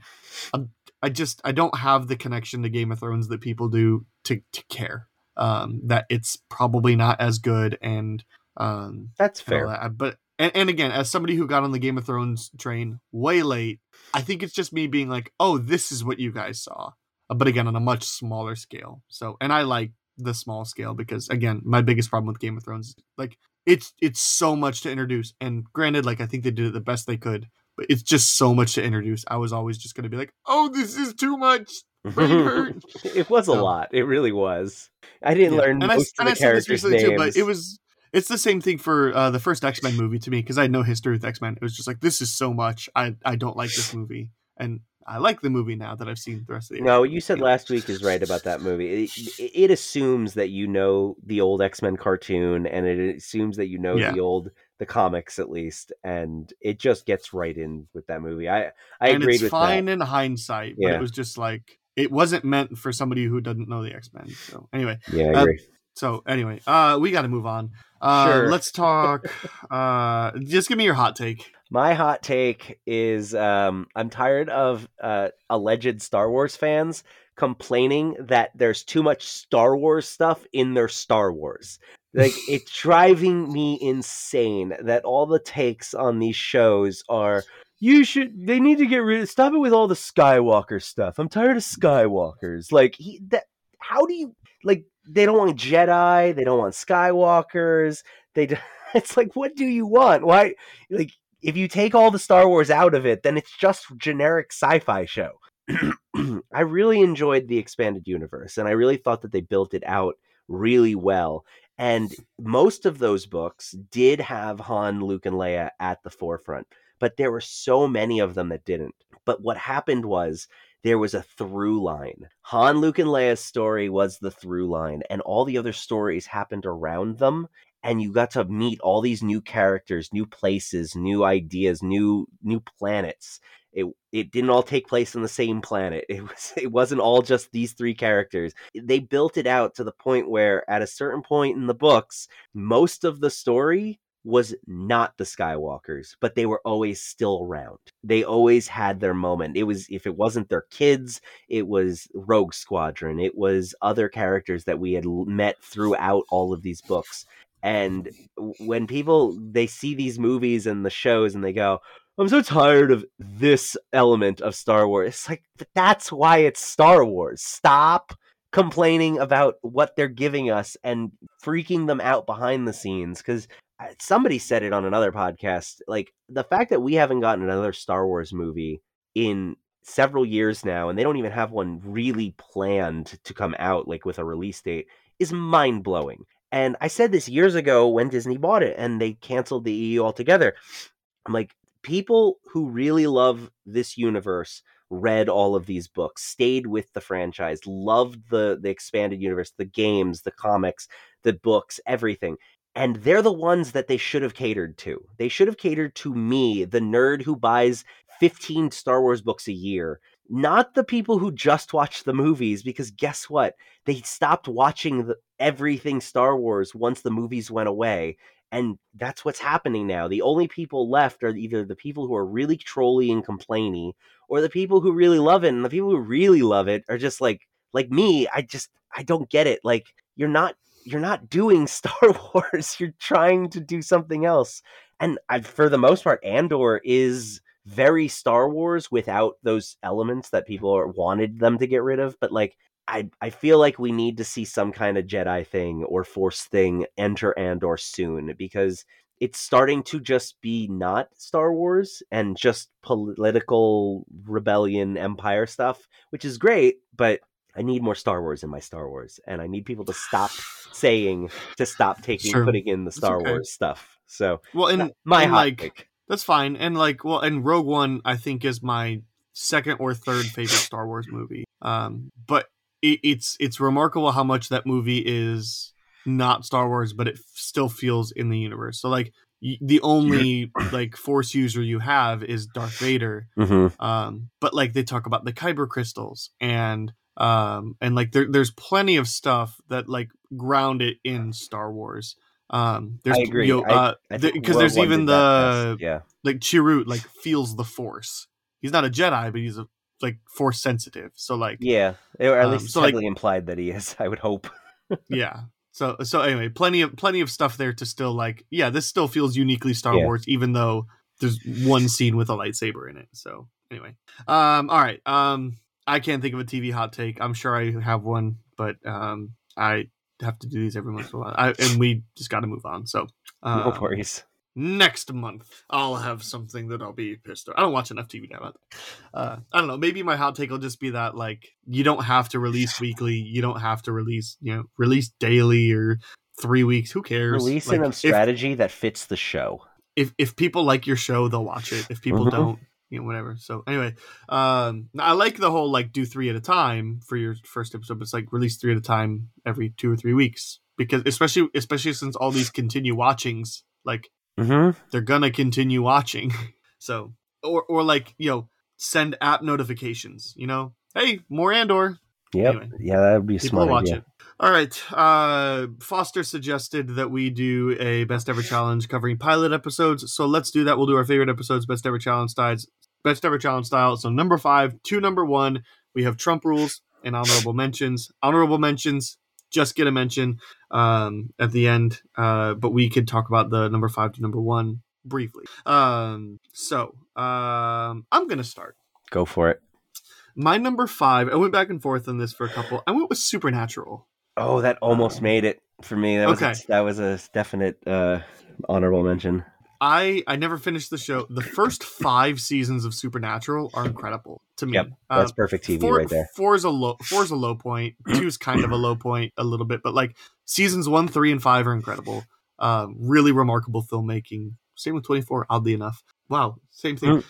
I'm, I just I don't have the connection to Game of Thrones that people do to to care um, that it's probably not as good, and Um, That's fair. that. But and, and again, as somebody who got on the Game of Thrones train way late, I think it's just me being like, "Oh, this is what you guys saw," Uh, but again, on a much smaller scale. So, and I like the small scale because again, my biggest problem with Game of Thrones is like it's it's so much to introduce. And granted, like I think they did it the best they could, but it's just so much to introduce. I was always just gonna be like, "Oh, this is too much." *laughs* It was a lot. It really was. I didn't Yeah. learn and I, most and of I the said this characters' recently names. too, but it was it's the same thing for uh, the first X Men movie to me because I had no history with X Men. It was just like this is so much. I I don't like this movie, and I like the movie now that I've seen the rest of the. No, X-Men. you said last week is right about that movie. It, it, assumes that you know the old X Men cartoon, and it assumes that you know Yeah. the old the comics at least, and it just gets right in with that movie. I I and agreed it's with fine that. in hindsight, but Yeah. it was just like it wasn't meant for somebody who doesn't know the X Men. So anyway, Yeah, I uh, agree. So anyway, uh, we got to move on. Uh, Sure. Let's talk. uh, just give me your hot take. My hot take is um, I'm tired of uh, alleged Star Wars fans complaining that there's too much Star Wars stuff in their Star Wars. Like *laughs* it's driving me insane that all the takes on these shows are you should they need to get rid of stop it with all the Skywalker stuff. I'm tired of Skywalkers. Like he that how do you like they don't want Jedi, they don't want Skywalkers. They d- *laughs* it's like what do you want? Why like if you take all the Star Wars out of it, then it's just generic sci-fi show. *clears throat* I really enjoyed the expanded universe and I really thought that they built it out really well. And most of those books did have Han, Luke, and Leia at the forefront, but there were so many of them that didn't. But what happened was there was a through line. Han, Luke, and Leia's story was the through line, and all the other stories happened around them. And you got to meet all these new characters, new places, new ideas, new new planets. It it didn't all take place on the same planet. *laughs* It was it wasn't all just these three characters. They built it out to the point where at a certain point in the books, most of the story was not the Skywalkers, but they were always still around. They always had their moment. It was if it wasn't their kids, it was Rogue Squadron. It was other characters that we had met throughout all of these books. And when people they see these movies and the shows and they go, I'm so tired of this element of Star Wars. It's like that's why it's Star Wars. Stop complaining about what they're giving us and freaking them out behind the scenes because somebody said it on another podcast like the fact that we haven't gotten another Star Wars movie in several years now and they don't even have one really planned to come out like with a release date is mind-blowing. And I said this years ago when Disney bought it and they canceled the EU altogether. I'm like people who really love this universe read all of these books, stayed with the franchise, loved the the expanded universe, the games, the comics, the books, everything. And they're the ones that they should have catered to. They should have catered to me, the nerd who buys 15 Star Wars books a year, not the people who just watch the movies because guess what? They stopped watching the, everything Star Wars once the movies went away. And that's what's happening now. The only people left are either the people who are really trolly and complainy or the people who really love it. And the people who really love it are just like like me, I just I don't get it. Like you're not you're not doing *laughs* Star Wars. You're trying to do something else. And I, for the most part, Andor is very Star Wars without those elements that people are, wanted them to get rid of. But like, I I feel like we need to see some kind of Jedi thing or Force thing enter Andor soon because it's starting to just be not Star Wars and just political rebellion empire stuff, which is great, but I need more Star Wars in my Star Wars, and I need people to stop *sighs* saying to stop taking Sure. putting in the Star okay. Wars stuff. So Well, and my and, like take. that's fine, and like well, and Rogue One I think is my second or third favorite Star Wars movie. Um, but it, it's it's remarkable how much that movie is not Star Wars, but it f- still feels in the universe. So like the only like Force user you have is Darth Vader. Mm-hmm. Um, but like they talk about the Kyber crystals and um and like there, there's plenty of stuff that like ground it in Star Wars. Um, there's I agree. you uh, because there's even the yeah. like Chirrut like feels the Force. He's not a Jedi, but he's a like Force sensitive. So like Yeah, or at Um, least so, like- implied that he is. *laughs* I would hope. *laughs* yeah. So so anyway, plenty of plenty of stuff there to still like. Yeah, this still feels uniquely Star Yeah. Wars, even though there's one scene with a lightsaber in it. So anyway, um, all right. Um, I can't think of a TV hot take. I'm sure I have one, but um, I have to do these every once in a while. I, and we just got to move on. So no uh, worries. next month I'll have something that I'll be pissed. Off. I don't watch enough TV now. Uh, I don't know. Maybe my hot take will just be that like you don't have to release *sighs* weekly. You don't have to release you know release daily or three weeks. Who cares? Releasing Like, a if, strategy that fits the show. if if people like your show, they'll watch it. If people Mhm. don't, you know, whatever. So anyway, um, I like the whole like do three at a time for your first episode. But it's like release three at a time every two or three weeks because especially especially since all these continue watchings like Mm-hmm. they're gonna continue watching. *laughs* So or or like you know send app notifications. You know, hey, more Andor. Yep. Anyway, yeah, that would be People smart watch idea. it. All right. Uh, Foster suggested that we do a best ever challenge covering pilot episodes. So let's do that. We'll do our favorite episodes, best ever challenge styles, best ever challenge style. So number five to number one, we have Trump rules and honorable mentions. Honorable mentions, just get a mention um, at the end. Uh, but we could talk about the number five to number one briefly. Um, so um, I'm gonna start. Go for it. My number five. I went back and forth on this for a couple. I went with Supernatural. Oh, that almost made it for me. That was Okay. a, that was a definite uh, honorable mention. I I never finished the show. The first five seasons of Supernatural are incredible to me. Yep, Uh, That's perfect TV four, right there. Four is a low. four is a low point. Two is kind of a low point, a little bit, but like seasons one, three, and five are incredible. Um, really remarkable filmmaking. Same with Twenty Four. Oddly enough, wow, same thing. Mm.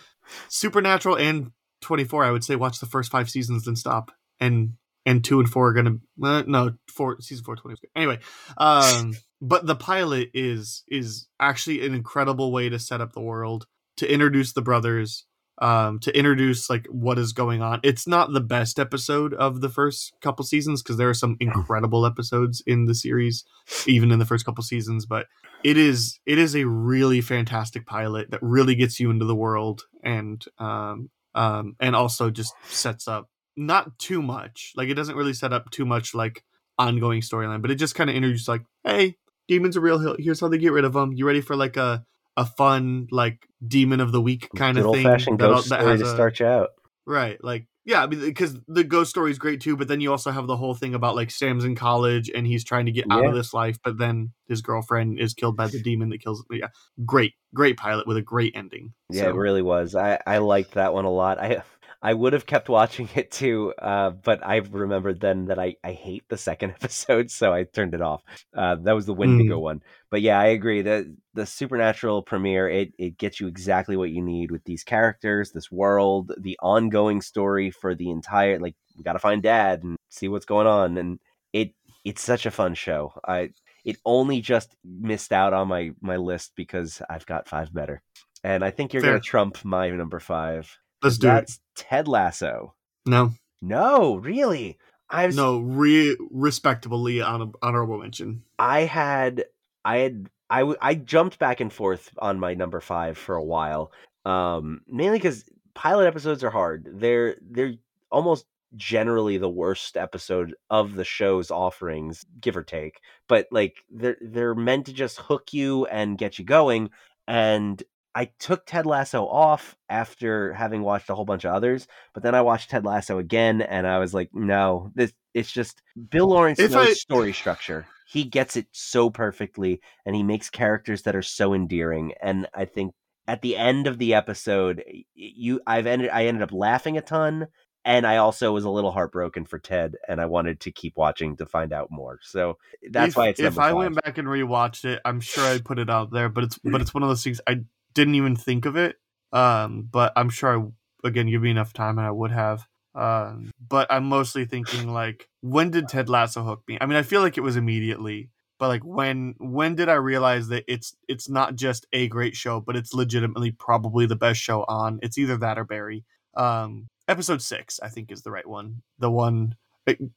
Supernatural and Twenty Four. I would say watch the first five seasons, then stop. And and two and four are gonna uh, no four season four twenty. Anyway, um, *laughs* but the pilot is is actually an incredible way to set up the world to introduce the brothers um to introduce like what is going on it's not the best episode of the first couple seasons because there are some incredible episodes in the series even in the first couple seasons but it is it is a really fantastic pilot that really gets you into the world and um um and also just sets up not too much like it doesn't really set up too much like ongoing storyline but it just kind of introduces like hey demons are real here's how they get rid of them you ready for like a a fun like demon of the week kind of old thing fashioned ghost that story to a- start you out. Right, like yeah, I mean because the ghost story is great too, but then you also have the whole thing about like Sam's in college and he's trying to get out Yeah. of this life, but then his girlfriend is killed by the demon that kills. Yeah, great, great pilot with a great ending. Yeah, So, it really was. I I liked that one a lot. I I would have kept watching it too, uh, but I remembered then that I, I hate the second *laughs* episode, so I turned it off. Uh, that was the Wendigo one. But yeah, I agree. The the supernatural premiere it it gets you exactly what you need with these characters, this world, the ongoing story for the entire like we got to find Dad and see what's going on, and it it's such a fun show. I it only just missed out on my my list because I've got five better, and I think you're Fair. gonna trump my number five. Let's do it. That's Ted Lasso. No, No, really. I've no, re- respectably honorable mention. I had I had I w- I jumped back and forth on my number 5 for a while. Um mainly cuz pilot episodes are hard. They're they're almost generally the worst episode of the show's offerings, give or take. But like they're they're meant to just hook you and get you going and I took Ted Lasso off after having watched a whole bunch of others, but then I watched Ted Lasso again and I was like, no, this it's just Bill Lawrence If knows I- story structure. He gets it so perfectly and he makes characters that are so endearing and I think at the end of the episode you I've ended I ended up laughing a ton and I also was a little heartbroken for Ted and I wanted to keep watching to find out more. So that's if, why it's if I five. went back and rewatched it, I'm sure I'd put it out there. But it's but *clears throat* it's one of those things I didn't even think of it. Um, but I'm sure I again give me enough time and I would have. Um, but I'm mostly thinking like, when did Ted Lasso hook me? I mean, I feel like it was immediately. But like when when did I realize that it's it's not just a great show, but it's legitimately probably the best show on. It's either that or Barry. Um, episode six, I think, is the right one. The one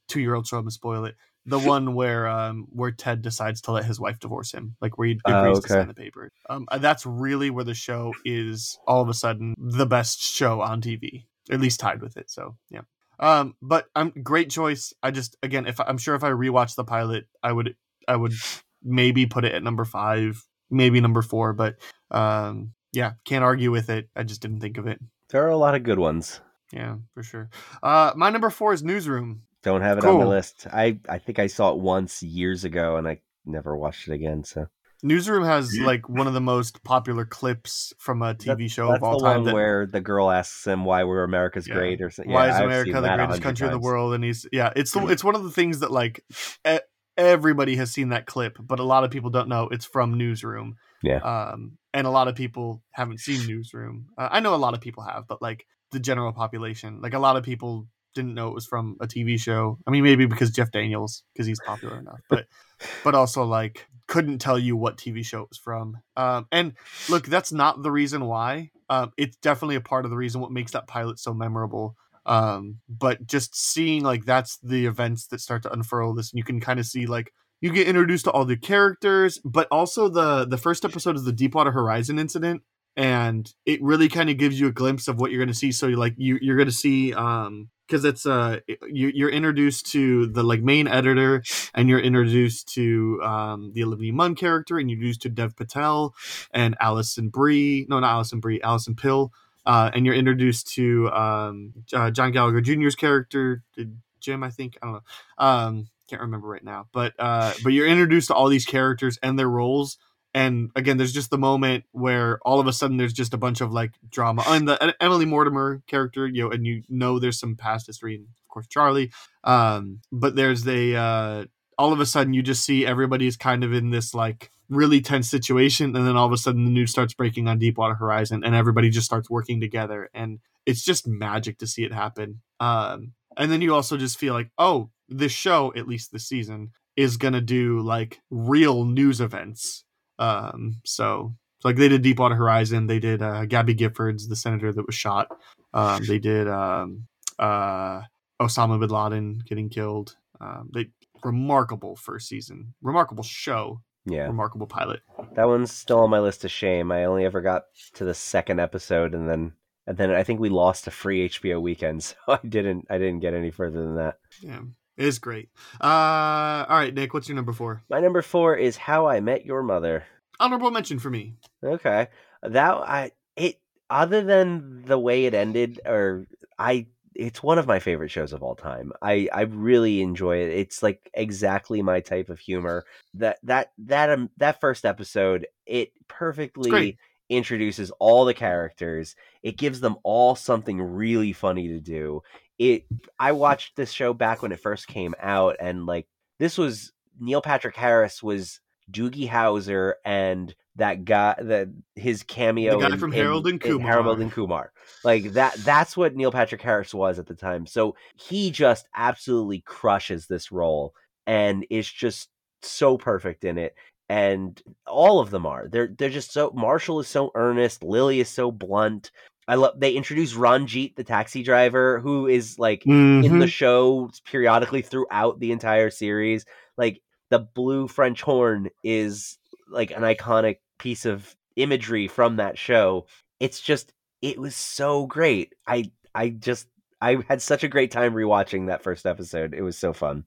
two year old show. I'm gonna spoil it the one where um where Ted decides to let his wife divorce him, like where he Oh, agrees to okay. sign the paper. Um, uh, that's really where the show is all of a sudden the best show on TV, at least tied with it. So yeah. Um, but I'm great choice. I just again, if I'm sure if I rewatch the pilot, I would I would maybe put it at number five, maybe number four, but um, yeah, can't argue with it. I just didn't think of it. There are a lot of good ones. Yeah, for sure. Uh, my number four is Newsroom. Don't have it on the list. I I think I saw it once years ago, and I never watched it again. So Newsroom has Yeah. like one of the most popular clips from a TV show that's of all the time. one that- where the girl asks him why we're America's Yeah. great, or something. why is I've America the greatest country in the world? And he's yeah, it's the, it's one of the things that like everybody has seen that clip, but a lot of people don't know it's from Newsroom. Yeah. Um, and a lot of people haven't seen Newsroom. Uh, I know a lot of people have, but like the general population, like a lot of people didn't know it was from a TV show. I mean, maybe because Jeff Daniels, because he's popular enough, but *laughs* but also like couldn't tell you what TV show it was from. Um, and look, that's not the reason why. Um, it's definitely a part of the reason what makes that pilot so memorable. Um, but just seeing like that's the events that start to unfurl this, and you can kind of see like you get introduced to all the characters, but also the the first episode is the Deepwater Horizon incident, and it really kind of gives you a glimpse of what you're going to see. So you like you you're going to see um because it's uh you, you're introduced to the like main editor and you're introduced to um the Olivia Munn character and you're introduced to Dev Patel and Alison Brie no not Alison Brie Alison Pill uh and you're introduced to um uh, John Gallagher Jr.'s character Jim I think I don't know um can't remember right now but uh but you're introduced to all these characters and their roles and again there's just the moment where all of a sudden there's just a bunch of like drama. And the and emily mortimer character you know and you know there's some past history and of course charlie um but there's a uh all of a sudden you just see everybody's kind of in this like really tense situation and then all of a sudden the news starts breaking on deepwater horizon and everybody just starts working together and it's just magic to see it happen. Um and then you also just feel like oh this show at least this season is gonna do like real news events um, so, so like they did Deepwater Horizon, they did uh, Gabby Giffords, the senator that was shot. Um, they did um, uh, Osama bin Laden getting killed. Um, they remarkable first season, remarkable show, Yeah, remarkable pilot. that one's still on my list of shame. I only ever got to the second episode, and then and then I think we lost a free HBO weekend, *laughs* so I didn't I didn't get any further than that. Yeah, it is great. Uh, all right, Nick, what's your number four? My number four is How I Met Your Mother. Honorable mention for me. Okay, that I it other than the way it ended, or I it's one of my favorite shows of all time. I I really enjoy it. It's like exactly my type of humor. That that that um, that first episode, it perfectly introduces all the characters. It gives them all something really funny to do. It I watched this show back when it first came out and like this was Neil Patrick Harris was Doogie Howser and that guy that his cameo The guy in- from in- Harold and Kumar. Harold and Kumar. Like that that's what Neil Patrick Harris was at the time. So he just absolutely crushes this role and is just so perfect in it and all of them are. They're they're just so Marshall is so earnest, Lily is so blunt. I love they introduced Ranjit the taxi driver who is like in Mm-hmm. the show periodically throughout the entire series. Like the blue French horn is like an iconic piece of imagery from that show. It's just it was so great. I I just I had such a great time rewatching that first episode. It was so fun.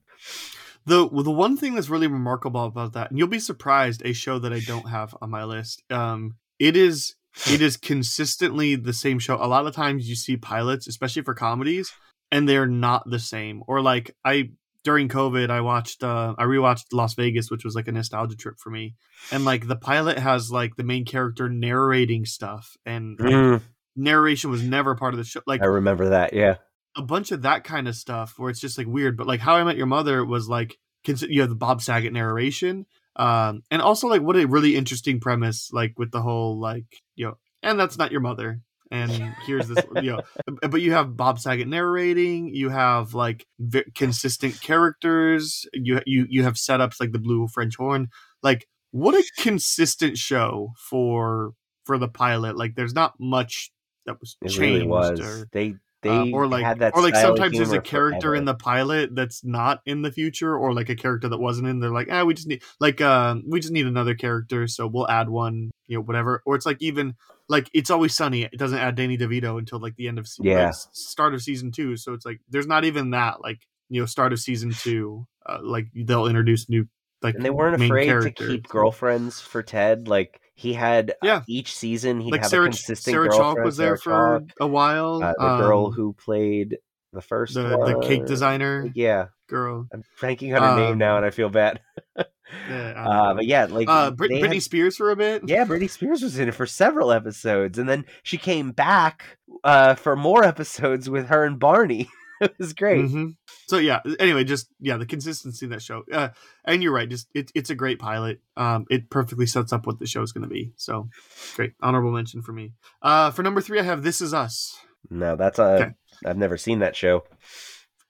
The the one thing that's really remarkable about that, and you'll be surprised, a show that I don't have on my list. Um, it is it is consistently the same show. A lot of times you see pilots, especially for comedies, and they're not the same. Or like I during COVID, I watched uh, I rewatched Las Vegas, which was like a nostalgia trip for me. And like the pilot has like the main character narrating stuff, and like, narration was never part of the show. Like I remember that. Yeah. a bunch of that kind of stuff where it's just like weird. But like How I Met Your Mother was like you have the Bob Saget narration, um, and also like what a really interesting premise, like with the whole like you know, and that's not your mother. And *laughs* here's this, you know, but you have Bob Saget narrating. You have like v- consistent characters. You you you have setups like the Blue French Horn. Like what a consistent show for for the pilot. Like there's not much that was It changed really was. or they they uh, or like or like sometimes there's a character in the pilot that's not in the future or like a character that wasn't in they're like ah we just need like um we just need another character so we'll add one you know whatever or it's like even like it's always sunny it doesn't add danny devito until like the end of se- Yeah. like, start of season two so it's like there's not even that like you know start of season two uh, like they'll introduce new like and they weren't afraid to keep girlfriends for Ted. Like he had uh, Yeah. each season he'd like have Sarah, a consistent Sarah girlfriend. Chalke was there Sarah for Chalke, a while. uh, the girl um, who played the first the the cake designer Yeah, girl. I'm blanking on her name Um, now, and I feel bad. *laughs* Yeah, *laughs* Uh, but yeah, like uh, Brit- Britney had- Spears for a bit. yeah, Britney Spears was in it for several episodes, and then she came back uh, for more *laughs* episodes with her and Barney. *laughs* it was great. Mhm. So yeah. Anyway, just yeah, the consistency in that show. Uh, and you're right. Just it, it's a great pilot. Um, it perfectly sets up what the show is going to be. So great, honorable mention for me. Uh, for number three, I have This Is Us. No, that's a. Okay. have never seen that show.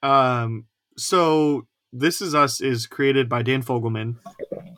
Um, so This Is Us is created by Dan Fogelman,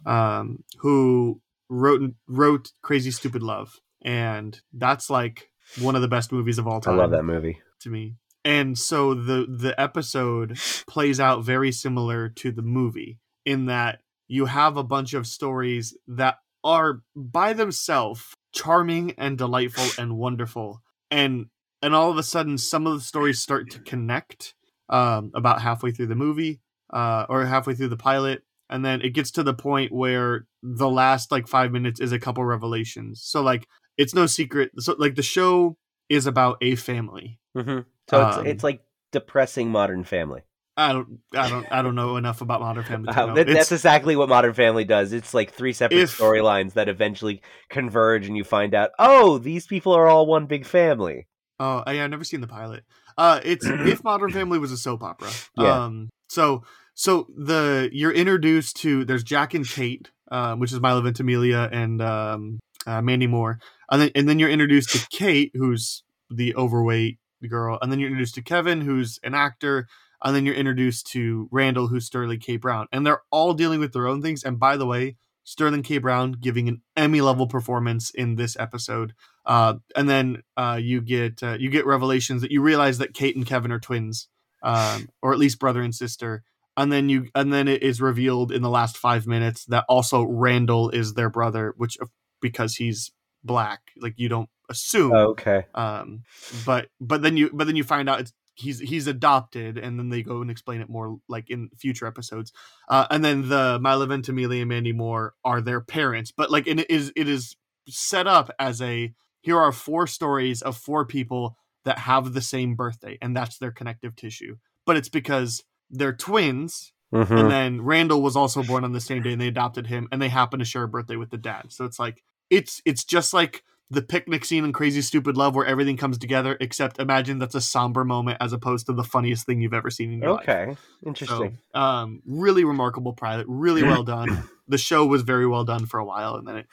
um, who wrote wrote Crazy Stupid Love, and that's like one of the best movies of all time. I love that movie. to me. And so the the episode plays out very similar to the movie in that you have a bunch of stories that are by themselves charming and delightful and wonderful. And and all of a sudden some of the stories start to connect um, about halfway through the movie uh, or halfway through the pilot. And then it gets to the point where the last like five minutes is a couple revelations. So like it's no secret. So like the show is about a family hmm So it's Um, it's like depressing Modern Family. I don't, I don't, I don't know enough about Modern Family. To Uh, that- that's exactly what Modern Family does. It's like three separate storylines that eventually converge, and you find out, oh, these people are all one big family. oh, I, I've never seen the pilot. Uh, it's *clears throat* if Modern Family was a soap opera. Yeah. Um, so, so the you're introduced to there's Jack and Kate, uh, which is Milo Ventimiglia and um, uh, Mandy Moore, and then and then you're introduced to Kate, who's the overweight girl, and then you're introduced to Kevin, who's an actor, and then you're introduced to Randall, who's Sterling K. Brown, and they're all dealing with their own things. And by the way, Sterling K. Brown giving an Emmy level performance in this episode. Uh, and then uh, you get uh, you get revelations that you realize that Kate and Kevin are twins, um, or at least brother and sister. And then you and then it is revealed in the last five minutes that also Randall is their brother, which because he's black, like you don't assume Okay. um but but then you but then you find out it's he's he's adopted and then they go and explain it more like in future episodes uh and then the Milo Ventimiglia and Mandy Moore are their parents but like it is it is set up as a here are four stories of four people that have the same birthday and that's their connective tissue but it's because they're twins Mhm. and then Randall was also born on the same day and they adopted him and they happen to share a birthday with the dad. So it's like it's it's just like the picnic scene in Crazy Stupid Love where everything comes together, except imagine that's a somber moment as opposed to the funniest thing you've ever seen in your life. Okay. So, Interesting. um, really remarkable pilot, really well done. *clears throat* the show was very well done for a while, and then it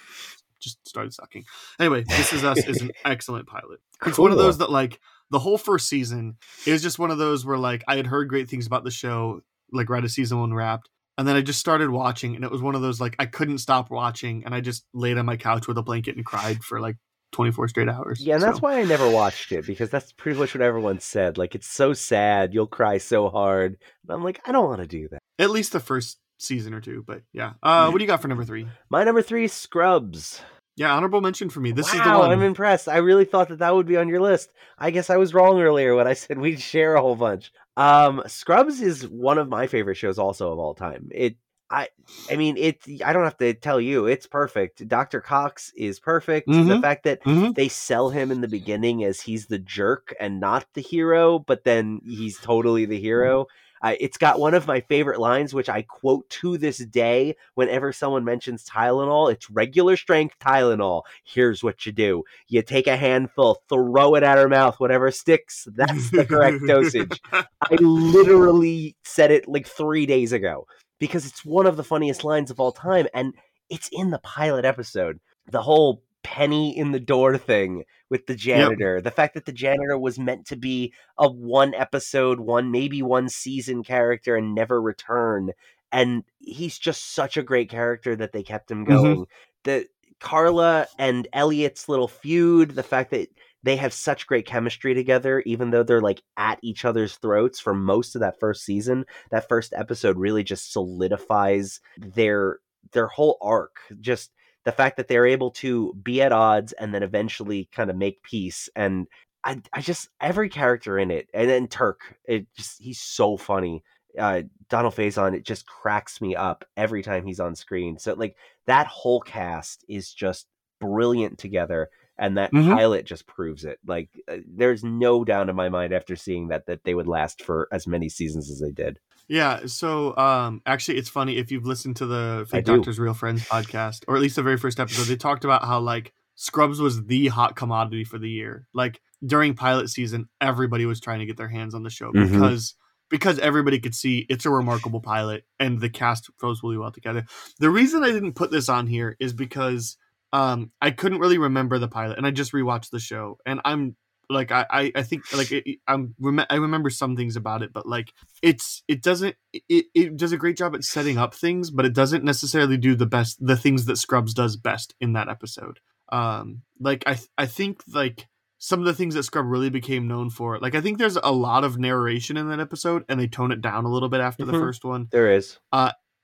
just started sucking. Anyway, This Is Us is an *laughs* excellent pilot. It's one of those that like the whole first season is just one of those where like I had heard great things about the show, like right as season one wrapped. And then I just started watching, and it was one of those like I couldn't stop watching, and I just laid on my couch with a blanket and cried for like 24 straight hours. Yeah, and that's why I never watched it because that's pretty much what everyone said. Like, it's so sad, you'll cry so hard. And I'm like, I don't want to do that. at least the first season or two. But yeah, uh, what do you got for number three? My number three is Scrubs. Yeah, honorable mention for me. This wow, is the one. I'm impressed. I really thought that that would be on your list. I guess I was wrong earlier when I *laughs* said we'd share a whole bunch. Um, Scrubs is one of my favorite shows, also of all time. It, I, I mean, it. I don't have to tell you, it's perfect. Dr. Cox is perfect. The Mhm. fact that Mhm. they sell him in the beginning as he's the jerk and not the hero, but then he's totally the hero. I, it's got one of my favorite lines, which I quote to this day whenever someone mentions Tylenol. It's regular strength Tylenol. Here's what you do you take a handful, throw it at her mouth, whatever sticks. That's the correct *laughs* dosage. I literally said it like three days ago because it's one of the funniest lines of all time. And it's in the pilot episode. The whole penny in the door thing with the janitor. The fact that the janitor was meant to be a one episode, one, maybe one season character and never return. And he's just such a great character that they kept him Mhm. going. The Carla and Elliot's little feud, the fact that they have such great chemistry together, even though they're like at each other's throats for most of that first season. That first episode really just solidifies their their whole arc. Just the fact that they're able to be at odds and then eventually kind of make peace. And I, I just every character in it, and then Turk, it just he's so funny. uh, Donald Faison, it just cracks me up every time he's on screen. So like that whole cast is just brilliant together, and that Mhm. pilot just proves it. Like uh, there's no doubt in my mind after seeing that that they would last for as many seasons as they did. Yeah, so um actually it's funny if you've listened to the Fake. Doctors Real Friends podcast, or at least the very first episode, they talked about how like Scrubs was the hot commodity for the year. Like during pilot season, everybody was trying to get their hands on the show Mhm. because because everybody could see it's a remarkable pilot and the cast flows really well together. The reason I didn't put this on here is because um I couldn't really remember the pilot and I just rewatched the show and I'm like I I, I think like it, I'm rem- I remember some things about it but like it's it doesn't it, it does a great job at setting up things but it doesn't necessarily do the best the things that scrubs does best in that episode um like i i think like some of the things that scrub really became known for like i think there's a lot of narration in that episode and they tone it down a little bit after the Mhm. first one There is.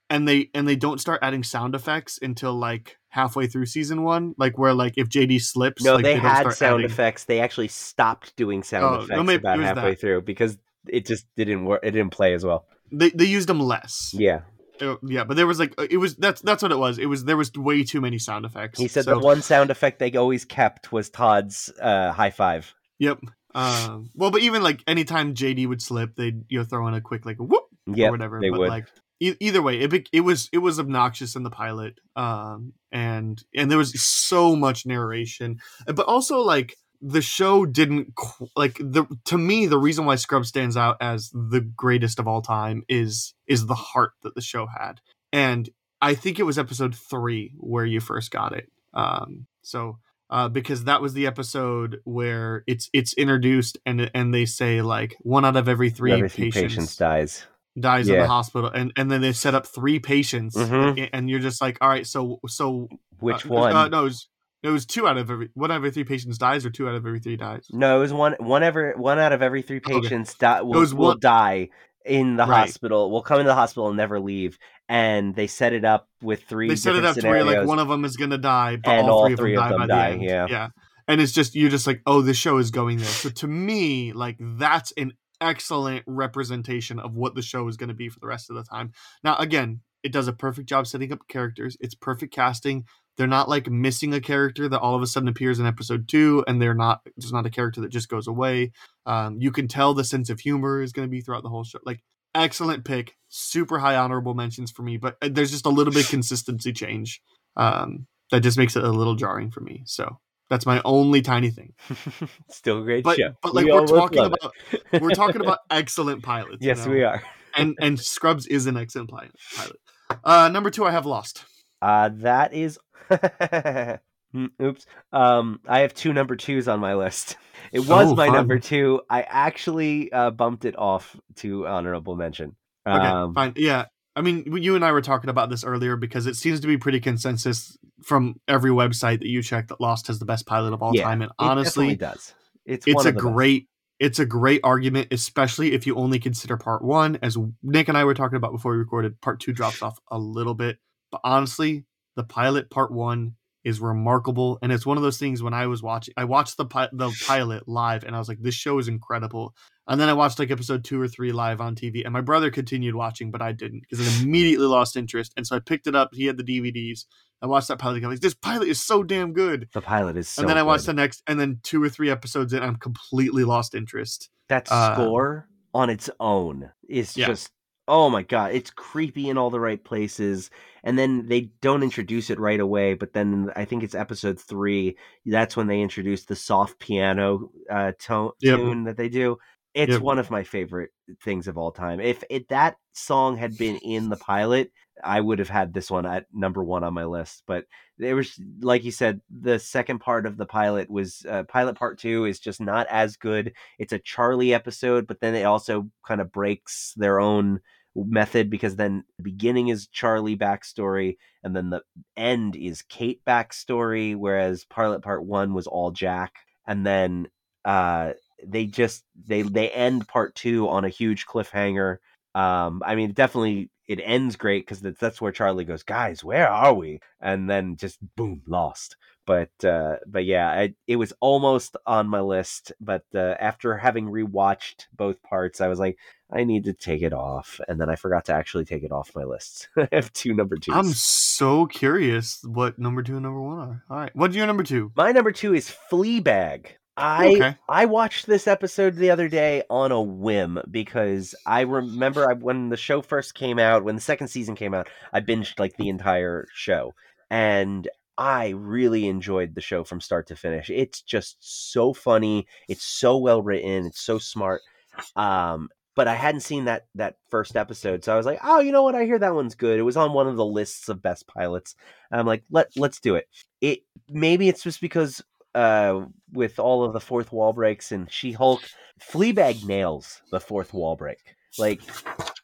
And they and they don't start adding sound effects until like halfway through season one like where like if jd slips No, like, they don't had start sound adding- effects. They actually stopped doing sound Oh, no, effects maybe about halfway that. through because it just didn't work. It didn't play as well. they, they used them less Yeah, Uh, yeah but there was like it was that's that's what it was it was there was way too many sound effects he said So- the one sound effect they always kept was Todd's uh, high five. Yep. Um, well, but even like anytime JD would slip, they'd you know throw in a quick like whoop Yeah, or whatever. they but would. like e- either way, it bec- it was it was obnoxious in the pilot, um, and and there was so much narration, but also like the show didn't qu- like the to me the reason why Scrub stands out as the greatest of all time is is the heart that the show had, and I think it was episode three where you first got it. Um, so uh, because that was the episode where it's it's introduced and and they say like one out of every three Every patients, patients dies. Dies in the hospital and and then they set up three patients Mhm. a- and you're just like all right so so Which uh, one? uh, no it was, it was two out of every one out of every three patients dies or two out of every three dies No, it was one one ever one out of every three Okay. patients die, will, will one- die in the Right. hospital. Will come into the hospital and never leave. And they set it up with three. they set it up to where like one of them is gonna die but And all, all three, three of of them them die by die, the end yeah. yeah and it's just you're just like oh this show is going there so to me like that's an excellent representation of what the show is going to be for the rest of the time. Now again it does a perfect job setting up characters. It's perfect casting. They're not like missing a character that all of a sudden appears in episode two and they're not just not a character that just goes away. Um, you can tell the sense of humor is going to be throughout the whole show. Like excellent pick. Super high honorable mentions for me but uh, there's just a little bit *sighs* consistency change um, that just makes it a little jarring for me so that's my only tiny thing *laughs* Still a great but show. but like We we're talking about it. we're talking about *laughs* excellent pilots you yes, know? we are. and and *laughs* scrubs is an excellent pilot pilot uh number two i have lost Uh, that is. Mm, Oops. Um, I have two number twos on my list. It was Oh, my fun. number two. I actually uh, bumped it off to honorable mention. okay Um, fine yeah i mean you and i were talking about this earlier because it seems to be pretty consensus from every website that you check that lost has the best pilot of all Yeah, time and honestly, it does. It's it's one a of the best. great it's a great argument especially if you only consider part one as nick and i were talking about before we recorded part two drops off a little bit but honestly the pilot part one is remarkable and it's one of those things when i was watching i watched the pi- the *laughs* pilot live and i was like this show is incredible and then i watched like episode two or three live on tv and my brother continued watching but i didn't because i *laughs* immediately lost interest and so i picked it up he had the dvds i watched that pilot i'm like this pilot is so damn good The pilot is so. and then I watched good. the next, and then two or three episodes in, I'm completely lost interest. that uh, score on its own is Yeah. just oh my god it's creepy in all the right places and then they don't introduce it right away but then i think it's episode three that's when they introduce the soft piano uh tone Yep. tune that they do it's Yep. one of my favorite things of all time if it that song had been in the pilot i would have had this one at number one on my list but there was like you said the second part of the pilot was uh, pilot part two is just not as good it's a Charlie episode, but then it also kind of breaks their own method because then the beginning is Charlie backstory and then the end is Kate backstory, whereas Pilot Part One was all Jack, and then uh, they just they they end Part Two on a huge cliffhanger. Um, I mean, definitely it ends great because that's where Charlie goes, guys, where are we? And then just boom, lost but uh but yeah I, it was almost on my list but uh, after having rewatched both parts i was like I need to take it off, and then I forgot to actually take it off my list. *laughs* I have two number twos. I'm so curious what number two and number one are. All right, what's your number two? My number two is Fleabag. I Okay. I watched this episode the other day on a whim because I remember I, when the show first came out, when the second season came out, I binged like the entire show, and I really enjoyed the show from start to finish. It's just so funny. It's so well written. It's so smart. Um, but I hadn't seen that that first episode, so I was like, oh, you know what? I hear that one's good. It was on one of the lists of best pilots. And I'm like, let let's do it. It maybe it's just because uh with all of the fourth wall breaks and She Hulk, Fleabag nails the fourth wall break. Like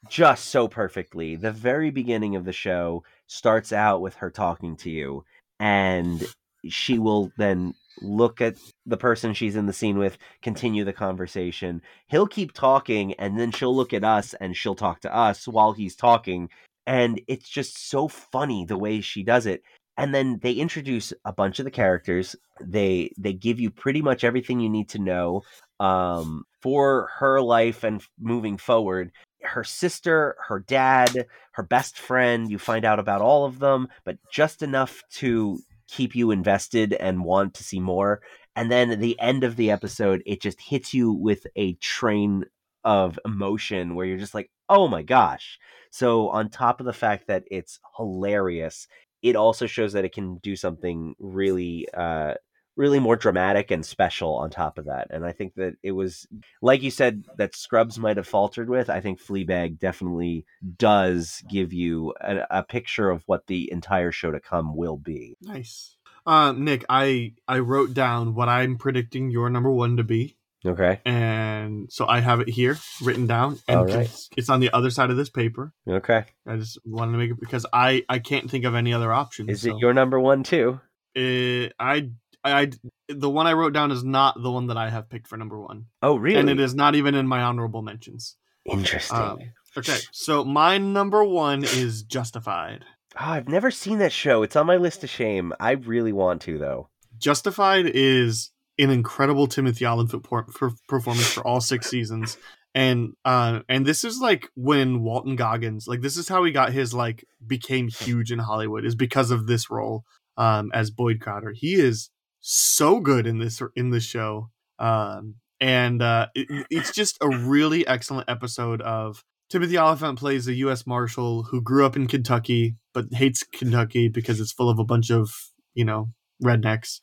just so perfectly. The very beginning of the show starts out with her talking to you and she will then look at the person she's in the scene with, continue the conversation. He'll keep talking and then she'll look at us and she'll talk to us while he's talking. And it's just so funny the way she does it. And then they introduce a bunch of the characters. They they give you pretty much everything you need to know um, for her life and moving forward her sister her dad her best friend you find out about all of them but just enough to keep you invested and want to see more and then at the end of the episode it just hits you with a train of emotion where you're just like oh my gosh. So on top of the fact that it's hilarious it also shows that it can do something really uh really more dramatic and special on top of that and i think that it was like you said that scrubs might have faltered with i think fleabag definitely does give you a, a picture of what the entire show to come will be Nice. Uh, Nick, I I wrote down what I'm predicting your number one to be, okay and so I have it here written down, and All right. it's, it's on the other side of this paper. okay I just wanted to make it because I I can't think of any other options. is it your number one too uh, I I the one I wrote down is not the one that I have picked for number one, oh really? And it is not even in my honorable mentions. interesting. Um, Okay, so my number one is Justified. oh, i've never seen that show. It's on my list of shame. I really want to though. Justified is an incredible Timothy Olyphant por- per- performance for all six seasons, and uh, and this is like when Walton Goggins, like this is how he got his like became huge in Hollywood is because of this role um, as Boyd Crowder. He is so good in this in this show, um, and uh, it, it's just a really excellent episode of Timothy Olyphant plays a U.S. Marshal who grew up in Kentucky but hates Kentucky because it's full of a bunch of you know rednecks,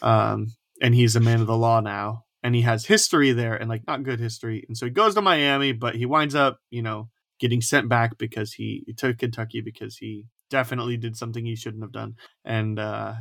um, and he's a man of the law now, and he has history there and like not good history, and so he goes to Miami, but he winds up you know getting sent back because he, he took Kentucky because he definitely did something he shouldn't have done, and uh,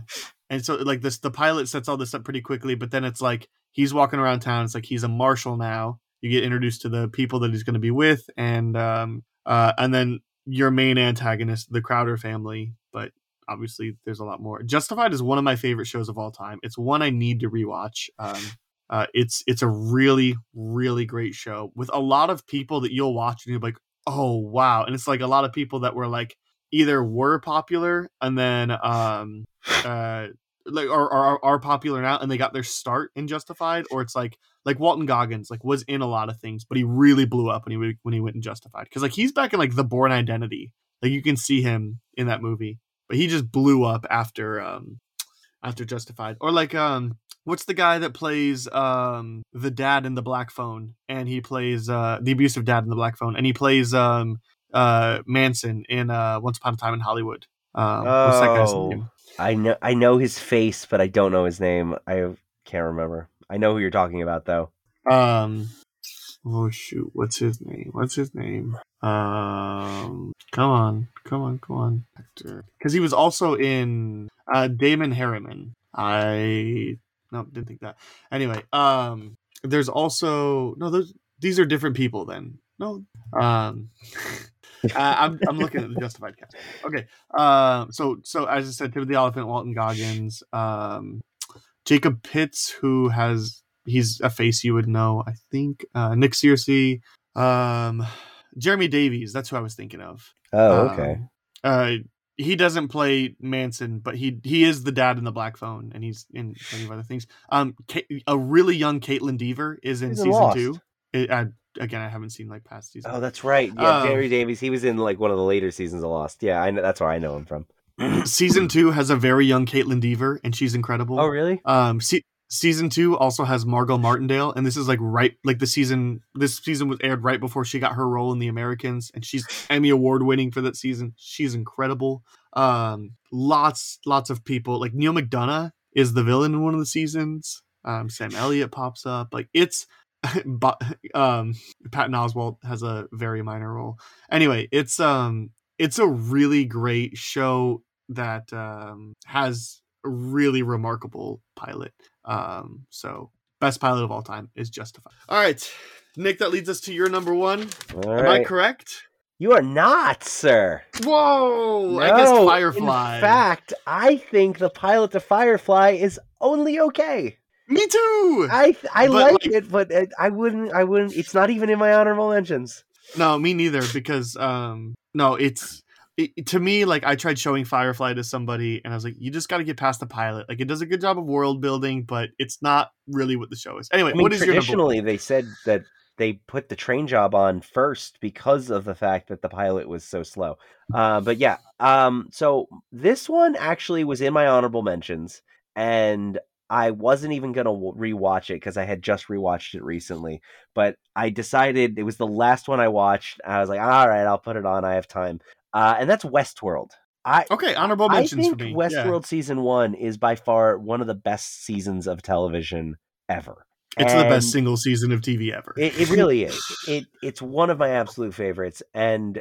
and so like this the pilot sets all this up pretty quickly, but then it's like he's walking around town, it's like he's a marshal now. You get introduced to the people that he's going to be with, and um, uh, and then your main antagonist, the Crowder family, but obviously there's a lot more. Justified is one of my favorite shows of all time. It's one I need to rewatch. Um, uh, it's it's a really really great show with a lot of people that you'll watch and you're like, oh wow, and it's like a lot of people that were like either were popular and then um uh like are, are are popular now and they got their start in Justified, or it's like like Walton Goggins like was in a lot of things, but he really blew up when he when he went in Justified because like he's back in like the Bourne Identity, like you can see him in that movie, but he just blew up after um after Justified, or like um what's the guy that plays um the dad in the Black Phone, and he plays uh the abusive dad in the Black Phone, and he plays um uh Manson in uh Once Upon a Time in Hollywood. Um, Oh. I know I know his face, but I don't know his name. I can't remember. I know who you're talking about though. Um. Oh shoot! What's his name? What's his name? Um. Come on! Come on! Come on! Actor. Because he was also in uh Damon Herriman. I no didn't think that. Anyway, um. There's also no. Those these are different people. Then no. Um. *laughs* *laughs* uh, I'm I'm looking at the Justified cast. Okay. Um. So so as I said, Timothy Olyphant, Walton Goggins, um, Jacob Pitts, who has he's a face you would know, I think. Uh, Nick Searcy, um, Jeremy Davies. That's who I was thinking of. Oh, okay. Um, uh, he doesn't play Manson, but he he is the dad in the Black Phone, and he's in plenty of other things. Um, a really young Kaitlyn Dever is in He's in season Lost. two. It, I again, I haven't seen like past seasons. Oh, that's right. Yeah, Um, Jerry Davies. He was in like one of the later seasons of Lost. Yeah, I know. That's where I know him from. *clears throat* season two has a very young Kaitlyn Dever, and she's incredible. Oh, really? Um, se- season two also has Margot Martindale, and this is like right like the season. This season was aired right before she got her role in The Americans, and she's Emmy award winning for that season. She's incredible. Um, lots lots of people like Neal McDonough is the villain in one of the seasons. Um, Sam Elliott pops up. Like it's, *laughs* but um, Patton Oswalt has a very minor role. Anyway, it's um, it's a really great show that um has a really remarkable pilot. Um, so best pilot of all time is Justified. All right, Nick, that leads us to your number one. All Am right. I correct? You are not, sir. Whoa! I guess Firefly. In fact, I think the pilot to Firefly is only okay. Me too. I I like, like- it, but it, I wouldn't. I wouldn't. It's not even in my honorable mentions. No, me neither. Because um, no, it's it, to me like I tried showing Firefly to somebody, and I was like, you just got to get past the pilot. Like it does a good job of world building, but it's not really what the show is. Anyway, I mean, what is your traditionally they said that they put the train job on first because of the fact that the pilot was so slow. Uh, but yeah, um, so this one actually was in my honorable mentions, and I wasn't even gonna w- rewatch it because I had just rewatched it recently. But I decided it was the last one I watched. I was like, all right, I'll put it on. I have time, uh, and that's Westworld. I Okay, honorable mentions I think for me. Westworld season one is by far one of the best seasons of television ever. Yeah. It's the best single season of TV ever. It, it really is. *laughs* It it's one of my absolute favorites, and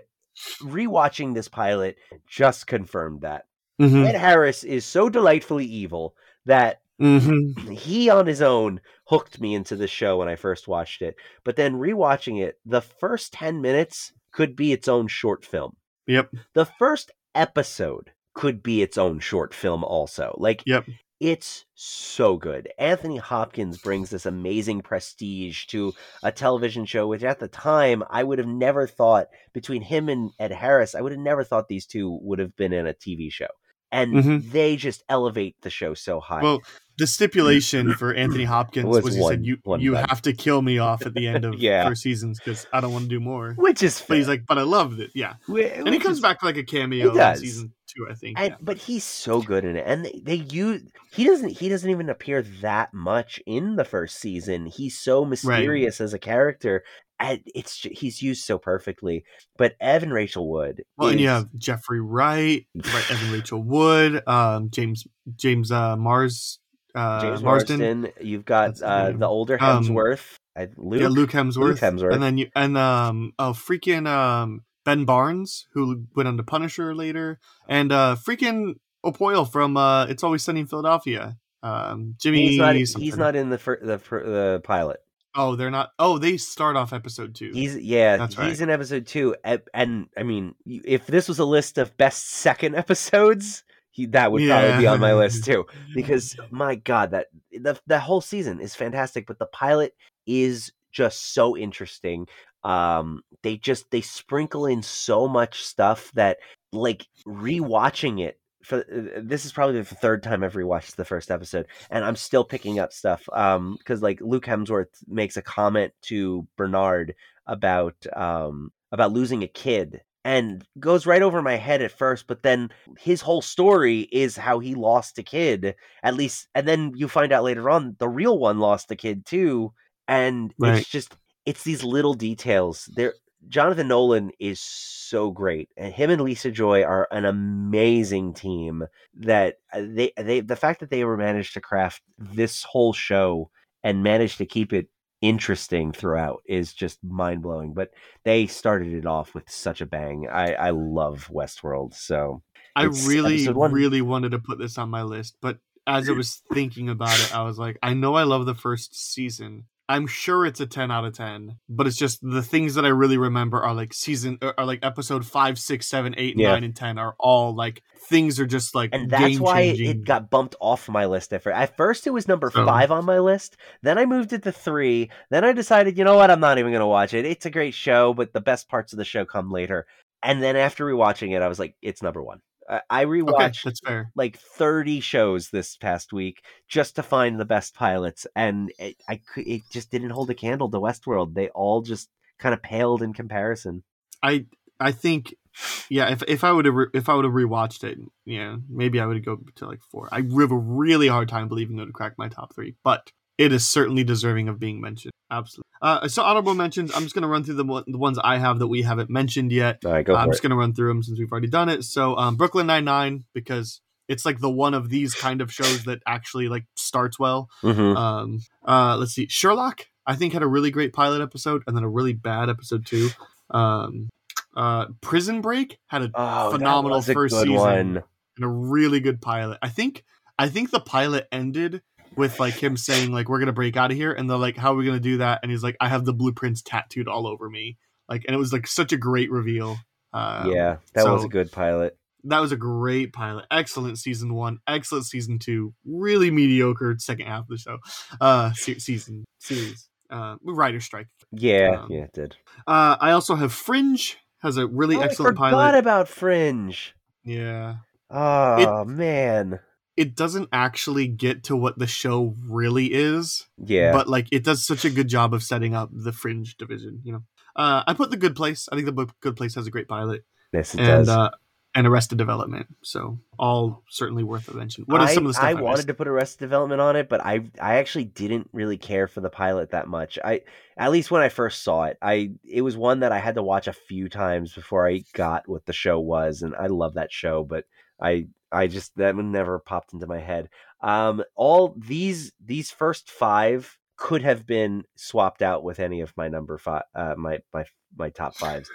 rewatching this pilot just confirmed that. Mhm, Ed Harris is so delightfully evil that mhm. he on his own hooked me into the show when I first watched it. But then rewatching it, the first 10 minutes could be its own short film. Yep. The first episode could be its own short film also. Like Yep. it's so good. Anthony Hopkins brings this amazing prestige to a television show which at the time I would have never thought between him and Ed Harris, I would have never thought these two would have been in a TV show. And Mhm. they just elevate the show so high. Well, the stipulation for Anthony *laughs* Hopkins Was was, he one- said you one you button. have to kill me off at the end *laughs* of Yeah. first seasons because I don't want to do more. which is But he's like, but I loved it. Yeah, Whi- and he comes is- back for like a cameo in season two, I think. and yeah. but he's so good in it and they, they use he doesn't he doesn't even appear that much in the first season he's so mysterious as a character and it's he's used so perfectly but evan rachel wood Well, and you have Jeffrey Wright, right, Evan Rachel Wood, um, James James uh, Mars, uh, james Marsden, marsden you've got the uh, the older Um, hemsworth I, luke, yeah, Luke Hemsworth, Hemsworth. and then you and um, oh freaking um, Ben Barnes who went on to Punisher later, and uh, freaking McPoyle from uh, It's Always Sunny in Philadelphia. Um, Jimmy, he's not he's not in the fir- the fir- the pilot Oh, they're not. Oh, they start off episode two. He's yeah, That's he's right. in episode two, and, and I mean, if this was a list of best second *laughs* episodes, he, that would probably be on my list too. Because *laughs* my God, that the the whole season is fantastic, but the pilot is just so interesting. Um, they just they sprinkle in so much stuff that like rewatching it. For uh, this is probably the third time I've rewatched the first episode, and I'm still picking up stuff. Um, because like Luke Hemsworth makes a comment to Bernard about um about losing a kid and goes right over my head at first but then his whole story is how he lost a kid at least and then you find out later on the real one lost a kid too and Right. it's just it's these little details there jonathan nolan is so great and him and lisa joy are an amazing team that uh, they they the fact that they were managed to craft this whole show and managed to keep it interesting throughout is just mind blowing. But they started it off with such a bang. I I love Westworld. So I really, really wanted to put this on my list, but as I was thinking about it, I was like, I know I love the first season. I'm sure it's a 10 out of 10, but it's just the things that I really remember are like season, uh, are like episode 5, 6, 7, 8, Yeah. 9, and 10 are all like things are just like and that's why it, got bumped off my list at first. At first, it was number Oh. five on my list. Then I moved it to three. Then I decided, you know what? I'm not even going to watch it. It's a great show, but the best parts of the show come later. And then after rewatching it, I was like, it's number one. I, Okay, rewatched fair. like 30 shows this past week just to find the best pilots and it, i it just didn't hold a candle to westworld they all just kind of paled in comparison. I I think yeah, if if I would have re- if I would have rewatched it, yeah, maybe I would have go to like four. I have a really hard time believing it would crack my top three, but it is certainly deserving of being mentioned. Absolutely. Uh, so honorable mentions. I'm just gonna run through the one, the ones I have that we haven't mentioned yet. All right, go I'm for just gonna run through them since we've already done it. So um, Brooklyn Nine Nine because it's like the one of these kind of shows that actually like starts well. Mhm. Um, uh, let's see, Sherlock. I think had a really great pilot episode and then a really bad episode too. Um, uh, Prison Break had a Oh, phenomenal a first season one. and a really good pilot. I think I think the pilot ended with like him saying like we're gonna break out of here, and they're like, how are we gonna do that? And he's like, I have the blueprints tattooed all over me. Like, and it was like such a great reveal. Um, yeah, that was a good pilot. that was a great pilot. Excellent season one. Excellent season two. Really mediocre second half of the show. Uh, se- season series. Uh, writer strike. Yeah, Um, yeah, it did. Uh, I also have Fringe. Has a really Oh, I excellent forgot pilot. about Fringe. yeah. Oh man, It doesn't actually get to what the show really is, yeah. but like it does such a good job of setting up the Fringe division. You know, uh, I put the Good Place. I think the book Good Place has a great pilot, yes, it and does. uh, and Arrested Development. So all certainly worth a mention. What are I, some of the stuff I I, wanted missed? to put Arrested Development on it, but I I actually didn't really care for the pilot that much. I at least when I first saw it, I it was one that I had to watch a few times before I got what the show was, and I love that show, but I I just that one never popped into my head. Um, all these these first five could have been swapped out with any of my number five, uh, my my my top fives.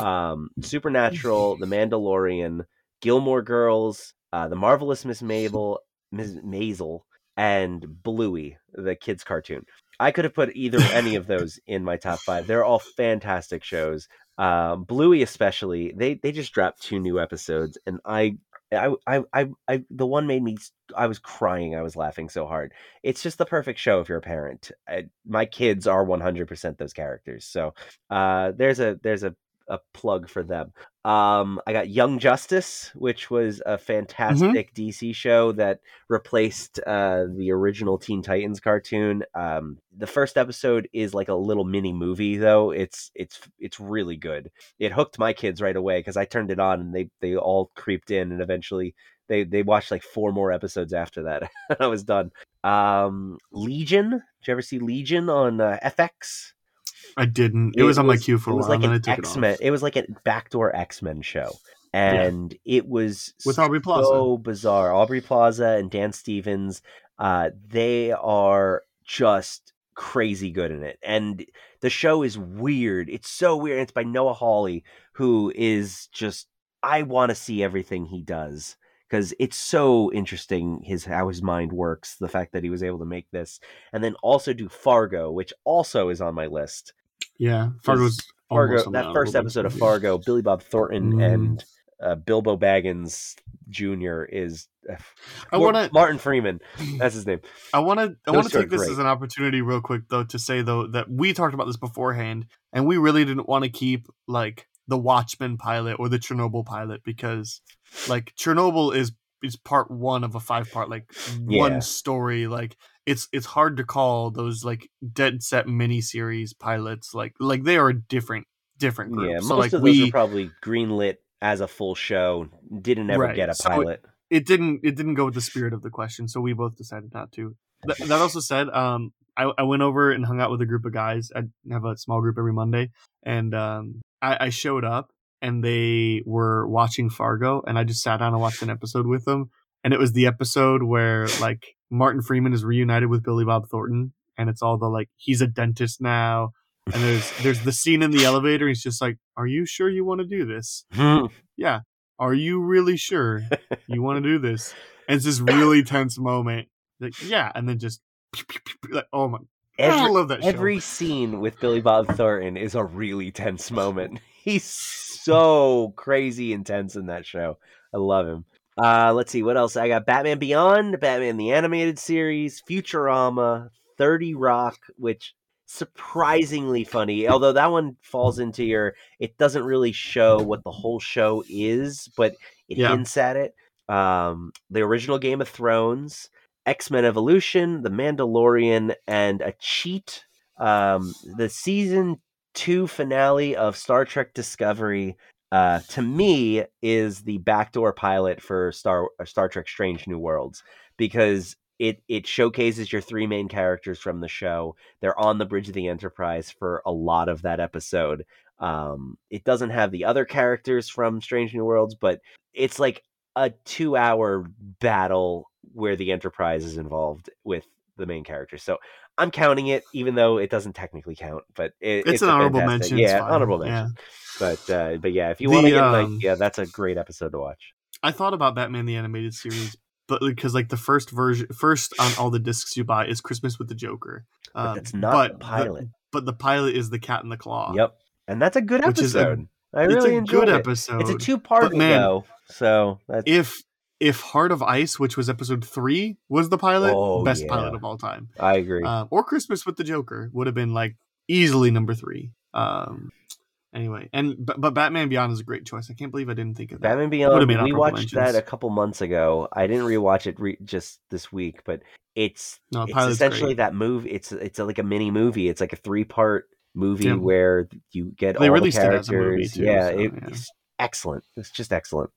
Um, Supernatural, The *laughs* Mandalorian, Gilmore Girls, uh, The Marvelous Miss Mabel, Ms. Maisel, and Bluey, the kids cartoon. I could have put either any of those in my top five. They're all fantastic shows. Um, Bluey, especially, they they just dropped two new episodes, and I. I, I, I, I, the one made me, I was crying. I was laughing so hard. It's just the perfect show if you're a parent. I, my kids are 100% those characters. So, uh, there's a, there's a, a plug for them. Um, I got Young Justice, which was a fantastic DC show that replaced uh, the original Teen Titans cartoon. Um, the first episode is like a little mini movie, though. It's it's it's really good. It hooked my kids right away because I turned it on and they they all creeped in, and eventually they they watched like four more episodes after that. *laughs* I was done. Um, Legion. Did you ever see Legion on uh, FX? I didn't. It, was on my queue for it a while, like and then I an took X it Men. off. It was like a backdoor X Men show, and it was With Aubrey Plaza. so bizarre. Aubrey Plaza and Dan Stevens, uh, they are just crazy good in it, and the show is weird. It's so weird. It's by Noah Hawley, who is just I want to see everything he does because it's so interesting his how his mind works. The fact that he was able to make this, and then also do Fargo, which also is on my list. Yeah, Fargo's Fargo, that first episode of. Fargo, Billy Bob Thornton Mm. and uh, Bilbo Baggins Jr. is uh, I want to. Martin Freeman. *clears throat* That's his name. I want to. I want to take this great. as an opportunity, real quick, though, to say though that we talked about this beforehand, and we really didn't want to keep like the Watchmen pilot or the Chernobyl pilot because, like, Chernobyl is is part one of a five part like Yeah. one story. Like, it's it's hard to call those like dead set miniseries pilots like like they are a different different group. Yeah, so most like of those we were probably greenlit as a full show. Didn't ever Right, get a so it- pilot. it didn't it didn't go with the spirit of the question so we both decided not to Th- *laughs* that also said um I, I went over and hung out with a group of guys i have a small group every monday and um I, I showed up and they were watching fargo and i just sat down and watched an episode with them and it was the episode where like martin freeman is reunited with billy bob thornton and it's all the like he's a dentist now and there's *laughs* there's the scene in the elevator he's just like are you sure you want to do this? Hmm. Yeah. Are you really sure you want to do this? And it's this *laughs* really tense moment like yeah and then just *laughs* like oh my I every, love that show. every scene with Billy Bob Thornton is a really tense moment. *laughs* He's so crazy intense in that show. I love him. Uh, let's see what else I got. Batman Beyond, Batman the animated series, Futurama, Thirty Rock, which surprisingly funny. Although that one falls into your, it doesn't really show what the whole show is, but it Yeah. hints at it. Um, the original Game of Thrones, X Men Evolution, The Mandalorian, and a cheat. Um, the season two finale of Star Trek Discovery, uh, to me, is the backdoor pilot for Star uh, Star Trek: Strange New Worlds because it it showcases your three main characters from the show. They're on the bridge of the Enterprise for a lot of that episode. Um, it doesn't have the other characters from Strange New Worlds, but it's like a two hour battle where the Enterprise is involved with the main character. So I'm counting it, even though it doesn't technically count. But it, it's, it's, an honorable mention. Yeah, honorable mention. Yeah. But uh, but yeah, if you want to get um, like yeah, that's a great episode to watch. I thought about Batman the animated series, but because like the first version, first on all the discs you buy is Christmas with the Joker. Um, but it's not but the pilot. The, but the pilot is the Cat in the Claw. Yep, and that's a good episode. A, I really enjoyed good it. episode. It's a two part though, so that's... if if Heart of Ice, which was episode three, was the pilot, oh, best yeah. pilot of all time. I agree. Uh, or Christmas with the Joker would have been like easily number three. Um, anyway, and but, but Batman Beyond is a great choice. I can't believe I didn't think of that. Batman Beyond. We watched mentions. that a couple months ago. I didn't rewatch it re- just this week, but it's no, it's essentially great. that movie. It's it's a, like a mini movie. It's like a three part movie yeah. where you get they all the characters. Too, yeah, so, it, yeah, it's excellent. It's just excellent.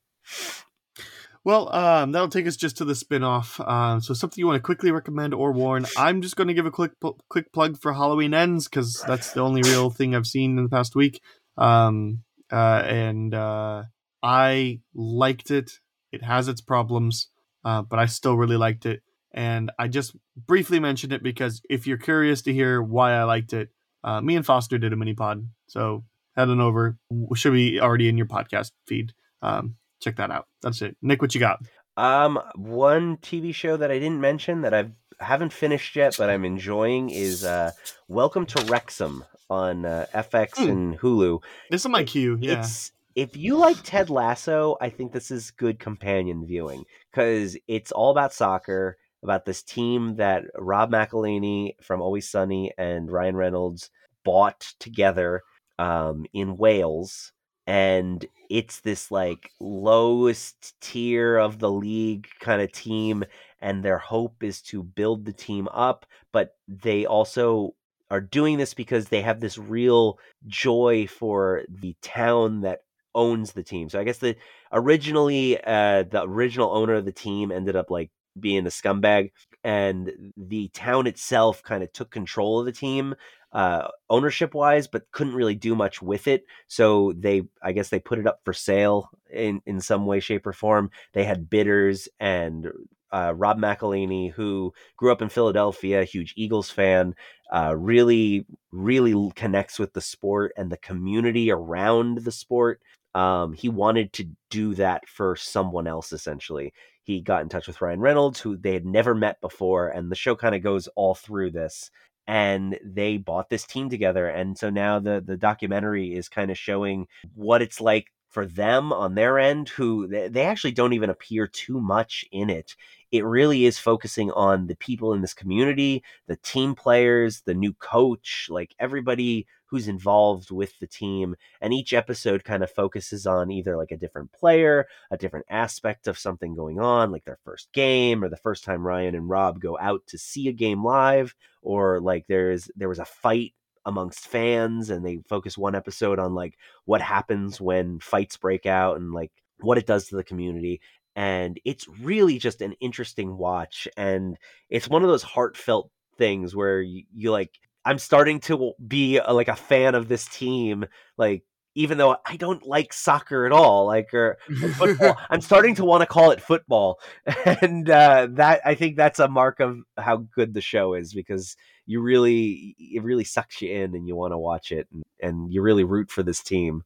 Well, um, that'll take us just to the spinoff. Uh, so something you want to quickly recommend or warn. I'm just going to give a quick quick plug for Halloween Ends because that's the only real thing I've seen in the past week. Um, uh, and uh, I liked it. It has its problems, uh, but I still really liked it. And I just briefly mentioned it because if you're curious to hear why I liked it, uh, me and Foster did a mini pod. So head on over. Should be already in your podcast feed. Um, check that out. That's it. Nick, what you got? Um, one TV show that I didn't mention that I've haven't finished yet, but I'm enjoying is uh, Welcome to Wrexham on uh, FX mm. and Hulu. This is my cue. Yeah. It's, if you like Ted Lasso, I think this is good companion viewing because it's all about soccer, about this team that Rob McElhenney from Always Sunny and Ryan Reynolds bought together um, in Wales and it's this like lowest tier of the league kind of team and their hope is to build the team up but they also are doing this because they have this real joy for the town that owns the team. So i guess the originally uh the original owner of the team ended up like being a scumbag and the town itself kind of took control of the team uh, ownership wise, but couldn't really do much with it. So they, I guess, they put it up for sale in in some way, shape, or form. They had bidders and uh, Rob McElhenney, who grew up in Philadelphia, huge Eagles fan, uh, really, really connects with the sport and the community around the sport. Um, he wanted to do that for someone else, essentially. He got in touch with Ryan Reynolds, who they had never met before, and the show kind of goes all through this and they bought this team together and so now the the documentary is kind of showing what it's like for them on their end who they actually don't even appear too much in it. It really is focusing on the people in this community the team players the new coach like everybody who's involved with the team and each episode kind of focuses on either like a different player a different aspect of something going on like their first game or the first time ryan and rob go out to see a game live or like there's there was a fight amongst fans and they focus one episode on like what happens when fights break out and like what it does to the community. And it's really just an interesting watch and it's one of those heartfelt things where you, you like i'm starting to be a, like a fan of this team like even though I don't like soccer at all, like or, *laughs* football, I'm starting to want to call it football, *laughs* and uh, that I think that's a mark of how good the show is because you really it really sucks you in and you want to watch it and, and you really root for this team.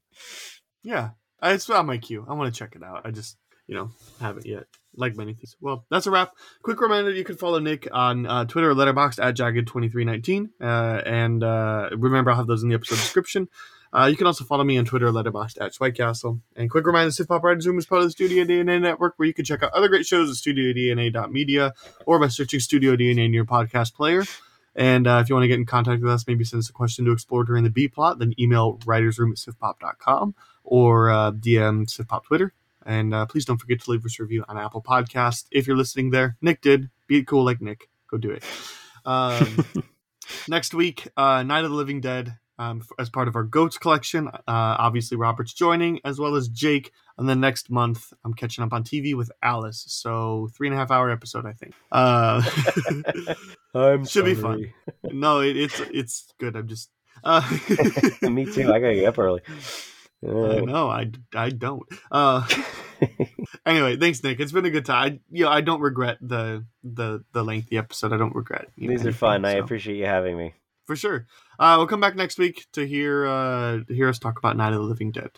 Yeah, it's on my queue. I want to check it out. I just you know haven't yet. Like many things. Well, that's a wrap. Quick reminder: you can follow Nick on uh, Twitter or Letterboxd at jagged2319, uh, and uh, remember I'll have those in the episode description. Uh, you can also follow me on Twitter, Letterboxd at White Castle. And quick reminder: Sith Pop Writers Room is part of the Studio DNA network, where you can check out other great shows at StudioDNA.media or by searching Studio DNA in your podcast player. And uh, if you want to get in contact with us, maybe send us a question to explore during the B plot, then email writersroom at sifpop.com or uh, DM Sifpop Twitter. And uh, please don't forget to leave us a review on Apple Podcast if you're listening there. Nick did. Be cool like Nick. Go do it. Um, *laughs* next week, uh, Night of the Living Dead. Um, as part of our goats collection. Uh, obviously, Robert's joining as well as Jake. And then next month, I'm catching up on TV with Alice. So three and a half hour episode, I think. Uh, *laughs* I'm should be fun. No, it, it's it's good. I'm just. Uh, *laughs* Me too. I gotta get up early. I know. I, I don't. Uh, *laughs* anyway, thanks, Nick. It's been a good time. I, you know, I don't regret the the the lengthy episode. I don't regret. you know, These are anything, fun. I appreciate you having me. For sure. Uh, we'll come back next week to hear uh, to hear us talk about Night of the Living Dead.